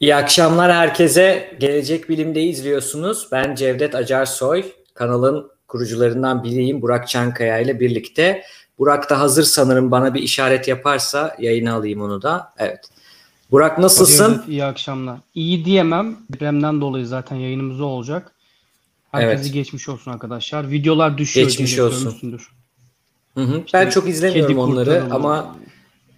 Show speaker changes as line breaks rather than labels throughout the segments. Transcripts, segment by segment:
İyi akşamlar herkese. Gelecek Bilim'de izliyorsunuz. Ben Cevdet Acarsoy. Kanalın kurucularından biriyim Burak Çankaya ile birlikte. Burak da hazır sanırım bana bir işaret yaparsa yayına alayım onu da. Evet. Burak nasılsın?
Cevdet, iyi akşamlar. İyi diyemem. Depremden dolayı zaten yayınımız olacak. Herkese
Evet.
geçmiş olsun arkadaşlar. Videolar düşüyor.
Geçmiş olsun. Hı hı. Ben çok izlemiyorum onları ama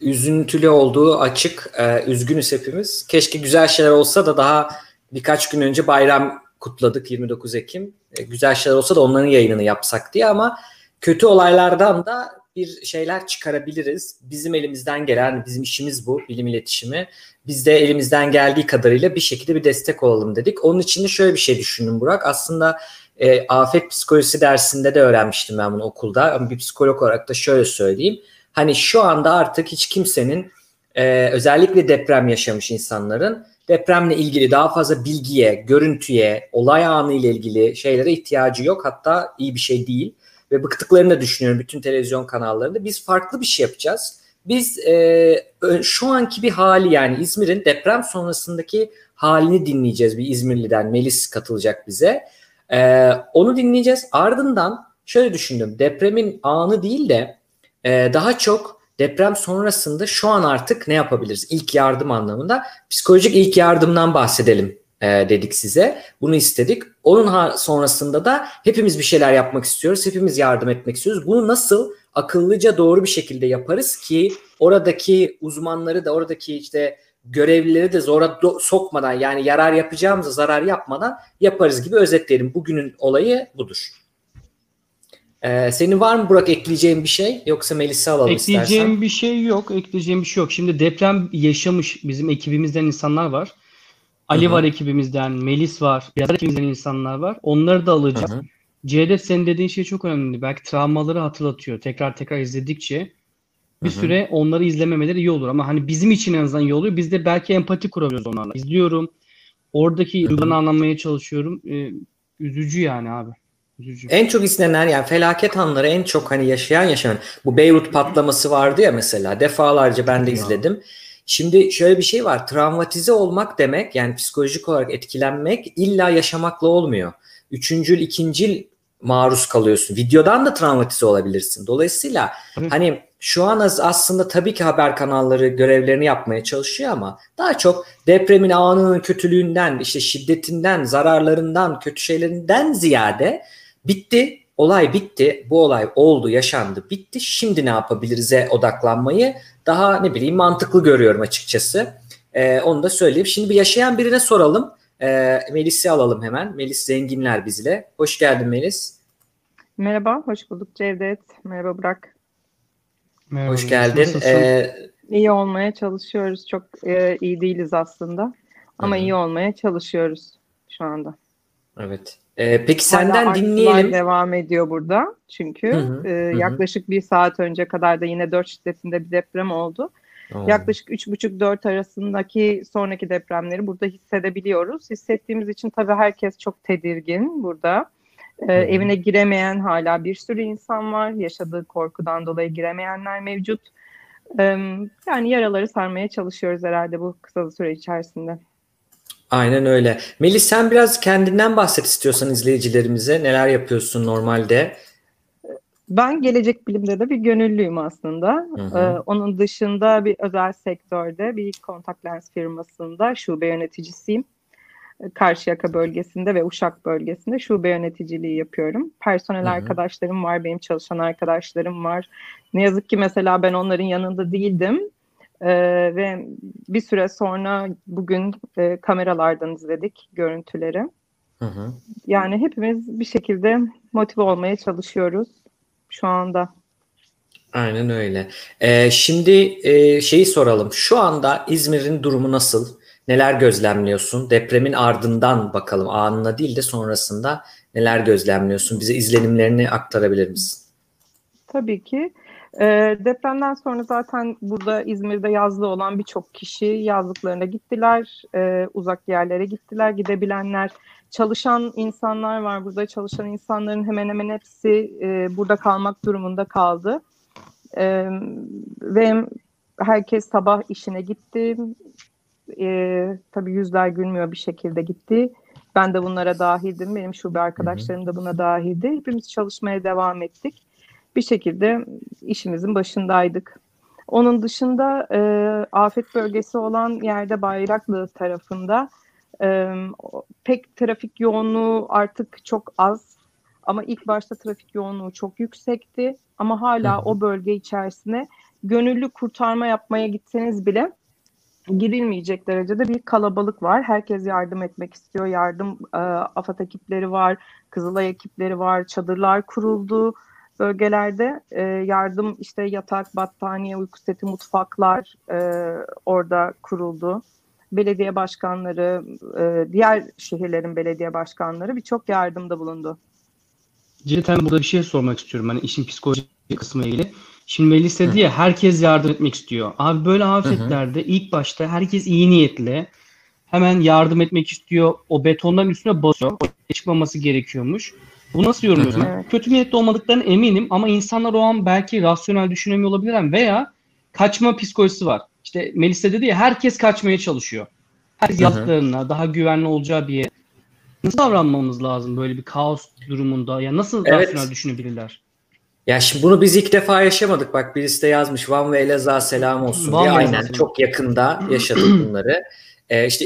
üzüntülü olduğu açık. Ee, üzgünüz hepimiz. Keşke güzel şeyler olsa da daha birkaç gün önce bayram kutladık 29 Ekim. Ee, güzel şeyler olsa da onların yayınını yapsak diye ama kötü olaylardan da bir şeyler çıkarabiliriz. Bizim elimizden gelen, bizim işimiz bu, bilim iletişimi. Biz de elimizden geldiği kadarıyla bir şekilde bir destek olalım dedik. Onun için de şöyle bir şey düşündüm Burak. Aslında e, afet psikolojisi dersinde de öğrenmiştim ben bunu okulda. Ama bir psikolog olarak da şöyle söyleyeyim. Hani şu anda artık hiç kimsenin e, özellikle deprem yaşamış insanların depremle ilgili daha fazla bilgiye, görüntüye, olay anı ile ilgili şeylere ihtiyacı yok. Hatta iyi bir şey değil. Ve bıktıklarını da düşünüyorum bütün televizyon kanallarında. Biz farklı bir şey yapacağız. Biz e, şu anki bir hali yani İzmir'in deprem sonrasındaki halini dinleyeceğiz. Bir İzmirli'den Melis katılacak bize. Ee, onu dinleyeceğiz. Ardından şöyle düşündüm. Depremin anı değil de e, daha çok deprem sonrasında şu an artık ne yapabiliriz? İlk yardım anlamında psikolojik ilk yardımdan bahsedelim e, dedik size. Bunu istedik. Onun sonrasında da hepimiz bir şeyler yapmak istiyoruz. Hepimiz yardım etmek istiyoruz. Bunu nasıl akıllıca doğru bir şekilde yaparız ki oradaki uzmanları da oradaki işte görevlileri de zora sokmadan yani yarar yapacağımıza zarar yapmadan yaparız gibi özetleyelim. Bugünün olayı budur. Ee, senin var mı Burak ekleyeceğin bir şey yoksa Melisa alalım
Ekleyeceğim
istersen.
bir şey yok. Ekleyeceğim bir şey yok. Şimdi deprem yaşamış bizim ekibimizden insanlar var. Ali
Hı hı.
var ekibimizden, Melis var, yazar ekibimizden insanlar var. Onları da alacağız.
Hı hı.
Cevdet senin dediğin şey çok önemli. Belki travmaları hatırlatıyor. Tekrar tekrar izledikçe bir
Hı hı.
süre onları izlememeleri iyi olur. Ama hani bizim için en azından iyi oluyor. Biz de belki empati kurabiliyoruz onlarla. İzliyorum. Oradaki duygularını anlamaya çalışıyorum. Ee, üzücü yani abi. Üzücü.
En çok izlenen yani felaket anları en çok hani yaşayan yaşayan bu Beyrut patlaması vardı ya mesela defalarca ben de izledim. Şimdi şöyle bir şey var travmatize olmak demek yani psikolojik olarak etkilenmek illa yaşamakla olmuyor. Üçüncül, ikincil maruz kalıyorsun. Videodan da travmatize olabilirsin. Dolayısıyla hani şu an az- aslında tabii ki haber kanalları görevlerini yapmaya çalışıyor ama daha çok depremin anının kötülüğünden, işte şiddetinden, zararlarından, kötü şeylerinden ziyade Bitti, olay bitti, bu olay oldu, yaşandı, bitti. Şimdi ne yapabiliriz'e odaklanmayı daha ne bileyim mantıklı görüyorum açıkçası. Ee, onu da söyleyeyim. Şimdi bir yaşayan birine soralım. Ee, Melis'i alalım hemen. Melis Zenginler bizle. Hoş geldin Melis.
Merhaba, hoş bulduk Cevdet. Merhaba Burak.
Merhaba,
Hoş geldin.
Nasılsın?
Ee,
İyi olmaya çalışıyoruz. Çok e, iyi değiliz aslında. Ama
hı.
iyi olmaya çalışıyoruz şu anda.
Evet. Ee, peki
Hala
senden
artçılar
dinleyelim.
devam ediyor burada. Çünkü
Hı hı,
e,
hı
yaklaşık bir saat önce kadar da yine 4 şiddetinde bir deprem oldu.
Oo.
Yaklaşık 3,5-4 arasındaki sonraki depremleri burada hissedebiliyoruz. Hissettiğimiz için tabii herkes çok tedirgin burada. Ee, evine giremeyen hala bir sürü insan var. Yaşadığı korkudan dolayı giremeyenler mevcut. Ee, yani yaraları sarmaya çalışıyoruz herhalde bu kısa süre içerisinde.
Aynen öyle. Melis sen biraz kendinden bahset istiyorsan izleyicilerimize. Neler yapıyorsun normalde?
Ben gelecek bilimde de bir gönüllüyüm aslında.
Hı hı.
Ee, onun dışında bir özel sektörde bir kontak lens firmasında şube yöneticisiyim. Ee, Karşıyaka bölgesinde ve Uşak bölgesinde şube yöneticiliği yapıyorum. Personel
Hı hı.
arkadaşlarım var, benim çalışan arkadaşlarım var. Ne yazık ki mesela ben onların yanında değildim. Ee, ve bir süre sonra bugün e, kameralardan izledik görüntüleri.
Hı hı.
Yani hepimiz bir şekilde motive olmaya çalışıyoruz şu anda.
Aynen öyle. Ee, şimdi e, şeyi soralım. Şu anda İzmir'in durumu nasıl? Neler gözlemliyorsun? Depremin ardından bakalım anına değil de sonrasında neler gözlemliyorsun? Bize izlenimlerini aktarabilir misin?
Tabii ki. Ee, depremden sonra zaten burada İzmir'de yazlığı olan birçok kişi yazlıklarına gittiler, Ee, uzak yerlere gittiler, gidebilenler. Çalışan insanlar var burada, çalışan insanların hemen hemen hepsi e, burada kalmak durumunda kaldı. Ee, ve herkes sabah işine gitti. e, tabii yüzler gülmüyor bir şekilde gitti. Ben de bunlara dahildim. Benim şube arkadaşlarım da buna dahildi. Hepimiz çalışmaya devam ettik. Bir şekilde işimizin başındaydık. Onun dışında e, afet bölgesi olan yerde Bayraklı tarafında e, pek trafik yoğunluğu artık çok az. Ama ilk başta trafik yoğunluğu çok yüksekti. Ama hala hı hı. o bölge içerisine gönüllü kurtarma yapmaya gitseniz bile girilmeyecek derecede bir kalabalık var. Herkes yardım etmek istiyor. Yardım e, AFAD ekipleri var, Kızılay ekipleri var, çadırlar kuruldu bölgelerde. E, yardım işte yatak, battaniye, uyku seti, mutfaklar e, orada kuruldu. Belediye başkanları, e, diğer şehirlerin belediye başkanları birçok yardımda bulundu.
Cidden burada bir şey sormak istiyorum. Hani işin psikolojik kısmı ilgili. Şimdi Melis dedi ya herkes yardım etmek istiyor. Abi böyle afetlerde ilk başta herkes iyi niyetli hemen yardım etmek istiyor. O betondan üstüne basıyor. O çıkmaması gerekiyormuş. Bu nasıl yorumluyorsun? Evet. Kötü niyetli olmadıklarına eminim ama insanlar o an belki rasyonel düşünemiyor olabilirler veya kaçma psikolojisi var. İşte Melis dedi ya herkes kaçmaya çalışıyor. Herkes yaptıklarına daha güvenli olacağı bir yere. Nasıl davranmamız lazım böyle bir kaos durumunda? Ya nasıl evet. rasyonel düşünebilirler?
Ya şimdi bunu biz ilk defa yaşamadık. Bak birisi de yazmış Van ve Elazığ'a selam olsun Van diye. Aynen çok yakında yaşadık bunları. Ee, işte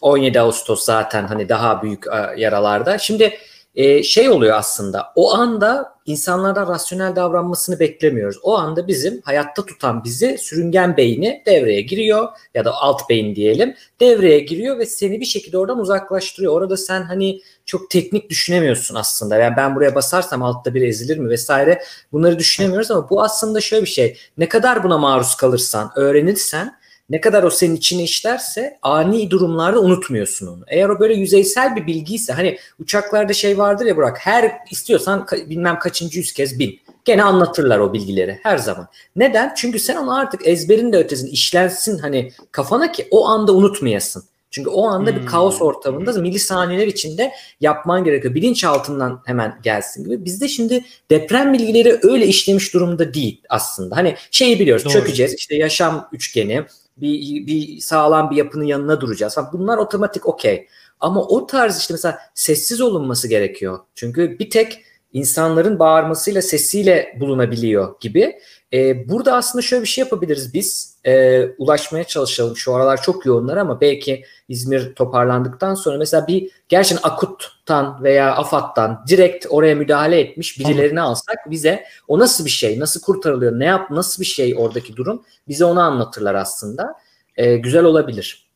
17 Ağustos zaten hani daha büyük e, yaralarda. Şimdi e, şey oluyor aslında o anda insanlardan rasyonel davranmasını beklemiyoruz. O anda bizim hayatta tutan bizi sürüngen beyni devreye giriyor ya da alt beyin diyelim devreye giriyor ve seni bir şekilde oradan uzaklaştırıyor. Orada sen hani çok teknik düşünemiyorsun aslında. Yani ben buraya basarsam altta bir ezilir mi vesaire bunları düşünemiyoruz ama bu aslında şöyle bir şey. Ne kadar buna maruz kalırsan, öğrenirsen ne kadar o senin içine işlerse ani durumlarda unutmuyorsun onu. Eğer o böyle yüzeysel bir bilgiyse hani uçaklarda şey vardır ya Burak her istiyorsan bilmem kaçıncı yüz kez bin. Gene anlatırlar o bilgileri her zaman. Neden? Çünkü sen onu artık ezberin de ötesinde işlensin hani kafana ki o anda unutmayasın. Çünkü o anda hmm. bir kaos ortamında milisaniyeler içinde yapman gerekiyor. Bilinç altından hemen gelsin gibi. Bizde şimdi deprem bilgileri öyle işlemiş durumda değil aslında. Hani şeyi biliyoruz Doğru. çökeceğiz işte yaşam üçgeni bir, bir sağlam bir yapının yanına duracağız. Bunlar otomatik okey. Ama o tarz işte mesela sessiz olunması gerekiyor. Çünkü bir tek insanların bağırmasıyla sesiyle bulunabiliyor gibi. Ee, burada aslında şöyle bir şey yapabiliriz biz. Ee, ulaşmaya çalışalım. Şu aralar çok yoğunlar ama belki İzmir toparlandıktan sonra mesela bir gerçekten akuttan veya AFAD'dan direkt oraya müdahale etmiş birilerini alsak bize o nasıl bir şey, nasıl kurtarılıyor, ne yap, nasıl bir şey oradaki durum bize onu anlatırlar aslında. Ee, güzel olabilir.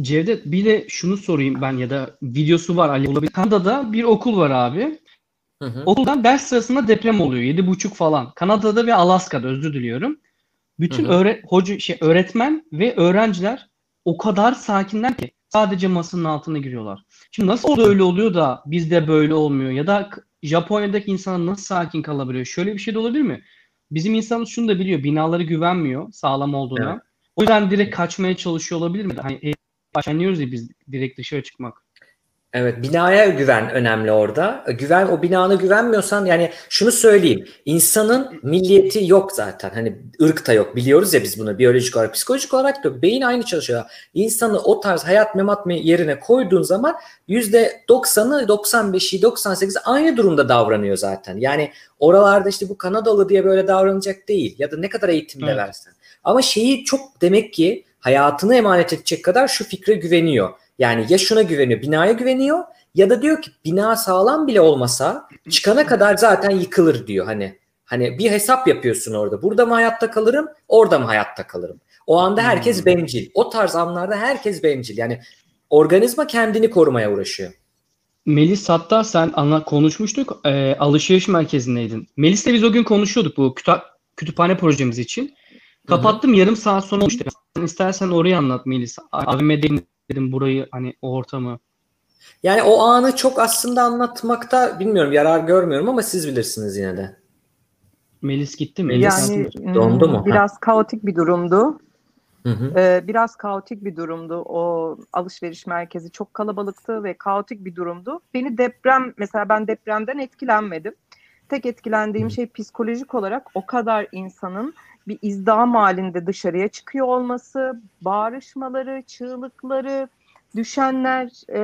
Cevdet bir de şunu sorayım ben ya da videosu var Ali. Kanada'da bir okul var abi. Hı hı. Okuldan ders sırasında deprem oluyor. Yedi buçuk falan. Kanada'da ve Alaska'da özür diliyorum. Bütün öğre hoca şey öğretmen ve öğrenciler o kadar sakinler ki sadece masanın altına giriyorlar. Şimdi nasıl orada öyle oluyor da bizde böyle olmuyor ya da Japonya'daki insanlar nasıl sakin kalabiliyor? Şöyle bir şey de olabilir mi? Bizim insanımız şunu da biliyor. Binaları güvenmiyor sağlam olduğuna. Evet. O yüzden direkt kaçmaya çalışıyor olabilir mi? Hani başlanıyoruz ya biz direkt dışarı çıkmak.
Evet binaya güven önemli orada. Güven o binana güvenmiyorsan yani şunu söyleyeyim. İnsanın milliyeti yok zaten. Hani ırk da yok. Biliyoruz ya biz bunu biyolojik olarak, psikolojik olarak da beyin aynı çalışıyor. İnsanı o tarz hayat memat yerine koyduğun zaman %90'ı, 95'i, 98'i aynı durumda davranıyor zaten. Yani oralarda işte bu Kanadalı diye böyle davranacak değil. Ya da ne kadar eğitimde evet. versen. Ama şeyi çok demek ki hayatını emanet edecek kadar şu fikre güveniyor yani ya şuna güveniyor, binaya güveniyor ya da diyor ki bina sağlam bile olmasa çıkana kadar zaten yıkılır diyor hani. Hani bir hesap yapıyorsun orada. Burada mı hayatta kalırım, orada mı hayatta kalırım? O anda herkes hmm. bencil. O tarz anlarda herkes bencil. Yani organizma kendini korumaya uğraşıyor.
Melis hatta sen ana konuşmuştuk. E, alışveriş merkezindeydin. Melis'le biz o gün konuşuyorduk bu kütüp kütüphane projemiz için. Kapattım Hı-hı. yarım saat sonra olmuştu. Sen istersen orayı anlat Melis. AVM'deyim dedim burayı hani o ortamı.
Yani o anı çok aslında anlatmakta bilmiyorum yarar görmüyorum ama siz bilirsiniz yine de.
Melis gitti mi?
Yani dondu mu? Biraz kaotik bir durumdu. Hı hı. Ee, biraz kaotik bir durumdu. O alışveriş merkezi çok kalabalıktı ve kaotik bir durumdu. Beni deprem mesela ben depremden etkilenmedim. Tek etkilendiğim hı. şey psikolojik olarak o kadar insanın bir izdiham halinde dışarıya çıkıyor olması, bağırışmaları, çığlıkları, düşenler e,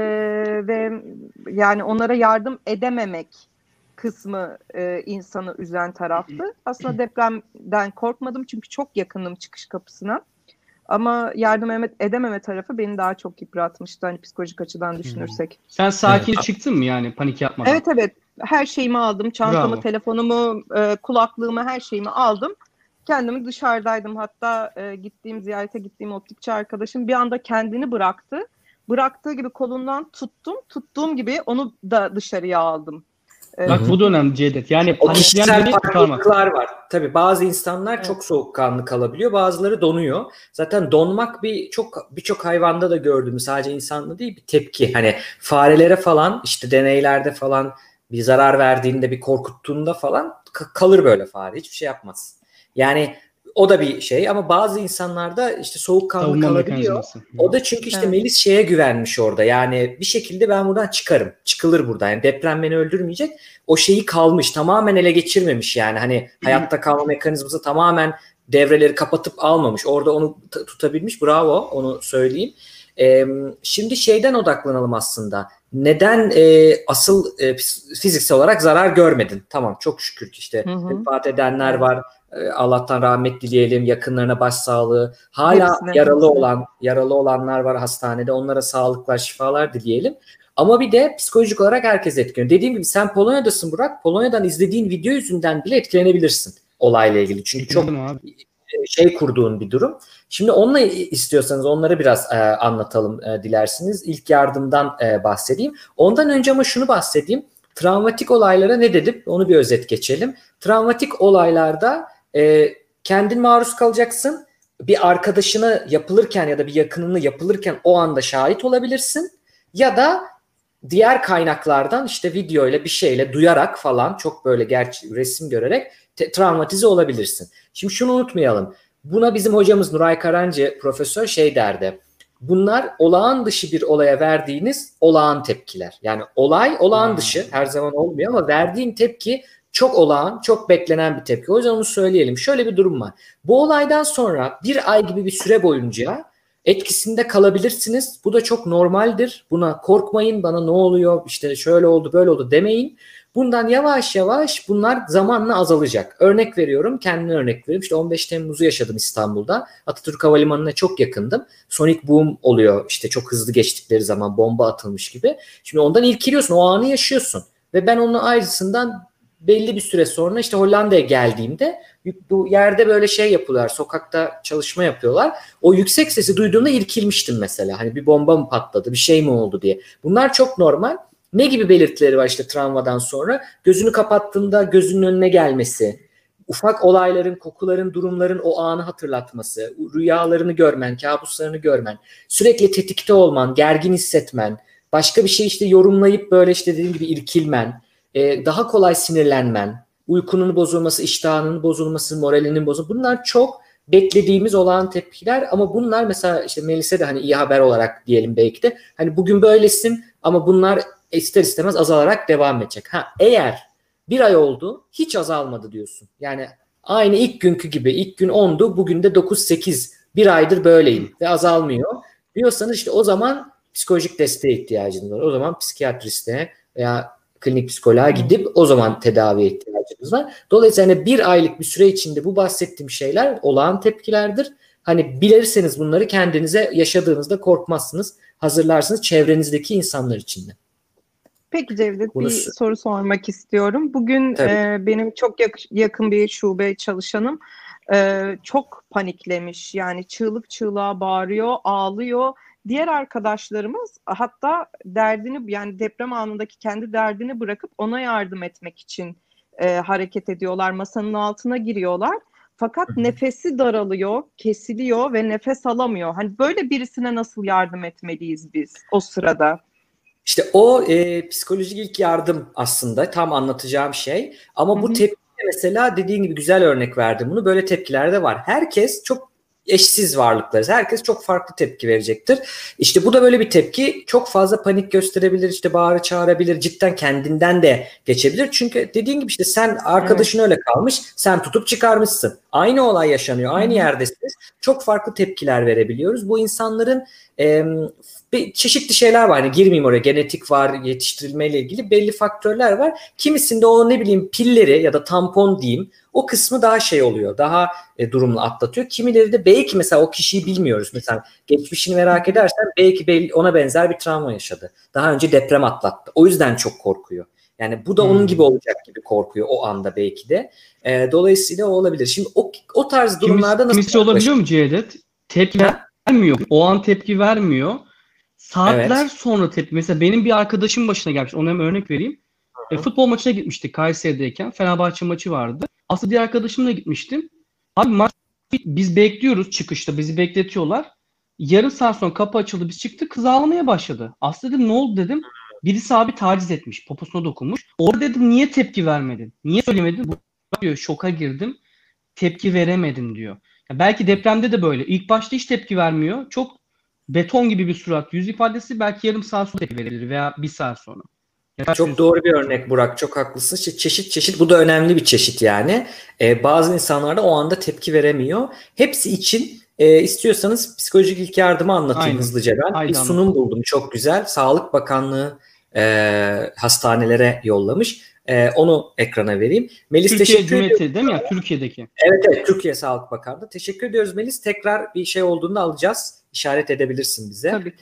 ve yani onlara yardım edememek kısmı e, insanı üzen taraftı. Aslında depremden korkmadım çünkü çok yakınım çıkış kapısına. Ama yardım edememe tarafı beni daha çok yıpratmıştı hani psikolojik açıdan düşünürsek.
Sen sakin evet. çıktın mı yani panik yapmadan?
Evet evet. Her şeyimi aldım. Çantamı, Bravo. telefonumu, e, kulaklığımı, her şeyimi aldım. Kendimi dışarıdaydım. Hatta e, gittiğim, ziyarete gittiğim optikçi arkadaşım bir anda kendini bıraktı. Bıraktığı gibi kolundan tuttum. Tuttuğum gibi onu da dışarıya aldım.
Bak bu da önemli Cevdet. Yani
o kişisel farklılıklar var. Tabii bazı insanlar evet. çok soğukkanlı kalabiliyor. Bazıları donuyor. Zaten donmak bir çok birçok hayvanda da gördüğümüz sadece insanda değil bir tepki. Hani farelere falan işte deneylerde falan bir zarar verdiğinde bir korkuttuğunda falan kalır böyle fare. Hiçbir şey yapmaz. Yani o da bir şey ama bazı insanlarda işte soğukkanlı kalabiliyor. O da çünkü işte evet. Melis şeye güvenmiş orada. Yani bir şekilde ben buradan çıkarım. Çıkılır buradan. Yani deprem beni öldürmeyecek. O şeyi kalmış. Tamamen ele geçirmemiş yani. Hani hayatta kalma mekanizması tamamen devreleri kapatıp almamış. Orada onu tutabilmiş. Bravo. Onu söyleyeyim. Ee, şimdi şeyden odaklanalım aslında. Neden e, asıl e, fiziksel olarak zarar görmedin? Tamam çok şükür işte vefat edenler var Allah'tan rahmet dileyelim, yakınlarına başsağlığı. Hala hepsine, yaralı hepsine. olan, yaralı olanlar var hastanede. Onlara sağlıklar, şifalar dileyelim. Ama bir de psikolojik olarak herkes etkileniyor. Dediğim gibi sen Polonya'dasın Burak. Polonya'dan izlediğin video yüzünden bile etkilenebilirsin olayla ilgili. Çünkü çok abi. şey kurduğun bir durum. Şimdi onunla istiyorsanız onları biraz e, anlatalım e, dilersiniz. İlk yardımdan e, bahsedeyim. Ondan önce ama şunu bahsedeyim. Travmatik olaylara ne dedim? Onu bir özet geçelim. Travmatik olaylarda e, kendin maruz kalacaksın. Bir arkadaşına yapılırken ya da bir yakınını yapılırken o anda şahit olabilirsin. Ya da diğer kaynaklardan işte video ile bir şeyle duyarak falan çok böyle gerçi resim görerek te- travmatize olabilirsin. Şimdi şunu unutmayalım. Buna bizim hocamız Nuray Karancı profesör şey derdi. Bunlar olağan dışı bir olaya verdiğiniz olağan tepkiler. Yani olay olağan dışı her zaman olmuyor ama verdiğin tepki çok olağan, çok beklenen bir tepki. O yüzden onu söyleyelim. Şöyle bir durum var. Bu olaydan sonra bir ay gibi bir süre boyunca etkisinde kalabilirsiniz. Bu da çok normaldir. Buna korkmayın. Bana ne oluyor? İşte şöyle oldu, böyle oldu demeyin. Bundan yavaş yavaş bunlar zamanla azalacak. Örnek veriyorum, kendime örnek veriyorum. İşte 15 Temmuz'u yaşadım İstanbul'da. Atatürk Havalimanı'na çok yakındım. Sonic boom oluyor. İşte çok hızlı geçtikleri zaman bomba atılmış gibi. Şimdi ondan ilkiliyorsun, o anı yaşıyorsun. Ve ben onun ayrısından belli bir süre sonra işte Hollanda'ya geldiğimde bu yerde böyle şey yapıyorlar. Sokakta çalışma yapıyorlar. O yüksek sesi duyduğumda irkilmiştim mesela. Hani bir bomba mı patladı, bir şey mi oldu diye. Bunlar çok normal. Ne gibi belirtileri var işte travmadan sonra? Gözünü kapattığında gözünün önüne gelmesi, ufak olayların, kokuların, durumların o anı hatırlatması, rüyalarını görmen, kabuslarını görmen, sürekli tetikte olman, gergin hissetmen, başka bir şey işte yorumlayıp böyle işte dediğim gibi irkilmen, e, daha kolay sinirlenmen, uykunun bozulması, iştahının bozulması, moralinin bozulması bunlar çok beklediğimiz olan tepkiler ama bunlar mesela işte Melis'e de hani iyi haber olarak diyelim belki de hani bugün böylesin ama bunlar ister istemez azalarak devam edecek. Ha eğer bir ay oldu hiç azalmadı diyorsun. Yani aynı ilk günkü gibi ilk gün 10'du bugün de 9-8 bir aydır böyleyim ve azalmıyor diyorsanız işte o zaman psikolojik desteğe ihtiyacınız var. O zaman psikiyatriste veya klinik psikoloğa gidip o zaman tedavi ihtiyacınız var. Dolayısıyla hani bir aylık bir süre içinde bu bahsettiğim şeyler olağan tepkilerdir. Hani bilirseniz bunları kendinize yaşadığınızda korkmazsınız. Hazırlarsınız çevrenizdeki insanlar için de.
Peki Cevdet Bunu... bir soru sormak istiyorum. Bugün e, benim çok yak- yakın bir şube çalışanım e, çok paniklemiş. Yani çığlık çığlığa bağırıyor, ağlıyor Diğer arkadaşlarımız hatta derdini yani deprem anındaki kendi derdini bırakıp ona yardım etmek için e, hareket ediyorlar. Masanın altına giriyorlar. Fakat nefesi daralıyor, kesiliyor ve nefes alamıyor. Hani böyle birisine nasıl yardım etmeliyiz biz o sırada?
İşte o e, psikolojik ilk yardım aslında tam anlatacağım şey. Ama bu tepki mesela dediğin gibi güzel örnek verdim bunu. Böyle tepkiler de var. Herkes çok eşsiz varlıklarız. Herkes çok farklı tepki verecektir. İşte bu da böyle bir tepki. Çok fazla panik gösterebilir, işte bağırı çağırabilir, cidden kendinden de geçebilir. Çünkü dediğin gibi işte sen arkadaşın evet. öyle kalmış, sen tutup çıkarmışsın. Aynı olay yaşanıyor, aynı yerdesiniz. Çok farklı tepkiler verebiliyoruz. Bu insanların e, bir çeşitli şeyler var. Yani girmeyeyim oraya. Genetik var, yetiştirilmeyle ilgili belli faktörler var. Kimisinde o ne bileyim pilleri ya da tampon diyeyim o kısmı daha şey oluyor. Daha e, durumlu atlatıyor. Kimileri de belki mesela o kişiyi bilmiyoruz. Mesela geçmişini merak edersen belki ona benzer bir travma yaşadı. Daha önce deprem atlattı. O yüzden çok korkuyor. Yani bu da hmm. onun gibi olacak gibi korkuyor o anda belki de. E, dolayısıyla o olabilir. Şimdi o, o tarz durumlarda
kimisi, nasıl... Kimisi olabiliyor mu Cevdet? Tepki vermiyor. O an tepki vermiyor. Saatler evet. sonra tepki. Mesela benim bir arkadaşım başına gelmiş. Ona hem örnek vereyim. E, futbol maçına gitmiştik Kayseri'deyken. Fenerbahçe maçı vardı. Aslında bir arkadaşımla gitmiştim. Abi maç biz bekliyoruz çıkışta. Bizi bekletiyorlar. Yarım saat sonra kapı açıldı. Biz çıktık. Kız ağlamaya başladı. Aslında dedim ne oldu dedim. Birisi abi taciz etmiş. Poposuna dokunmuş. Orada dedim niye tepki vermedin? Niye söylemedin? Bu diyor şoka girdim. Tepki veremedim diyor. Ya belki depremde de böyle. İlk başta hiç tepki vermiyor. Çok beton gibi bir surat. Yüz ifadesi belki yarım saat sonra tepki verebilir veya bir saat sonra.
Çok doğru bir örnek Burak. Çok haklısın. İşte çeşit çeşit bu da önemli bir çeşit yani. Ee, bazı insanlar da o anda tepki veremiyor. Hepsi için e, istiyorsanız psikolojik ilk yardımı anlatayım Aynen. hızlıca ben. Aynen. Bir sunum buldum çok güzel. Sağlık Bakanlığı e, hastanelere yollamış. E, onu ekrana vereyim.
Melis Türkiye teşekkür Cumhuriyeti değil mi ya? Türkiye'deki.
Evet evet Türkiye Sağlık Bakanlığı. Teşekkür ediyoruz Melis. Tekrar bir şey olduğunu alacağız. İşaret edebilirsin bize. Tabii.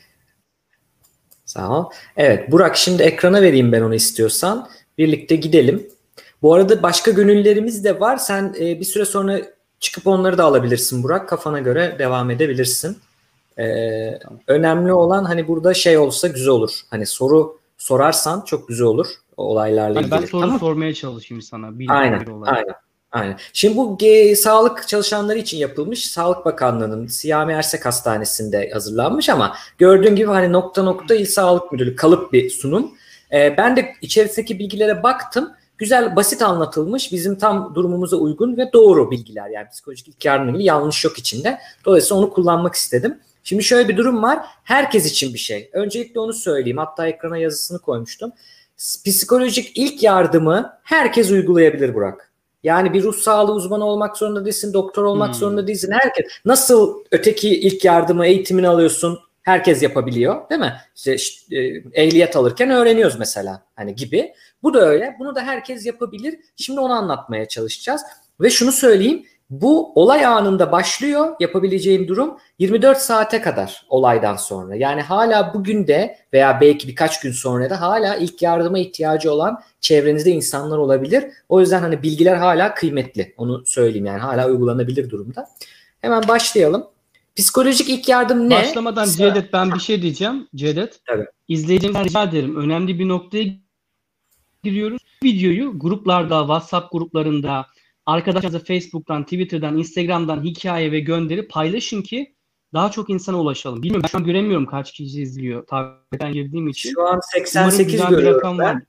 Sağ ol. Evet Burak şimdi ekrana vereyim ben onu istiyorsan. Birlikte gidelim. Bu arada başka gönüllerimiz de var. Sen e, bir süre sonra çıkıp onları da alabilirsin Burak. Kafana göre devam edebilirsin. Ee, önemli olan hani burada şey olsa güzel olur. Hani soru sorarsan çok güzel olur olaylarla ilgili.
Ben soru tamam. sormaya çalışayım sana.
Aynen, aynen. Aynen. Şimdi bu e, sağlık çalışanları için yapılmış Sağlık Bakanlığı'nın Siyami Ersek Hastanesi'nde hazırlanmış ama gördüğün gibi hani nokta nokta İl Sağlık Müdürlüğü kalıp bir sunum. E, ben de içerisindeki bilgilere baktım. Güzel, basit anlatılmış, bizim tam durumumuza uygun ve doğru bilgiler. Yani psikolojik ilk yardım ilgili yanlış yok içinde. Dolayısıyla onu kullanmak istedim. Şimdi şöyle bir durum var. Herkes için bir şey. Öncelikle onu söyleyeyim. Hatta ekrana yazısını koymuştum. Psikolojik ilk yardımı herkes uygulayabilir Burak. Yani bir ruh sağlığı uzmanı olmak zorunda değilsin, doktor olmak hmm. zorunda değilsin. Herkes nasıl öteki ilk yardımı eğitimini alıyorsun? Herkes yapabiliyor, değil mi? İşte, işte ehliyet alırken öğreniyoruz mesela hani gibi. Bu da öyle. Bunu da herkes yapabilir. Şimdi onu anlatmaya çalışacağız. Ve şunu söyleyeyim. Bu olay anında başlıyor yapabileceğim durum 24 saate kadar olaydan sonra. Yani hala bugün de veya belki birkaç gün sonra da hala ilk yardıma ihtiyacı olan çevrenizde insanlar olabilir. O yüzden hani bilgiler hala kıymetli. Onu söyleyeyim yani hala uygulanabilir durumda. Hemen başlayalım. Psikolojik ilk yardım ne?
Başlamadan Cevdet ben bir şey diyeceğim. Cevdet. Tabii. İzleyicilerden rica ederim. Önemli bir noktaya giriyoruz. Videoyu gruplarda, WhatsApp gruplarında, Arkadaşlarınıza Facebook'tan, Twitter'dan, Instagram'dan hikaye ve gönderi paylaşın ki daha çok insana ulaşalım. Bilmiyorum ben şu an göremiyorum kaç kişi izliyor takipten girdiğim için.
Şu an 88 görüyorum ben. Var.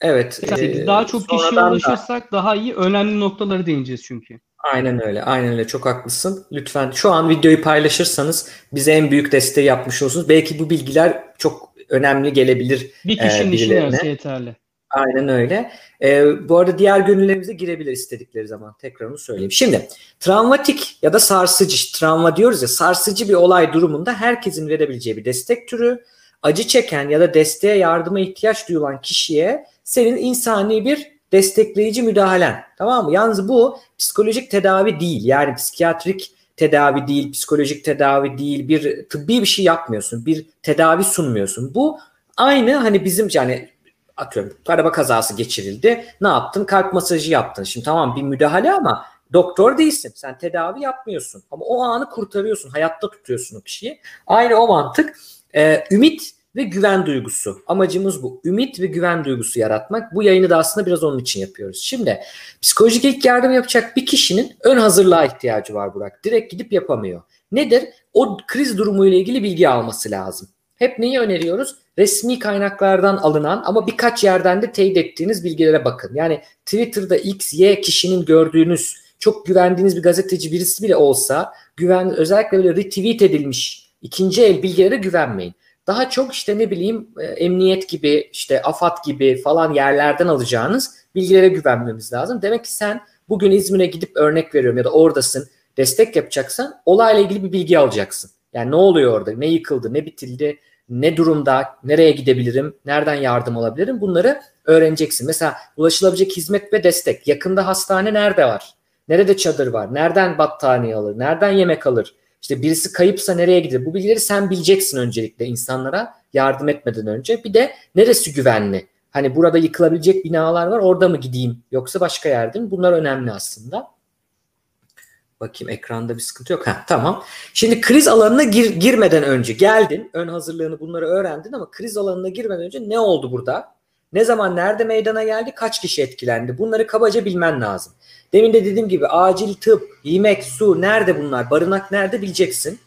Evet.
88. E, daha çok kişiye ulaşırsak da... daha iyi. Önemli noktaları değineceğiz çünkü.
Aynen öyle. Aynen öyle. Çok haklısın. Lütfen şu an videoyu paylaşırsanız bize en büyük desteği yapmış olursunuz. Belki bu bilgiler çok önemli gelebilir.
Bir kişinin e, işine yeterli.
Aynen öyle. Ee, bu arada diğer gönüllerimize girebilir istedikleri zaman. Tekrar onu söyleyeyim. Şimdi travmatik ya da sarsıcı, travma diyoruz ya sarsıcı bir olay durumunda herkesin verebileceği bir destek türü. Acı çeken ya da desteğe yardıma ihtiyaç duyulan kişiye senin insani bir destekleyici müdahalen. Tamam mı? Yalnız bu psikolojik tedavi değil. Yani psikiyatrik tedavi değil, psikolojik tedavi değil, bir tıbbi bir şey yapmıyorsun. Bir tedavi sunmuyorsun. Bu aynı hani bizim yani atıyorum araba kazası geçirildi. Ne yaptın? Kalp masajı yaptın. Şimdi tamam bir müdahale ama doktor değilsin. Sen tedavi yapmıyorsun. Ama o anı kurtarıyorsun. Hayatta tutuyorsun o kişiyi. Aynı o mantık. Ee, ümit ve güven duygusu. Amacımız bu. Ümit ve güven duygusu yaratmak. Bu yayını da aslında biraz onun için yapıyoruz. Şimdi psikolojik ilk yardım yapacak bir kişinin ön hazırlığa ihtiyacı var Burak. Direkt gidip yapamıyor. Nedir? O kriz durumuyla ilgili bilgi alması lazım. Hep neyi öneriyoruz? Resmi kaynaklardan alınan ama birkaç yerden de teyit ettiğiniz bilgilere bakın. Yani Twitter'da X, Y kişinin gördüğünüz çok güvendiğiniz bir gazeteci birisi bile olsa güven özellikle böyle retweet edilmiş ikinci el bilgilere güvenmeyin. Daha çok işte ne bileyim e, emniyet gibi işte AFAD gibi falan yerlerden alacağınız bilgilere güvenmemiz lazım. Demek ki sen bugün İzmir'e gidip örnek veriyorum ya da oradasın destek yapacaksan olayla ilgili bir bilgi alacaksın. Yani ne oluyor orada, ne yıkıldı, ne bitildi, ne durumda, nereye gidebilirim, nereden yardım alabilirim bunları öğreneceksin. Mesela ulaşılabilecek hizmet ve destek. Yakında hastane nerede var? Nerede çadır var? Nereden battaniye alır? Nereden yemek alır? İşte birisi kayıpsa nereye gider? Bu bilgileri sen bileceksin öncelikle insanlara yardım etmeden önce. Bir de neresi güvenli? Hani burada yıkılabilecek binalar var orada mı gideyim yoksa başka yerde mi? Bunlar önemli aslında. Bakayım ekranda bir sıkıntı yok. Heh, tamam. Şimdi kriz alanına gir, girmeden önce geldin. Ön hazırlığını bunları öğrendin ama kriz alanına girmeden önce ne oldu burada? Ne zaman nerede meydana geldi? Kaç kişi etkilendi? Bunları kabaca bilmen lazım. Demin de dediğim gibi acil tıp, yemek, su nerede bunlar? Barınak nerede bileceksin.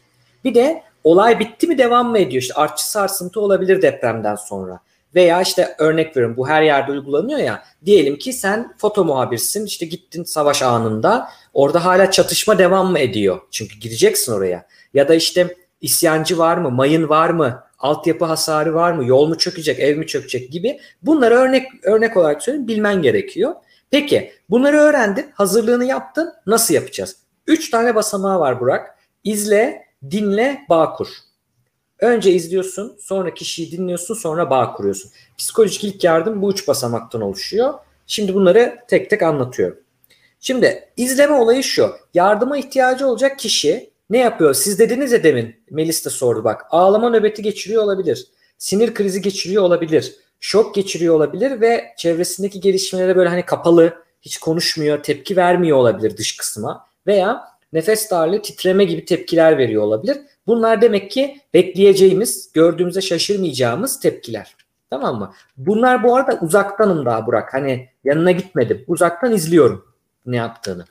Bir de olay bitti mi devam mı ediyor? İşte artçı sarsıntı olabilir depremden sonra. Veya işte örnek veriyorum bu her yerde uygulanıyor ya. Diyelim ki sen foto muhabirsin işte gittin savaş anında orada hala çatışma devam mı ediyor? Çünkü gireceksin oraya. Ya da işte isyancı var mı? Mayın var mı? Altyapı hasarı var mı? Yol mu çökecek? Ev mi çökecek gibi. Bunları örnek örnek olarak söyleyeyim bilmen gerekiyor. Peki bunları öğrendin, hazırlığını yaptın. Nasıl yapacağız? Üç tane basamağı var Burak. İzle, dinle, bağ kur. Önce izliyorsun, sonra kişiyi dinliyorsun, sonra bağ kuruyorsun. Psikolojik ilk yardım bu üç basamaktan oluşuyor. Şimdi bunları tek tek anlatıyorum. Şimdi izleme olayı şu. Yardıma ihtiyacı olacak kişi ne yapıyor? Siz dediniz ya demin, Melis de sordu bak. Ağlama nöbeti geçiriyor olabilir. Sinir krizi geçiriyor olabilir. Şok geçiriyor olabilir ve çevresindeki gelişmelere böyle hani kapalı, hiç konuşmuyor, tepki vermiyor olabilir dış kısma. Veya nefes darlığı, titreme gibi tepkiler veriyor olabilir. Bunlar demek ki bekleyeceğimiz, gördüğümüzde şaşırmayacağımız tepkiler. Tamam mı? Bunlar bu arada uzaktanım daha Burak. Hani yanına gitmedim. Uzaktan izliyorum ne yaptığını.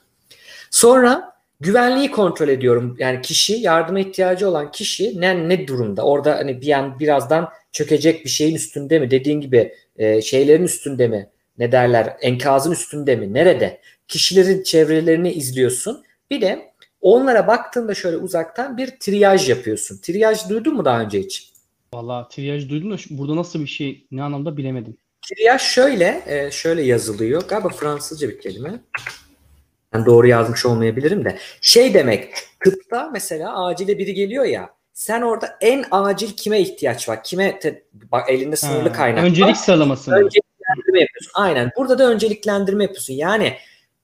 Sonra güvenliği kontrol ediyorum. Yani kişi, yardıma ihtiyacı olan kişi ne ne durumda? Orada hani bir an birazdan çökecek bir şeyin üstünde mi? Dediğin gibi e, şeylerin üstünde mi? Ne derler? Enkazın üstünde mi? Nerede? Kişilerin çevrelerini izliyorsun. Bir de Onlara baktığında şöyle uzaktan bir triyaj yapıyorsun. Triyaj duydun mu daha önce hiç?
Valla triyaj duydum da burada nasıl bir şey ne anlamda bilemedim.
Triyaj şöyle e, şöyle yazılıyor. Galiba Fransızca bir kelime. Ben doğru yazmış olmayabilirim de. Şey demek tıpta mesela acile biri geliyor ya sen orada en acil kime ihtiyaç var? Kime te, bak elinde sınırlı ha, kaynak
Öncelik var. sıralaması mı?
Önceliklendirme yapıyorsun. Aynen. Burada da önceliklendirme yapıyorsun. Yani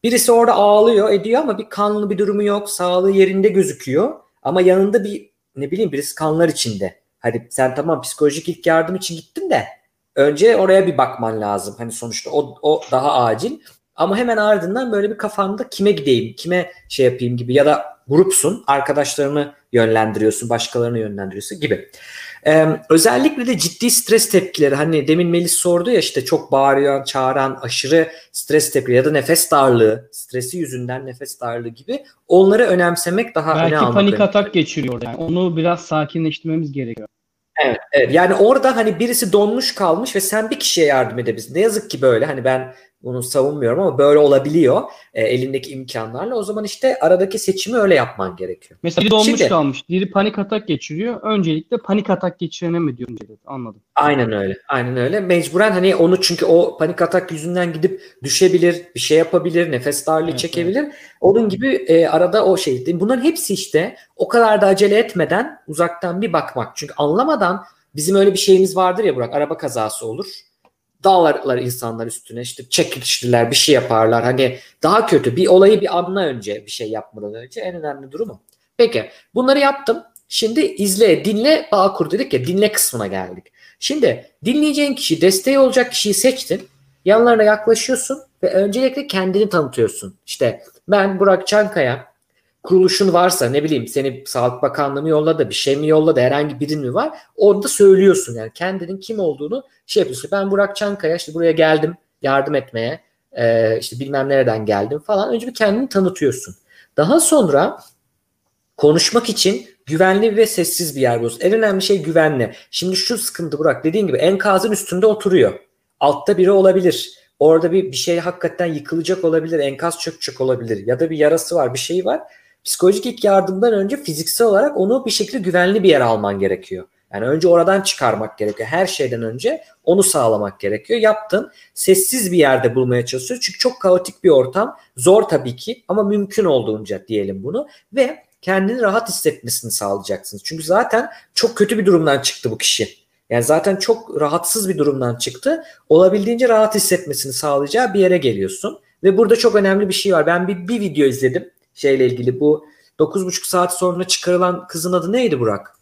Birisi orada ağlıyor ediyor ama bir kanlı bir durumu yok. Sağlığı yerinde gözüküyor. Ama yanında bir ne bileyim birisi kanlar içinde. Hadi sen tamam psikolojik ilk yardım için gittin de önce oraya bir bakman lazım. Hani sonuçta o, o daha acil. Ama hemen ardından böyle bir kafanda kime gideyim, kime şey yapayım gibi ya da grupsun, arkadaşlarını yönlendiriyorsun, başkalarını yönlendiriyorsun gibi. Ee, özellikle de ciddi stres tepkileri hani demin Melis sordu ya işte çok bağıran, çağıran, aşırı stres tepkileri ya da nefes darlığı, stresi yüzünden nefes darlığı gibi onları önemsemek daha
Belki
öne
panik atak geçiriyor yani. Onu biraz sakinleştirmemiz gerekiyor.
Evet, evet. Yani orada hani birisi donmuş kalmış ve sen bir kişiye yardım edebilirsin. Ne yazık ki böyle hani ben bunu savunmuyorum ama böyle olabiliyor e, elindeki imkanlarla. O zaman işte aradaki seçimi öyle yapman gerekiyor.
Mesela biri donmuş Şimdi, kalmış, biri panik atak geçiriyor. Öncelikle panik atak geçirene mi diyorum dedi. Anladım.
Aynen öyle. Aynen öyle. Mecburen hani onu çünkü o panik atak yüzünden gidip düşebilir, bir şey yapabilir, nefes darlığı evet, çekebilir. Evet. Onun gibi e, arada o şey. Bunların hepsi işte o kadar da acele etmeden uzaktan bir bakmak. Çünkü anlamadan bizim öyle bir şeyimiz vardır ya Burak. Araba kazası olur dağlarlar insanlar üstüne işte çekiştiler bir şey yaparlar hani daha kötü bir olayı bir anla önce bir şey yapmadan önce en önemli durumu. Peki bunları yaptım. Şimdi izle, dinle, bağ kur dedik ya dinle kısmına geldik. Şimdi dinleyeceğin kişi, desteği olacak kişiyi seçtin. Yanlarına yaklaşıyorsun ve öncelikle kendini tanıtıyorsun. İşte ben Burak Çankaya, kuruluşun varsa ne bileyim seni Sağlık Bakanlığı mı yolladı bir şey mi yolladı herhangi birin mi var onu da söylüyorsun yani kendinin kim olduğunu şey yapıyorsun. Ben Burak Çankaya işte buraya geldim yardım etmeye e, işte bilmem nereden geldim falan önce bir kendini tanıtıyorsun. Daha sonra konuşmak için güvenli ve sessiz bir yer buluyorsun. En önemli şey güvenli. Şimdi şu sıkıntı Burak dediğin gibi enkazın üstünde oturuyor. Altta biri olabilir Orada bir, bir şey hakikaten yıkılacak olabilir, enkaz çökecek olabilir ya da bir yarası var, bir şey var. Psikolojik ilk yardımdan önce fiziksel olarak onu bir şekilde güvenli bir yere alman gerekiyor. Yani önce oradan çıkarmak gerekiyor. Her şeyden önce onu sağlamak gerekiyor. Yaptın. Sessiz bir yerde bulmaya çalışıyor. Çünkü çok kaotik bir ortam. Zor tabii ki ama mümkün olduğunca diyelim bunu. Ve kendini rahat hissetmesini sağlayacaksınız. Çünkü zaten çok kötü bir durumdan çıktı bu kişi. Yani zaten çok rahatsız bir durumdan çıktı. Olabildiğince rahat hissetmesini sağlayacağı bir yere geliyorsun. Ve burada çok önemli bir şey var. Ben bir, bir video izledim şeyle ilgili. Bu 9,5 saat sonra çıkarılan kızın adı neydi Burak?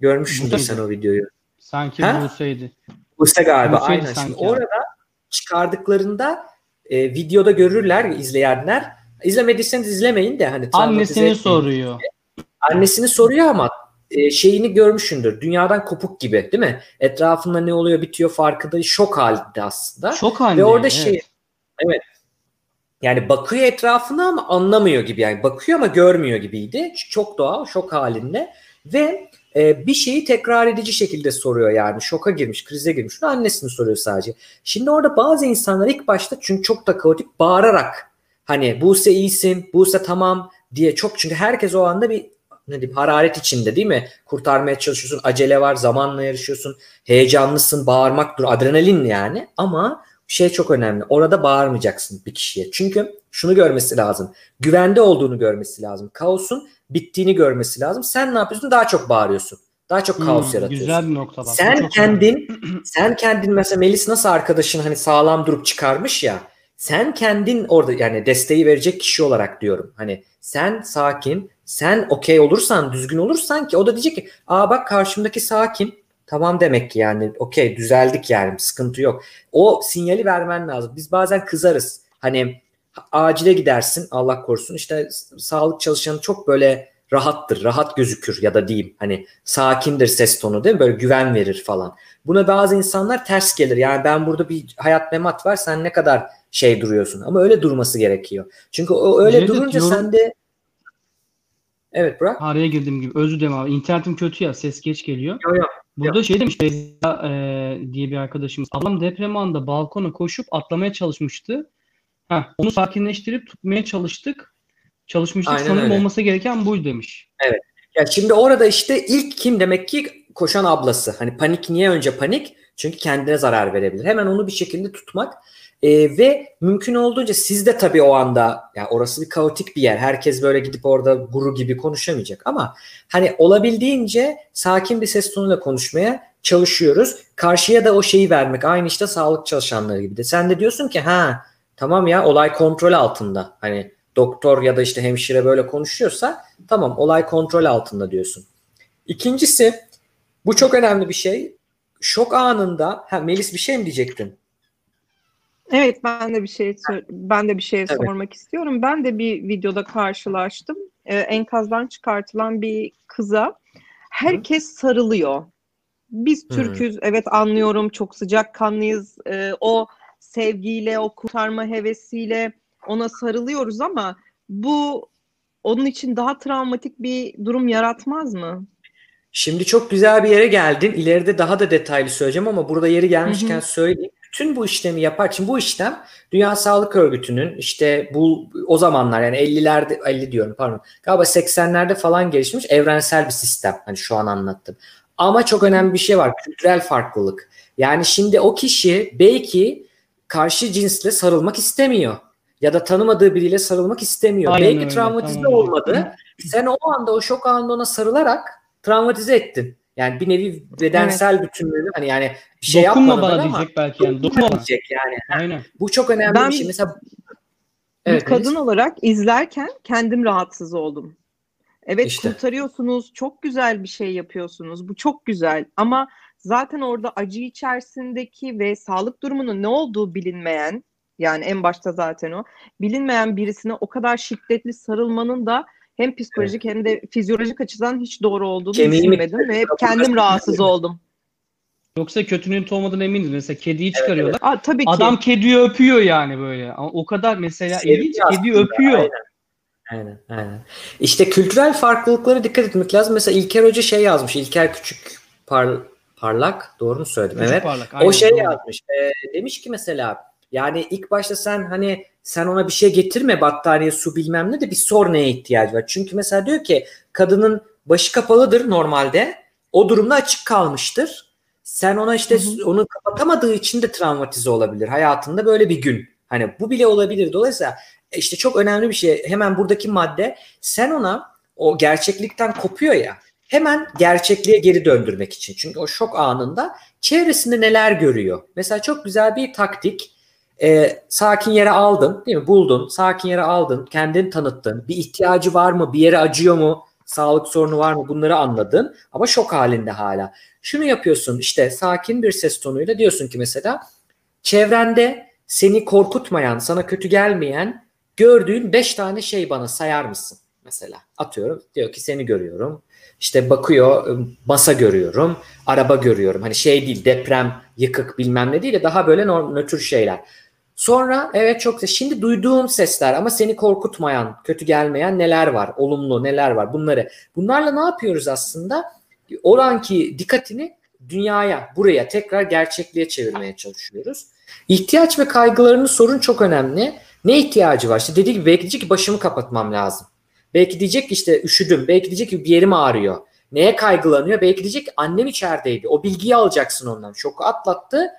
Görmüşsündür sen o videoyu.
Sanki ha? Buse'ydi.
Buse galiba Buse'ydi aynen. Şimdi orada çıkardıklarında e, videoda görürler izleyenler. İzlemediyseniz izlemeyin de hani
annesini soruyor.
Annesini soruyor ama e, şeyini görmüşündür. Dünyadan kopuk gibi değil mi? Etrafında ne oluyor bitiyor farkında şok halinde aslında.
Şok halinde.
Ve orada evet. şey evet yani bakıyor etrafına ama anlamıyor gibi yani bakıyor ama görmüyor gibiydi. Çok doğal şok halinde ve e, bir şeyi tekrar edici şekilde soruyor yani şoka girmiş krize girmiş annesini soruyor sadece. Şimdi orada bazı insanlar ilk başta çünkü çok da kaotik bağırarak hani Buse iyisin Buse tamam diye çok çünkü herkes o anda bir ne diyeyim hararet içinde değil mi? Kurtarmaya çalışıyorsun, acele var, zamanla yarışıyorsun, heyecanlısın, bağırmak dur, adrenalin yani ama şey çok önemli. Orada bağırmayacaksın bir kişiye. Çünkü şunu görmesi lazım. Güvende olduğunu görmesi lazım. Kaosun bittiğini görmesi lazım. Sen ne yapıyorsun? Daha çok bağırıyorsun. Daha çok kaos hmm, yaratıyorsun.
Güzel bir nokta bak.
Sen kendin sen kendin mesela Melis nasıl arkadaşın hani sağlam durup çıkarmış ya. Sen kendin orada yani desteği verecek kişi olarak diyorum. Hani sen sakin, sen okey olursan, düzgün olursan ki o da diyecek ki aa bak karşımdaki sakin. Tamam demek ki yani okey düzeldik yani sıkıntı yok. O sinyali vermen lazım. Biz bazen kızarız. Hani acile gidersin Allah korusun işte sağlık çalışanı çok böyle rahattır, rahat gözükür ya da diyeyim hani sakindir ses tonu değil mi? Böyle güven verir falan. Buna bazı insanlar ters gelir. Yani ben burada bir hayat memat var sen ne kadar şey duruyorsun ama öyle durması gerekiyor. Çünkü o öyle evet, durunca yorum... sen de Evet Burak.
Araya girdim gibi. Özür dilerim abi. İnternetim kötü ya. Ses geç geliyor.
Yok yok.
Burada yok. şey demiş Beyza e, diye bir arkadaşımız. Ablam deprem anında balkona koşup atlamaya çalışmıştı. Heh, onu sakinleştirip tutmaya çalıştık. Çalışmıştık. Aynen Sanırım öyle. olması gereken buydu demiş.
Evet. Ya şimdi orada işte ilk kim demek ki koşan ablası. Hani panik niye önce panik? Çünkü kendine zarar verebilir. Hemen onu bir şekilde tutmak. E, ve mümkün olduğunca siz de tabii o anda yani orası bir kaotik bir yer. Herkes böyle gidip orada guru gibi konuşamayacak ama hani olabildiğince sakin bir ses tonuyla konuşmaya çalışıyoruz. Karşıya da o şeyi vermek. Aynı işte sağlık çalışanları gibi de. Sen de diyorsun ki ha tamam ya olay kontrol altında. Hani doktor ya da işte hemşire böyle konuşuyorsa tamam olay kontrol altında diyorsun. İkincisi bu çok önemli bir şey. Şok anında ha Melis bir şey mi diyecektin?
Evet ben de bir şey ben de bir şey evet. sormak istiyorum. Ben de bir videoda karşılaştım. Ee, enkazdan çıkartılan bir kıza herkes Hı. sarılıyor. Biz Hı. Türküz evet anlıyorum çok sıcak kanlıyız. Ee, o sevgiyle o kurtarma hevesiyle ona sarılıyoruz ama bu onun için daha travmatik bir durum yaratmaz mı?
Şimdi çok güzel bir yere geldin. İleride daha da detaylı söyleyeceğim ama burada yeri gelmişken hı hı. söyleyeyim bütün bu işlemi yapar için bu işlem Dünya Sağlık Örgütü'nün işte bu o zamanlar yani 50'lerde 50 diyorum pardon galiba 80'lerde falan gelişmiş evrensel bir sistem hani şu an anlattım. Ama çok önemli bir şey var kültürel farklılık. Yani şimdi o kişi belki karşı cinsle sarılmak istemiyor ya da tanımadığı biriyle sarılmak istemiyor. Aynen belki öyle, travmatize tamam. olmadı. Sen o anda o şok anında ona sarılarak travmatize ettin. Yani bir nevi bedensel evet. bütünlüğünü hani yani
bir şey dokunma bana ama diyecek belki yani. Dokunma
diyecek yani. Aynen. Bu çok önemli ben, bir şey. Mesela
evet, bir kadın Melis. olarak izlerken kendim rahatsız oldum. Evet işte. kurtarıyorsunuz. Çok güzel bir şey yapıyorsunuz. Bu çok güzel ama zaten orada acı içerisindeki ve sağlık durumunun ne olduğu bilinmeyen yani en başta zaten o bilinmeyen birisine o kadar şiddetli sarılmanın da hem psikolojik evet. hem de fizyolojik açıdan hiç doğru olduğunu Kemiğimi düşünmedim ve hep kendim rahatsız oldum.
Yoksa kötünün olmadığına eminiz. Mesela kediyi çıkarıyorlar. Evet, evet. Aa, tabii ki. Adam kediyi öpüyor yani böyle. O kadar mesela ilginç kediyi öpüyor.
Aynen. Aynen, aynen. İşte kültürel farklılıklara dikkat etmek lazım. Mesela İlker Hoca şey yazmış. İlker Küçük par, Parlak. Doğru mu söyledim? Küçük evet. Parlak, aynen, o şey doğru. yazmış. E, demiş ki mesela Yani ilk başta sen hani sen ona bir şey getirme battaniye su bilmem ne de bir sor neye ihtiyacı var. Çünkü mesela diyor ki kadının başı kapalıdır normalde. O durumda açık kalmıştır. Sen ona işte hı hı. onu kapatamadığı için de travmatize olabilir. Hayatında böyle bir gün. Hani bu bile olabilir. Dolayısıyla e, işte çok önemli bir şey. Hemen buradaki madde sen ona o gerçeklikten kopuyor ya. Hemen gerçekliğe geri döndürmek için. Çünkü o şok anında çevresinde neler görüyor. Mesela çok güzel bir taktik. Ee, sakin yere aldın değil mi? Buldun. Sakin yere aldın. Kendini tanıttın. Bir ihtiyacı var mı? Bir yere acıyor mu? Sağlık sorunu var mı? Bunları anladın. Ama şok halinde hala. Şunu yapıyorsun işte sakin bir ses tonuyla diyorsun ki mesela çevrende seni korkutmayan, sana kötü gelmeyen gördüğün beş tane şey bana sayar mısın? Mesela atıyorum diyor ki seni görüyorum. İşte bakıyor ıı, masa görüyorum, araba görüyorum. Hani şey değil deprem, yıkık bilmem ne değil de daha böyle nötr şeyler. Sonra evet çok şimdi duyduğum sesler ama seni korkutmayan, kötü gelmeyen neler var? Olumlu neler var? Bunları. Bunlarla ne yapıyoruz aslında? Oranki dikkatini dünyaya, buraya tekrar gerçekliğe çevirmeye çalışıyoruz. İhtiyaç ve kaygılarını sorun çok önemli. Ne ihtiyacı var? İşte dediği gibi belki diyecek ki başımı kapatmam lazım. Belki diyecek ki işte üşüdüm. Belki diyecek ki bir yerim ağrıyor. Neye kaygılanıyor? Belki diyecek ki annem içerideydi. O bilgiyi alacaksın ondan. Şoku atlattı.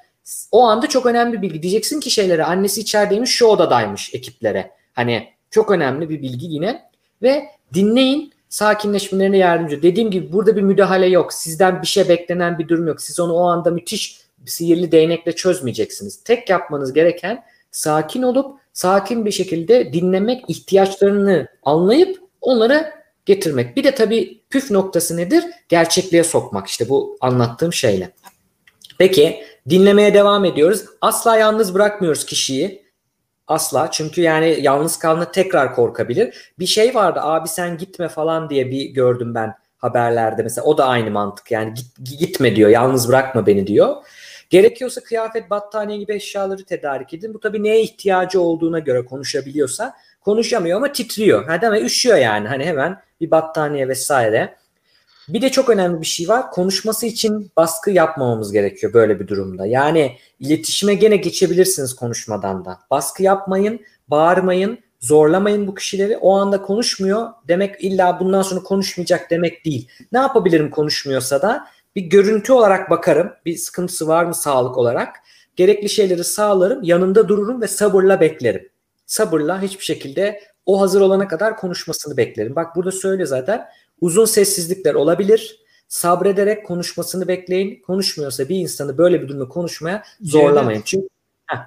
O anda çok önemli bir bilgi. Diyeceksin ki şeylere annesi içerideymiş şu odadaymış ekiplere. Hani çok önemli bir bilgi yine. Ve dinleyin sakinleşmelerine yardımcı. Dediğim gibi burada bir müdahale yok. Sizden bir şey beklenen bir durum yok. Siz onu o anda müthiş sihirli değnekle çözmeyeceksiniz. Tek yapmanız gereken sakin olup sakin bir şekilde dinlemek, ihtiyaçlarını anlayıp onları getirmek. Bir de tabii püf noktası nedir? Gerçekliğe sokmak işte bu anlattığım şeyle. Peki dinlemeye devam ediyoruz. Asla yalnız bırakmıyoruz kişiyi. Asla çünkü yani yalnız kaldığında tekrar korkabilir. Bir şey vardı abi sen gitme falan diye bir gördüm ben haberlerde mesela o da aynı mantık yani git, gitme diyor yalnız bırakma beni diyor. Gerekiyorsa kıyafet, battaniye gibi eşyaları tedarik edin. Bu tabii neye ihtiyacı olduğuna göre konuşabiliyorsa konuşamıyor ama titriyor. Ha mi? Üşüyor yani. Hani hemen bir battaniye vesaire. Bir de çok önemli bir şey var. Konuşması için baskı yapmamamız gerekiyor böyle bir durumda. Yani iletişime gene geçebilirsiniz konuşmadan da. Baskı yapmayın, bağırmayın, zorlamayın bu kişileri. O anda konuşmuyor demek illa bundan sonra konuşmayacak demek değil. Ne yapabilirim konuşmuyorsa da bir görüntü olarak bakarım. Bir sıkıntısı var mı sağlık olarak? Gerekli şeyleri sağlarım, yanında dururum ve sabırla beklerim. Sabırla hiçbir şekilde o hazır olana kadar konuşmasını beklerim. Bak burada söyle zaten uzun sessizlikler olabilir. Sabrederek konuşmasını bekleyin. Konuşmuyorsa bir insanı böyle bir durumda konuşmaya zorlamayın. Evet. Çünkü heh.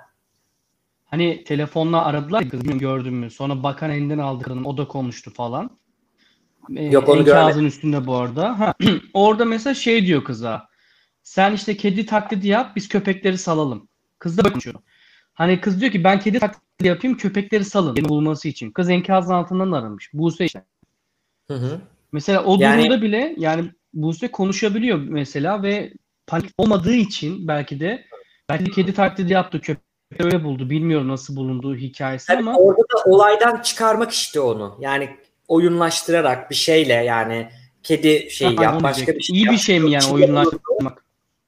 Hani telefonla aradılar kızım gördün mü? Sonra bakan elinden aldı kadın o da konuştu falan. Ee, Yok onu Enkazın üstünde bu arada. Ha, orada mesela şey diyor kıza. Sen işte kedi taklidi yap biz köpekleri salalım. Kız da konuşuyor. Hani kız diyor ki ben kedi taklidi yapayım köpekleri salın. Beni bulması için. Kız enkazın altından arınmış. Buse işte. Hı hı. Mesela o yani... durumda bile yani Buse konuşabiliyor mesela ve panik olmadığı için belki de belki de kedi taklidi yaptı köpek öyle buldu. Bilmiyorum nasıl bulunduğu hikayesi
yani
ama.
Orada da olaydan çıkarmak işte onu. Yani oyunlaştırarak bir şeyle yani kedi şey yap başka bir şey
İyi bir şey mi yani oyunlaştırmak?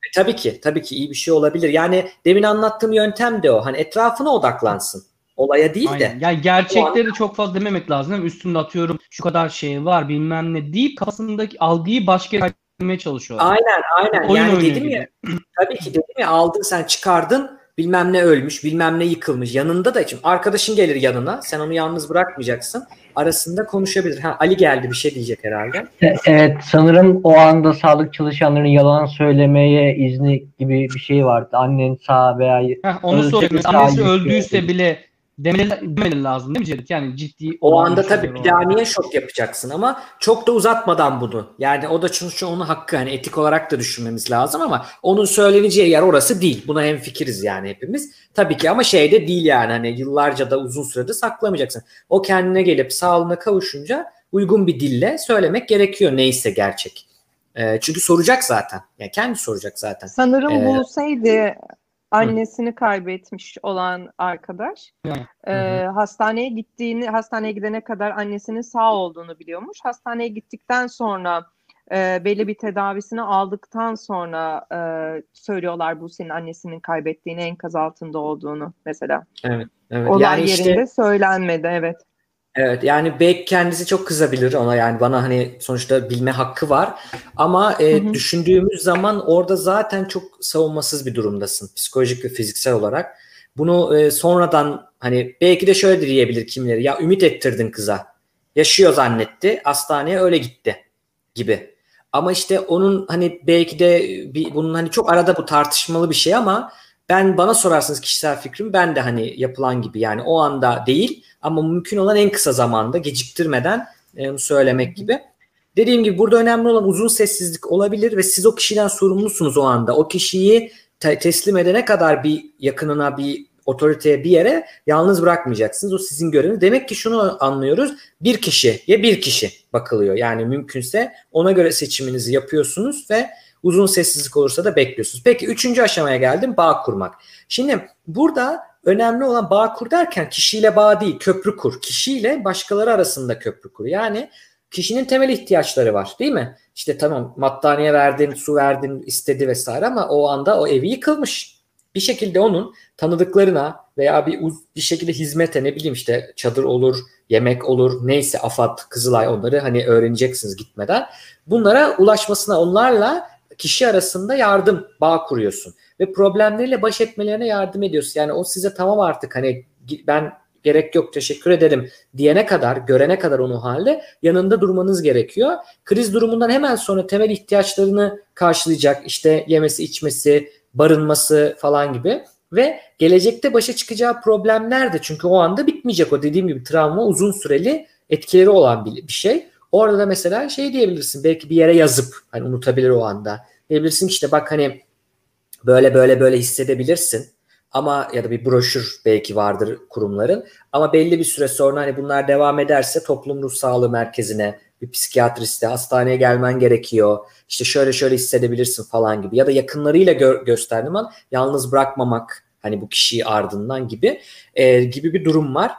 E, tabii ki tabii ki iyi bir şey olabilir. Yani demin anlattığım yöntem de o. Hani etrafına odaklansın. Olaya değil Aynen.
de. Yani gerçekleri an... çok fazla dememek lazım değil mi? Üstünde atıyorum şu kadar şey var bilmem ne deyip kafasındaki algıyı başka yere kaydırmaya çalışıyorlar.
Aynen aynen. Oyun yani dedim gibi. ya tabii ki dedim ya aldın sen çıkardın bilmem ne ölmüş bilmem ne yıkılmış yanında da için arkadaşın gelir yanına sen onu yalnız bırakmayacaksın arasında konuşabilir. Ha, Ali geldi bir şey diyecek herhalde.
E, evet sanırım o anda sağlık çalışanlarının yalan söylemeye izni gibi bir şey vardı. Annen sağ veya
Heh, onu soruyorum. Annesi öldüyse bile demeli, demeli lazım değil mi Cedit? Yani ciddi.
O anda tabii bir daha niye şok yapacaksın ama çok da uzatmadan bunu. Yani o da çünkü onun hakkı hani etik olarak da düşünmemiz lazım ama onun söyleneceği yer orası değil. Buna hem fikiriz yani hepimiz. Tabii ki ama şey de değil yani hani yıllarca da uzun sürede saklamayacaksın. O kendine gelip sağlığına kavuşunca uygun bir dille söylemek gerekiyor neyse gerçek. E, çünkü soracak zaten. Yani kendi soracak zaten.
Sanırım ee, bulsaydı annesini kaybetmiş olan arkadaş e, hastaneye gittiğini hastaneye gidene kadar annesinin sağ olduğunu biliyormuş. Hastaneye gittikten sonra e, belli bir tedavisini aldıktan sonra e, söylüyorlar bu senin annesinin kaybettiğini enkaz altında olduğunu mesela.
Evet. evet.
Olay yani yerinde işte, söylenmedi evet.
Evet yani belki kendisi çok kızabilir ona yani bana hani sonuçta bilme hakkı var ama e, hı hı. düşündüğümüz zaman orada zaten çok savunmasız bir durumdasın psikolojik ve fiziksel olarak. Bunu e, sonradan hani belki de şöyle diyebilir kimleri ya ümit ettirdin kıza yaşıyor zannetti hastaneye öyle gitti gibi. Ama işte onun hani belki de bir, bunun hani çok arada bu tartışmalı bir şey ama ben bana sorarsanız kişisel fikrim ben de hani yapılan gibi yani o anda değil ama mümkün olan en kısa zamanda geciktirmeden e, söylemek gibi. Dediğim gibi burada önemli olan uzun sessizlik olabilir ve siz o kişiden sorumlusunuz o anda. O kişiyi te- teslim edene kadar bir yakınına bir otoriteye bir yere yalnız bırakmayacaksınız. O sizin göreviniz. Demek ki şunu anlıyoruz. Bir kişiye bir kişi bakılıyor. Yani mümkünse ona göre seçiminizi yapıyorsunuz ve uzun sessizlik olursa da bekliyorsunuz. Peki üçüncü aşamaya geldim bağ kurmak. Şimdi burada önemli olan bağ kur derken kişiyle bağ değil köprü kur. Kişiyle başkaları arasında köprü kur. Yani kişinin temel ihtiyaçları var değil mi? İşte tamam mattaneye verdin, su verdin, istedi vesaire ama o anda o evi yıkılmış. Bir şekilde onun tanıdıklarına veya bir bir şekilde hizmete ne bileyim işte çadır olur, yemek olur, neyse AFAD, Kızılay onları hani öğreneceksiniz gitmeden. Bunlara ulaşmasına onlarla kişi arasında yardım bağ kuruyorsun ve problemleriyle baş etmelerine yardım ediyorsun. Yani o size tamam artık hani ben gerek yok teşekkür ederim diyene kadar, görene kadar onu halde yanında durmanız gerekiyor. Kriz durumundan hemen sonra temel ihtiyaçlarını karşılayacak işte yemesi, içmesi, barınması falan gibi ve gelecekte başa çıkacağı problemler de çünkü o anda bitmeyecek o dediğim gibi travma uzun süreli etkileri olan bir, bir şey. Orada da mesela şey diyebilirsin belki bir yere yazıp hani unutabilir o anda. Diyebilirsin işte bak hani böyle böyle böyle hissedebilirsin ama ya da bir broşür belki vardır kurumların ama belli bir süre sonra hani bunlar devam ederse toplum ruh sağlığı merkezine bir psikiyatriste hastaneye gelmen gerekiyor. İşte şöyle şöyle hissedebilirsin falan gibi ya da yakınlarıyla gö- gösterdim an yalnız bırakmamak hani bu kişiyi ardından gibi e, gibi bir durum var.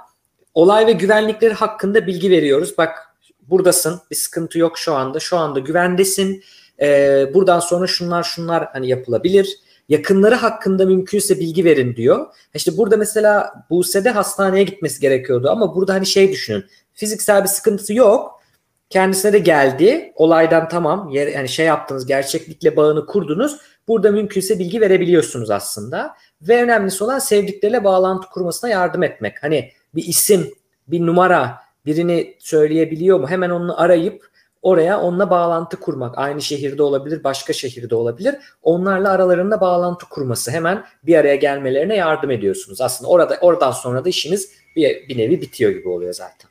Olay ve güvenlikleri hakkında bilgi veriyoruz. Bak buradasın bir sıkıntı yok şu anda şu anda güvendesin. E, buradan sonra şunlar şunlar hani yapılabilir yakınları hakkında mümkünse bilgi verin diyor. İşte burada mesela Buse'de hastaneye gitmesi gerekiyordu ama burada hani şey düşünün. Fiziksel bir sıkıntısı yok. Kendisine de geldi. Olaydan tamam. Yani şey yaptınız. Gerçeklikle bağını kurdunuz. Burada mümkünse bilgi verebiliyorsunuz aslında. Ve önemlisi olan sevdikleriyle bağlantı kurmasına yardım etmek. Hani bir isim, bir numara birini söyleyebiliyor mu? Hemen onu arayıp oraya onunla bağlantı kurmak. Aynı şehirde olabilir, başka şehirde olabilir. Onlarla aralarında bağlantı kurması hemen bir araya gelmelerine yardım ediyorsunuz. Aslında orada oradan sonra da işiniz bir, bir nevi bitiyor gibi oluyor zaten.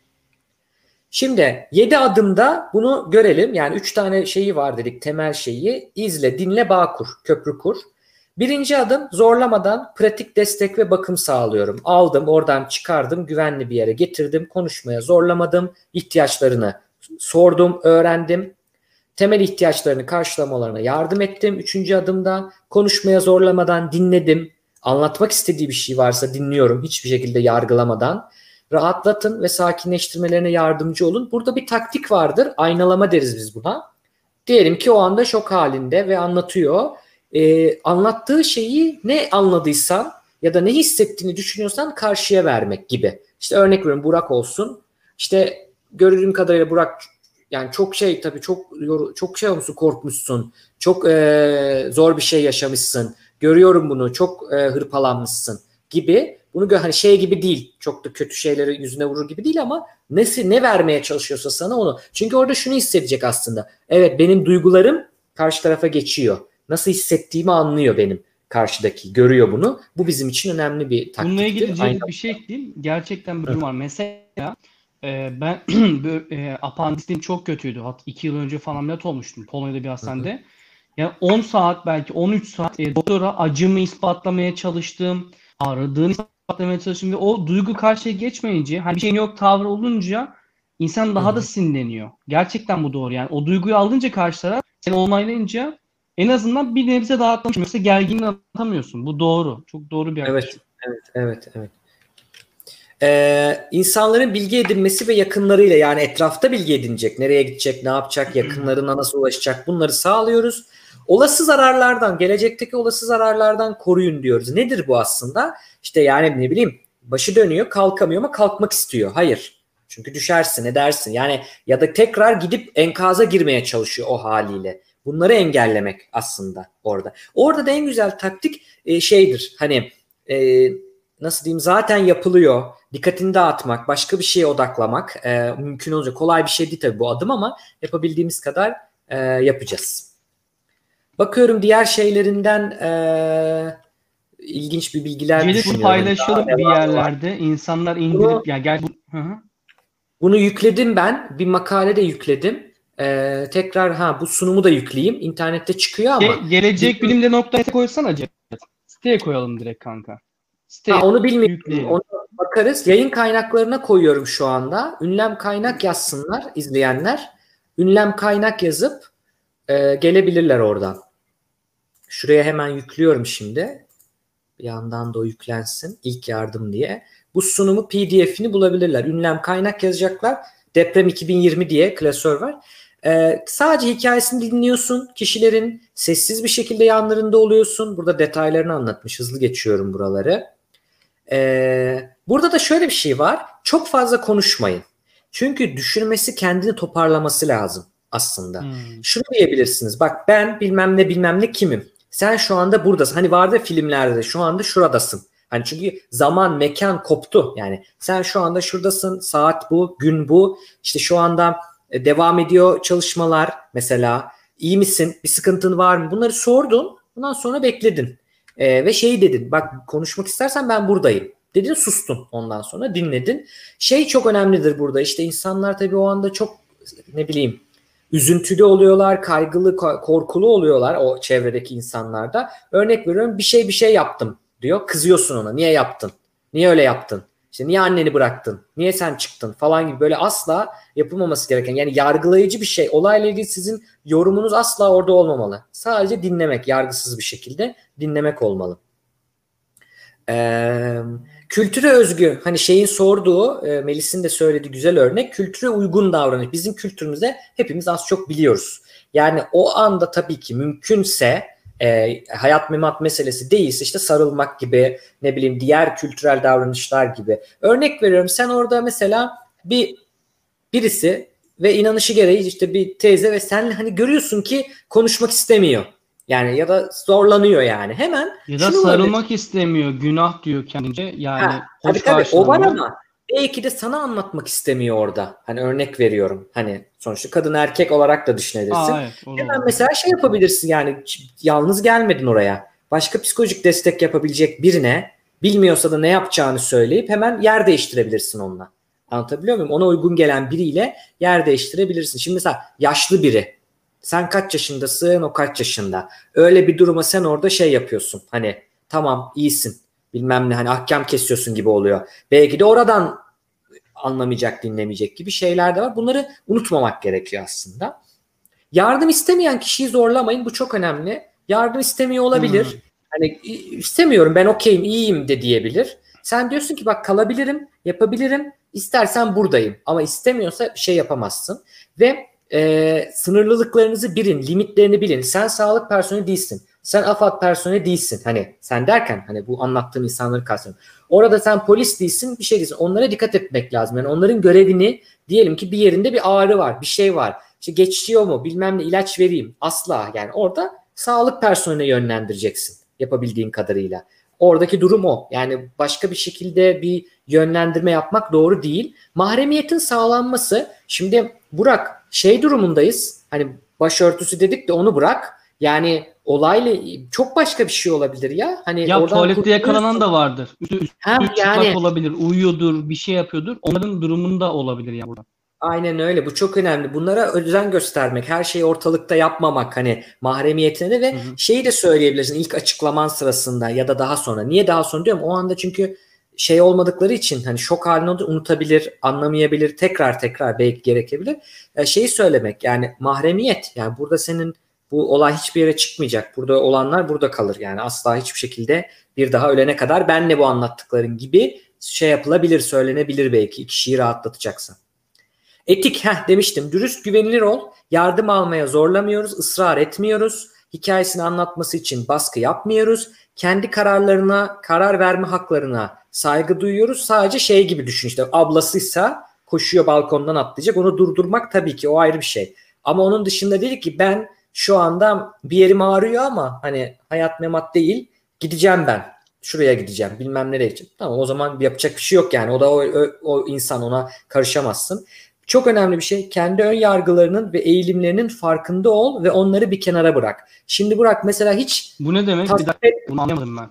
Şimdi 7 adımda bunu görelim. Yani 3 tane şeyi var dedik temel şeyi. izle, dinle, bağ kur, köprü kur. Birinci adım zorlamadan pratik destek ve bakım sağlıyorum. Aldım, oradan çıkardım, güvenli bir yere getirdim, konuşmaya zorlamadım, ihtiyaçlarını sordum, öğrendim. Temel ihtiyaçlarını karşılamalarına yardım ettim. Üçüncü adımda konuşmaya zorlamadan dinledim. Anlatmak istediği bir şey varsa dinliyorum hiçbir şekilde yargılamadan. Rahatlatın ve sakinleştirmelerine yardımcı olun. Burada bir taktik vardır. Aynalama deriz biz buna. Diyelim ki o anda şok halinde ve anlatıyor. Ee, anlattığı şeyi ne anladıysan ya da ne hissettiğini düşünüyorsan karşıya vermek gibi. İşte örnek veriyorum Burak olsun. İşte gördüğüm kadarıyla Burak yani çok şey tabii çok çok şey olmuşsun korkmuşsun. Çok e, zor bir şey yaşamışsın. Görüyorum bunu. Çok e, hırpalanmışsın gibi. Bunu hani şey gibi değil. Çok da kötü şeyleri yüzüne vurur gibi değil ama nesi ne vermeye çalışıyorsa sana onu. Çünkü orada şunu hissedecek aslında. Evet benim duygularım karşı tarafa geçiyor. Nasıl hissettiğimi anlıyor benim karşıdaki. Görüyor bunu. Bu bizim için önemli bir taktiktir.
Bununla ilgili bir şey ekleyeyim. Gerçekten bir durum var. Mesela ee, ben e, apandistim çok kötüydü. Hat iki yıl önce falan ameliyat olmuştum Polonya'da bir hastanede. Hı hı. Yani 10 saat belki 13 saat e, doktora acımı ispatlamaya çalıştım. Aradığını ispatlamaya çalıştım ve o duygu karşıya geçmeyince hani bir şeyin yok tavrı olunca insan daha hı hı. da sinirleniyor. Gerçekten bu doğru yani. O duyguyu alınca karşı taraf sen onaylayınca en azından bir nebze daha atlamış. Mesela gerginliğini atamıyorsun. Bu doğru. Çok doğru bir
yaklaşım. Evet, evet, evet, evet. Ee, insanların bilgi edinmesi ve yakınlarıyla yani etrafta bilgi edinecek, nereye gidecek, ne yapacak, yakınlarına nasıl ulaşacak bunları sağlıyoruz. Olası zararlardan, gelecekteki olası zararlardan koruyun diyoruz. Nedir bu aslında? İşte yani ne bileyim başı dönüyor, kalkamıyor ama kalkmak istiyor. Hayır. Çünkü düşersin, edersin. Yani ya da tekrar gidip enkaza girmeye çalışıyor o haliyle. Bunları engellemek aslında orada. Orada da en güzel taktik e, şeydir. Hani e, nasıl diyeyim zaten yapılıyor. Dikkatini dağıtmak, başka bir şeye odaklamak e, mümkün olacak. Kolay bir şey değil tabii bu adım ama yapabildiğimiz kadar e, yapacağız. Bakıyorum diğer şeylerinden e, ilginç bir bilgiler
Gelip
düşünüyorum.
paylaşalım
Daha
bir
devam var.
yerlerde. İnsanlar indirip
Bunu-
ya gel bu Hı hı.
Bunu yükledim ben. Bir makale de yükledim. Ee, tekrar ha bu sunumu da yükleyeyim. İnternette çıkıyor ama.
Ge- gelecek bilimde noktaya koysana Cevdet. Siteye koyalım direkt kanka. Siteye
Ha, onu bilmiyorum. Onu bakarız. Yayın kaynaklarına koyuyorum şu anda. Ünlem kaynak yazsınlar izleyenler. Ünlem kaynak yazıp e, gelebilirler oradan. Şuraya hemen yüklüyorum şimdi. Bir yandan da o yüklensin. İlk yardım diye. Bu sunumu PDF'ini bulabilirler. Ünlem kaynak yazacaklar. Deprem 2020 diye klasör var. Ee, sadece hikayesini dinliyorsun. Kişilerin sessiz bir şekilde yanlarında oluyorsun. Burada detaylarını anlatmış. Hızlı geçiyorum buraları. Ee, burada da şöyle bir şey var. Çok fazla konuşmayın. Çünkü düşürmesi kendini toparlaması lazım aslında.
Hmm.
Şunu diyebilirsiniz. Bak ben bilmem ne bilmem ne kimim. Sen şu anda buradasın. Hani vardı filmlerde de şu anda şuradasın. Hani çünkü zaman mekan koptu. Yani sen şu anda şuradasın. Saat bu, gün bu. İşte şu anda e, devam ediyor çalışmalar mesela. İyi misin? Bir sıkıntın var mı? Bunları sordun. Bundan sonra bekledin. Ee, ve şey dedin. Bak konuşmak istersen ben buradayım. Dedin sustun ondan sonra dinledin. Şey çok önemlidir burada. İşte insanlar tabii o anda çok ne bileyim üzüntülü oluyorlar, kaygılı, ko- korkulu oluyorlar o çevredeki insanlarda. Örnek veriyorum bir şey bir şey yaptım diyor. Kızıyorsun ona. Niye yaptın? Niye öyle yaptın? İşte niye anneni bıraktın? Niye sen çıktın? Falan gibi böyle asla yapılmaması gereken yani yargılayıcı bir şey. Olayla ilgili sizin yorumunuz asla orada olmamalı. Sadece dinlemek, yargısız bir şekilde dinlemek olmalı. Ee, kültüre özgü hani şeyin sorduğu e, Melis'in de söylediği güzel örnek kültüre uygun davranış. Bizim kültürümüzde hepimiz az çok biliyoruz. Yani o anda tabii ki mümkünse e, hayat memat meselesi değilse işte sarılmak gibi ne bileyim diğer kültürel davranışlar gibi. Örnek veriyorum sen orada mesela bir birisi ve inanışı gereği işte bir teyze ve sen hani görüyorsun ki konuşmak istemiyor. Yani ya da zorlanıyor yani. Hemen
Ya da sarılmak istemiyor. Günah diyor kendince. Yani
Ha,
hoş
tabii tabii o var ama belki de sana anlatmak istemiyor orada. Hani örnek veriyorum. Hani sonuçta kadın erkek olarak da düşünebilirsin.
Aa, evet,
Hemen mesela şey yapabilirsin yani yalnız gelmedin oraya. Başka psikolojik destek yapabilecek birine bilmiyorsa da ne yapacağını söyleyip hemen yer değiştirebilirsin onunla. Anlatabiliyor muyum? Ona uygun gelen biriyle yer değiştirebilirsin. Şimdi mesela yaşlı biri. Sen kaç yaşındasın, o kaç yaşında. Öyle bir duruma sen orada şey yapıyorsun. Hani tamam iyisin bilmem ne hani ahkam kesiyorsun gibi oluyor. Belki de oradan anlamayacak, dinlemeyecek gibi şeyler de var. Bunları unutmamak gerekiyor aslında. Yardım istemeyen kişiyi zorlamayın. Bu çok önemli. Yardım istemiyor olabilir.
Hmm.
Hani istemiyorum ben okeyim, iyiyim de diyebilir. Sen diyorsun ki bak kalabilirim, yapabilirim. İstersen buradayım. Ama istemiyorsa bir şey yapamazsın. Ve e, sınırlılıklarınızı bilin, limitlerini bilin. Sen sağlık personeli değilsin. Sen AFAD personeli değilsin. Hani sen derken hani bu anlattığım insanları kastediyorum. Orada sen polis değilsin, bir şey değilsin. Onlara dikkat etmek lazım. Yani onların görevini diyelim ki bir yerinde bir ağrı var, bir şey var. İşte geçiyor mu, bilmem ne ilaç vereyim. Asla yani orada sağlık personeline yönlendireceksin yapabildiğin kadarıyla. Oradaki durum o. Yani başka bir şekilde bir yönlendirme yapmak doğru değil. Mahremiyetin sağlanması. Şimdi Burak şey durumundayız. Hani başörtüsü dedik de onu bırak. Yani olayla çok başka bir şey olabilir ya. Hani
Ya
oradan
tuvalette yakalanan da vardır. Üstü, üstü çıplak
yani
olabilir, uyuyordur, bir şey yapıyordur. Onların durumunda olabilir ya burada.
Aynen öyle. Bu çok önemli. Bunlara özen göstermek, her şeyi ortalıkta yapmamak hani mahremiyetine de ve
Hı hı.
şeyi de söyleyebilirsin ilk açıklaman sırasında ya da daha sonra. Niye daha sonra diyorum? O anda çünkü şey olmadıkları için hani şok halini unutabilir, anlamayabilir, tekrar tekrar belki gerekebilir. E, şeyi söylemek yani mahremiyet yani burada senin bu olay hiçbir yere çıkmayacak. Burada olanlar burada kalır. Yani asla hiçbir şekilde bir daha ölene kadar benle bu anlattıkların gibi şey yapılabilir, söylenebilir belki kişiyi rahatlatacaksa. Etik, heh demiştim. Dürüst, güvenilir ol. Yardım almaya zorlamıyoruz, ısrar etmiyoruz. Hikayesini anlatması için baskı yapmıyoruz. Kendi kararlarına, karar verme haklarına saygı duyuyoruz. Sadece şey gibi düşün işte ablasıysa koşuyor balkondan atlayacak. Onu durdurmak tabii ki o ayrı bir şey. Ama onun dışında dedi ki ben şu anda bir yerim ağrıyor ama hani hayat memat değil. Gideceğim ben. Şuraya gideceğim. Bilmem nereye gideceğim. Tamam o zaman yapacak bir şey yok yani. O da o, o, o insan ona karışamazsın. Çok önemli bir şey. Kendi ön yargılarının ve eğilimlerinin farkında ol ve onları bir kenara bırak. Şimdi bırak mesela hiç
Bu ne demek? Bir dakika bunu anlamadım ben.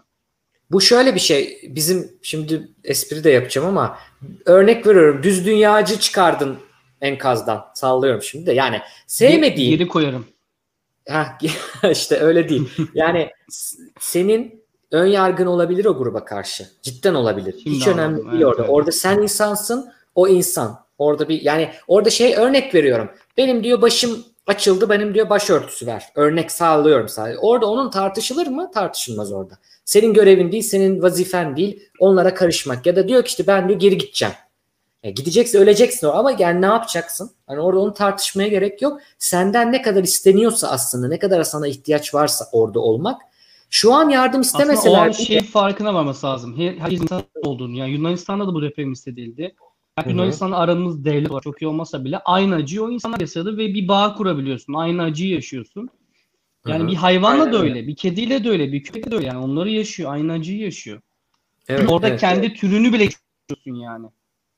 bu şöyle bir şey. Bizim şimdi espri de yapacağım ama örnek veriyorum. Düz dünyacı çıkardın enkazdan. Sallıyorum şimdi de. Yani sevmediğin
Geri koyarım.
Ha işte öyle değil. Yani senin ön yargın olabilir o gruba karşı. Cidden olabilir.
Şimdi
Hiç
anladım,
önemli değil
evet,
orada.
evet.
Orada sen insansın, o insan. Orada bir yani orada şey örnek veriyorum. Benim diyor başım açıldı, benim diyor başörtüsü ver. Örnek sağlıyorum sadece. Orada onun tartışılır mı? Tartışılmaz orada. Senin görevin değil, senin vazifen değil onlara karışmak. Ya da diyor ki işte ben diyor geri gideceğim. E, gideceksin öleceksin o ama yani ne yapacaksın? Hani orada onu tartışmaya gerek yok. Senden ne kadar isteniyorsa aslında ne kadar sana ihtiyaç varsa orada olmak. Şu an yardım
Aslında o
istemeseler
an
bile-
şey farkına varması lazım. Her, herkes insan olduğunu. Yani Yunanistan'da da bu deprem hissedildi.
Hı hı.
Yunanistan'la aramız devlet olarak çok iyi olmasa bile aynı acıyı o insanlar yaşadı ve bir bağ kurabiliyorsun. Aynı acıyı yaşıyorsun. Yani
Hı hı.
bir hayvanla
Aynen
da
öyle.
öyle, bir kediyle de öyle, bir köpekle de öyle. Yani onları yaşıyor, aynı acıyı yaşıyor.
Evet,
Orada
evet,
kendi
evet.
türünü bile yaşıyorsun yani.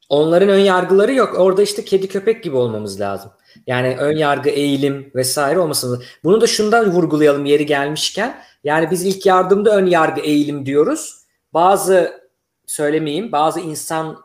Onların ön yargıları yok. Orada işte kedi köpek gibi olmamız lazım. Yani ön yargı, eğilim vesaire olmasın. Bunu da şundan vurgulayalım yeri gelmişken. Yani biz ilk yardımda ön yargı, eğilim diyoruz. Bazı söylemeyeyim, bazı insan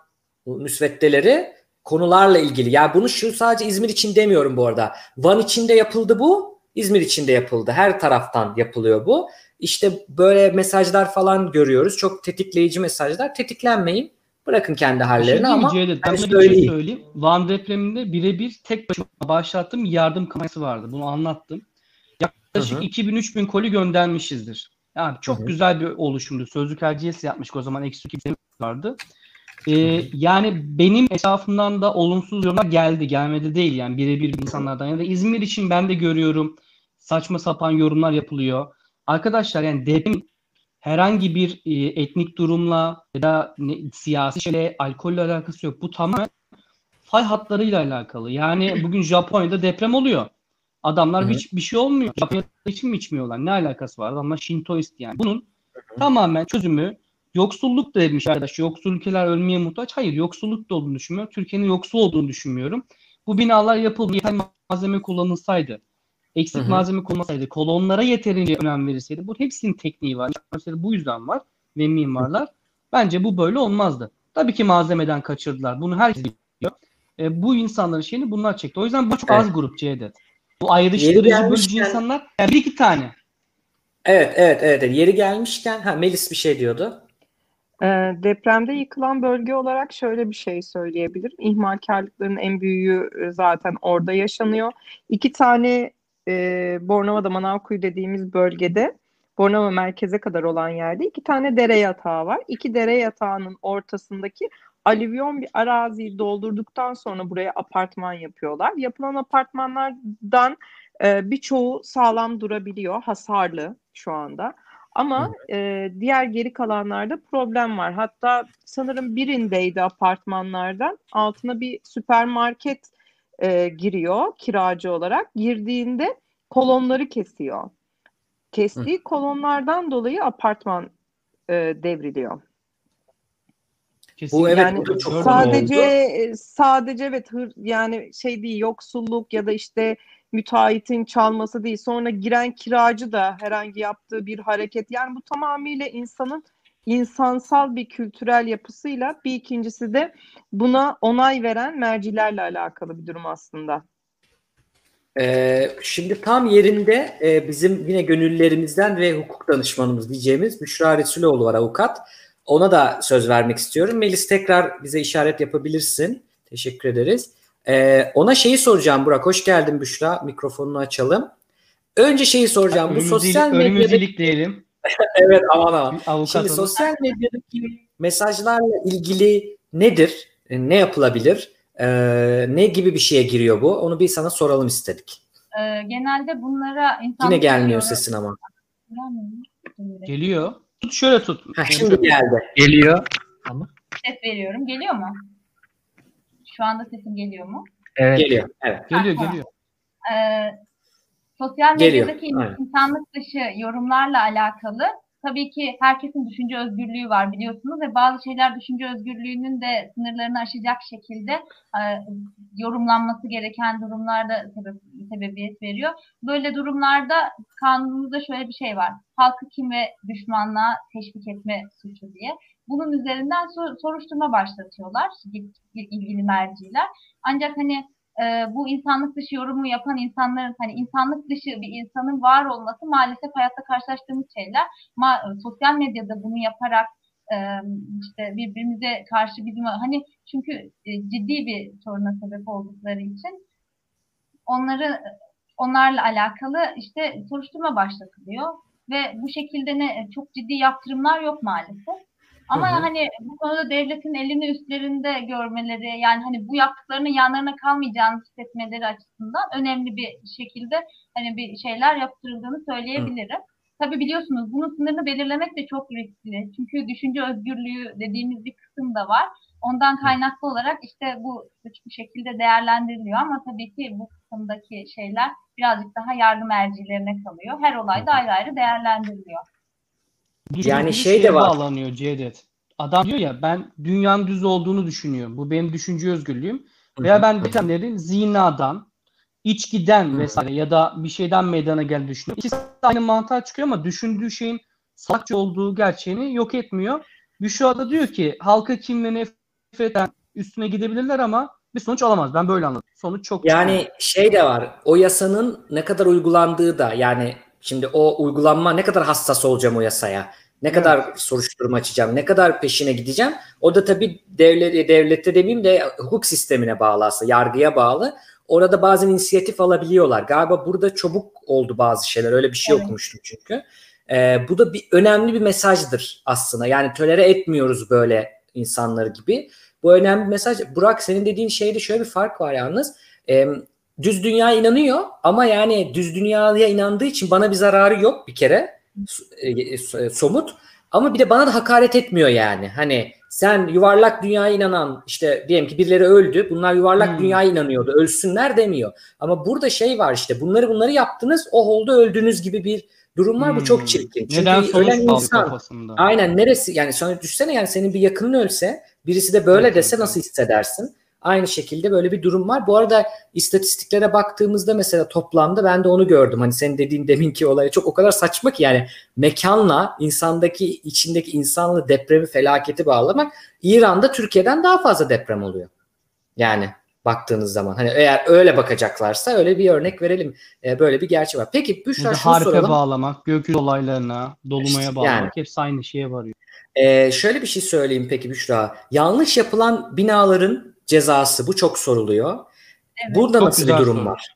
müsveddeleri konularla ilgili. Yani bunu şu sadece İzmir için demiyorum bu arada. Van için de yapıldı bu, İzmir için de yapıldı. Her taraftan yapılıyor bu. İşte böyle mesajlar falan görüyoruz. Çok tetikleyici mesajlar. Tetiklenmeyin. Bırakın kendi
şey
hallerine
diyeyim mi
ama
Cevdet? Ben
hani
sana bir şey
söyleyeyim.
Van depreminde birebir tek başıma başlattığım yardım kampanyası vardı. Bunu anlattım. Yaklaşık
Hı hı.
2000-3000 koli göndermişizdir. Yani çok
Hı hı.
güzel bir oluşumdu. Sözlük LGS yapmıştık o zaman. Eksi 2 vardı. Ee, yani benim etrafımdan da olumsuz yorumlar geldi. Gelmedi değil yani birebir insanlardan. Ya da İzmir için ben de görüyorum. Saçma sapan yorumlar yapılıyor. Arkadaşlar yani deprem herhangi bir e, etnik durumla ya da ne, siyasi şeyle, alkolle alakası yok. Bu tamamen fay hatlarıyla alakalı. Yani bugün Japonya'da deprem oluyor. Adamlar hiç bir şey olmuyor. Japonya'da için mi içmiyorlar? Ne alakası var? Adamlar Şintoist yani. Bunun tamamen çözümü yoksulluk da demiş arkadaş. Yoksul ülkeler ölmeye muhtaç. Hayır yoksulluk da olduğunu düşünmüyorum. Türkiye'nin yoksul olduğunu düşünmüyorum. Bu binalar yapıldı. Yeterli malzeme kullanılsaydı. Eksik
Hı hı.
malzeme kullanılsaydı. Kolonlara yeterince önem verilseydi. Bu hepsinin tekniği var. Mesela bu yüzden var. Ve mimarlar. Bence bu böyle olmazdı. Tabii ki malzemeden kaçırdılar. Bunu herkes biliyor. E, bu insanların şeyini bunlar çekti. O yüzden bu çok
Evet.
az grup Cevdet. Bu ayrıştırıcı bölücü insanlar yani bir iki tane.
Evet, evet, evet. Yeri gelmişken, ha Melis bir şey diyordu.
Ee, depremde yıkılan bölge olarak şöyle bir şey söyleyebilirim. İhmalkarlıkların en büyüğü e, zaten orada yaşanıyor. İki tane e, Bornova'da Manavkuyu dediğimiz bölgede Bornova merkeze kadar olan yerde iki tane dere yatağı var. İki dere yatağının ortasındaki alüvyon bir araziyi doldurduktan sonra buraya apartman yapıyorlar. Yapılan apartmanlardan e, birçoğu sağlam durabiliyor, hasarlı şu anda. Ama e, diğer geri kalanlarda problem var. Hatta sanırım birindeydi apartmanlardan altına bir süpermarket e, giriyor kiracı olarak. Girdiğinde kolonları kesiyor. Kestiği kolonlardan dolayı apartman e, devriliyor.
Kesinlikle.
evet,
Yani
bu da çok
sadece
oldu.
e, sadece evet hır, yani şey değil yoksulluk ya da işte müteahhitin çalması değil. Sonra giren kiracı da herhangi yaptığı bir hareket. Yani bu tamamıyla insanın insansal bir kültürel yapısıyla bir ikincisi de buna onay veren mercilerle alakalı bir durum aslında.
Ee, şimdi tam yerinde e, bizim yine gönüllerimizden ve hukuk danışmanımız diyeceğimiz Büşra Resuloğlu var avukat. Ona da söz vermek istiyorum. Melis tekrar bize işaret yapabilirsin. Teşekkür ederiz. Ee, ona şeyi soracağım Burak. Hoş geldin Büşra. Mikrofonunu açalım. Önce şeyi soracağım. Bu
Önümüzü,
sosyal
önümüzü
medyada...
ilikleyelim.
Evet aman aman.
Avukat
Şimdi
hanım.
sosyal medyadaki mesajlarla ilgili nedir? E, ne yapılabilir? E, ne gibi bir şeye giriyor bu? Onu bir sana soralım istedik.
E, genelde bunlara
insan Yine gelmiyor sesin ama.
Geliyor. Tut şöyle tut.
Ha, şimdi geldi.
Geliyor.
Ama. Ses veriyorum. Geliyor mu? Şu anda sesim geliyor mu?
Evet. Geliyor.
Evet. Geliyor, ha, geliyor.
Ee, sosyal medyadaki geliyor. insanlık dışı yorumlarla alakalı tabii ki herkesin düşünce özgürlüğü var biliyorsunuz ve bazı şeyler düşünce özgürlüğünün de sınırlarını aşacak şekilde e, yorumlanması gereken durumlarda sebep, sebebiyet veriyor. Böyle durumlarda kanunumuzda şöyle bir şey var. Halkı kim ve düşmanlığa teşvik etme suçu diye. Bunun üzerinden sor, soruşturma başlatıyorlar ilgili merciler. Ancak hani e, bu insanlık dışı yorumu yapan insanların hani insanlık dışı bir insanın var olması maalesef hayatta karşılaştığımız şeyler. Ma, sosyal medyada bunu yaparak e, işte birbirimize karşı bizim hani çünkü e, ciddi bir soruna sebep oldukları için onları onlarla alakalı işte soruşturma başlatılıyor ve bu şekilde ne çok ciddi yaptırımlar yok maalesef. Ama hı hı. hani bu konuda devletin elini üstlerinde görmeleri yani hani bu yaptıklarının yanlarına kalmayacağını hissetmeleri açısından önemli bir şekilde hani bir şeyler yaptırıldığını söyleyebilirim. Hı. Tabii biliyorsunuz bunun sınırını belirlemek de çok riskli. Çünkü düşünce özgürlüğü dediğimiz bir kısım da var. Ondan kaynaklı olarak işte bu bu şekilde değerlendiriliyor ama tabii ki bu kısımdaki şeyler birazcık daha yargı mercilerine kalıyor. Her olay da ayrı ayrı değerlendiriliyor.
Yani şey de var. bağlanıyor Cevdet. Adam diyor ya ben dünyanın düz olduğunu düşünüyorum. Bu benim düşünce özgürlüğüm. Veya ben bitenlerin zinadan, içkiden vesaire ya da bir şeyden meydana geldiğini düşünüyorum. İkisi aynı mantığa çıkıyor ama düşündüğü şeyin salakça olduğu gerçeğini yok etmiyor. Büşra diyor ki halka kim ve nefretten üstüne gidebilirler ama bir sonuç alamaz. Ben böyle anladım. Sonuç çok
Yani şey de var. O yasanın ne kadar uygulandığı da yani Şimdi o uygulanma ne kadar hassas olacağım o yasaya? Ne evet. kadar soruşturma açacağım? Ne kadar peşine gideceğim? O da tabii devlet, devlette demeyeyim de hukuk sistemine bağlı aslında. Yargıya bağlı. Orada bazen inisiyatif alabiliyorlar. Galiba burada çabuk oldu bazı şeyler. Öyle bir şey evet. okumuştum çünkü. Ee, bu da bir önemli bir mesajdır aslında. Yani tölere etmiyoruz böyle insanları gibi. Bu önemli bir mesaj. Burak senin dediğin şeyde şöyle bir fark var yalnız. Ee, düz dünya inanıyor ama yani düz dünyaya inandığı için bana bir zararı yok bir kere e, e, somut ama bir de bana da hakaret etmiyor yani. Hani sen yuvarlak dünyaya inanan işte diyelim ki birileri öldü. Bunlar yuvarlak hmm. dünyaya inanıyordu. Ölsünler demiyor. Ama burada şey var işte bunları bunları yaptınız o oldu öldünüz gibi bir durum var. Hmm. Bu çok hmm. çirkin. Çünkü
Neden ölen insan kafasında.
aynen neresi yani sonra düşsene yani senin bir yakının ölse birisi de böyle dese nasıl hissedersin? Aynı şekilde böyle bir durum var. Bu arada istatistiklere baktığımızda mesela toplamda ben de onu gördüm. Hani senin dediğin deminki olaya çok o kadar saçma ki yani mekanla insandaki içindeki insanlı depremi felaketi bağlamak İran'da Türkiye'den daha fazla deprem oluyor. Yani baktığınız zaman hani eğer öyle bakacaklarsa öyle bir örnek verelim. Ee, böyle bir gerçek var. Peki Büşra şunu
harpe soralım. bağlamak, gökyüzü olaylarına, dolumaya işte, bağlamak yani. hepsi aynı şeye varıyor.
Ee, şöyle bir şey söyleyeyim peki Büşra. Yanlış yapılan binaların cezası bu çok soruluyor. Evet, Burada çok nasıl bir durum soru. var?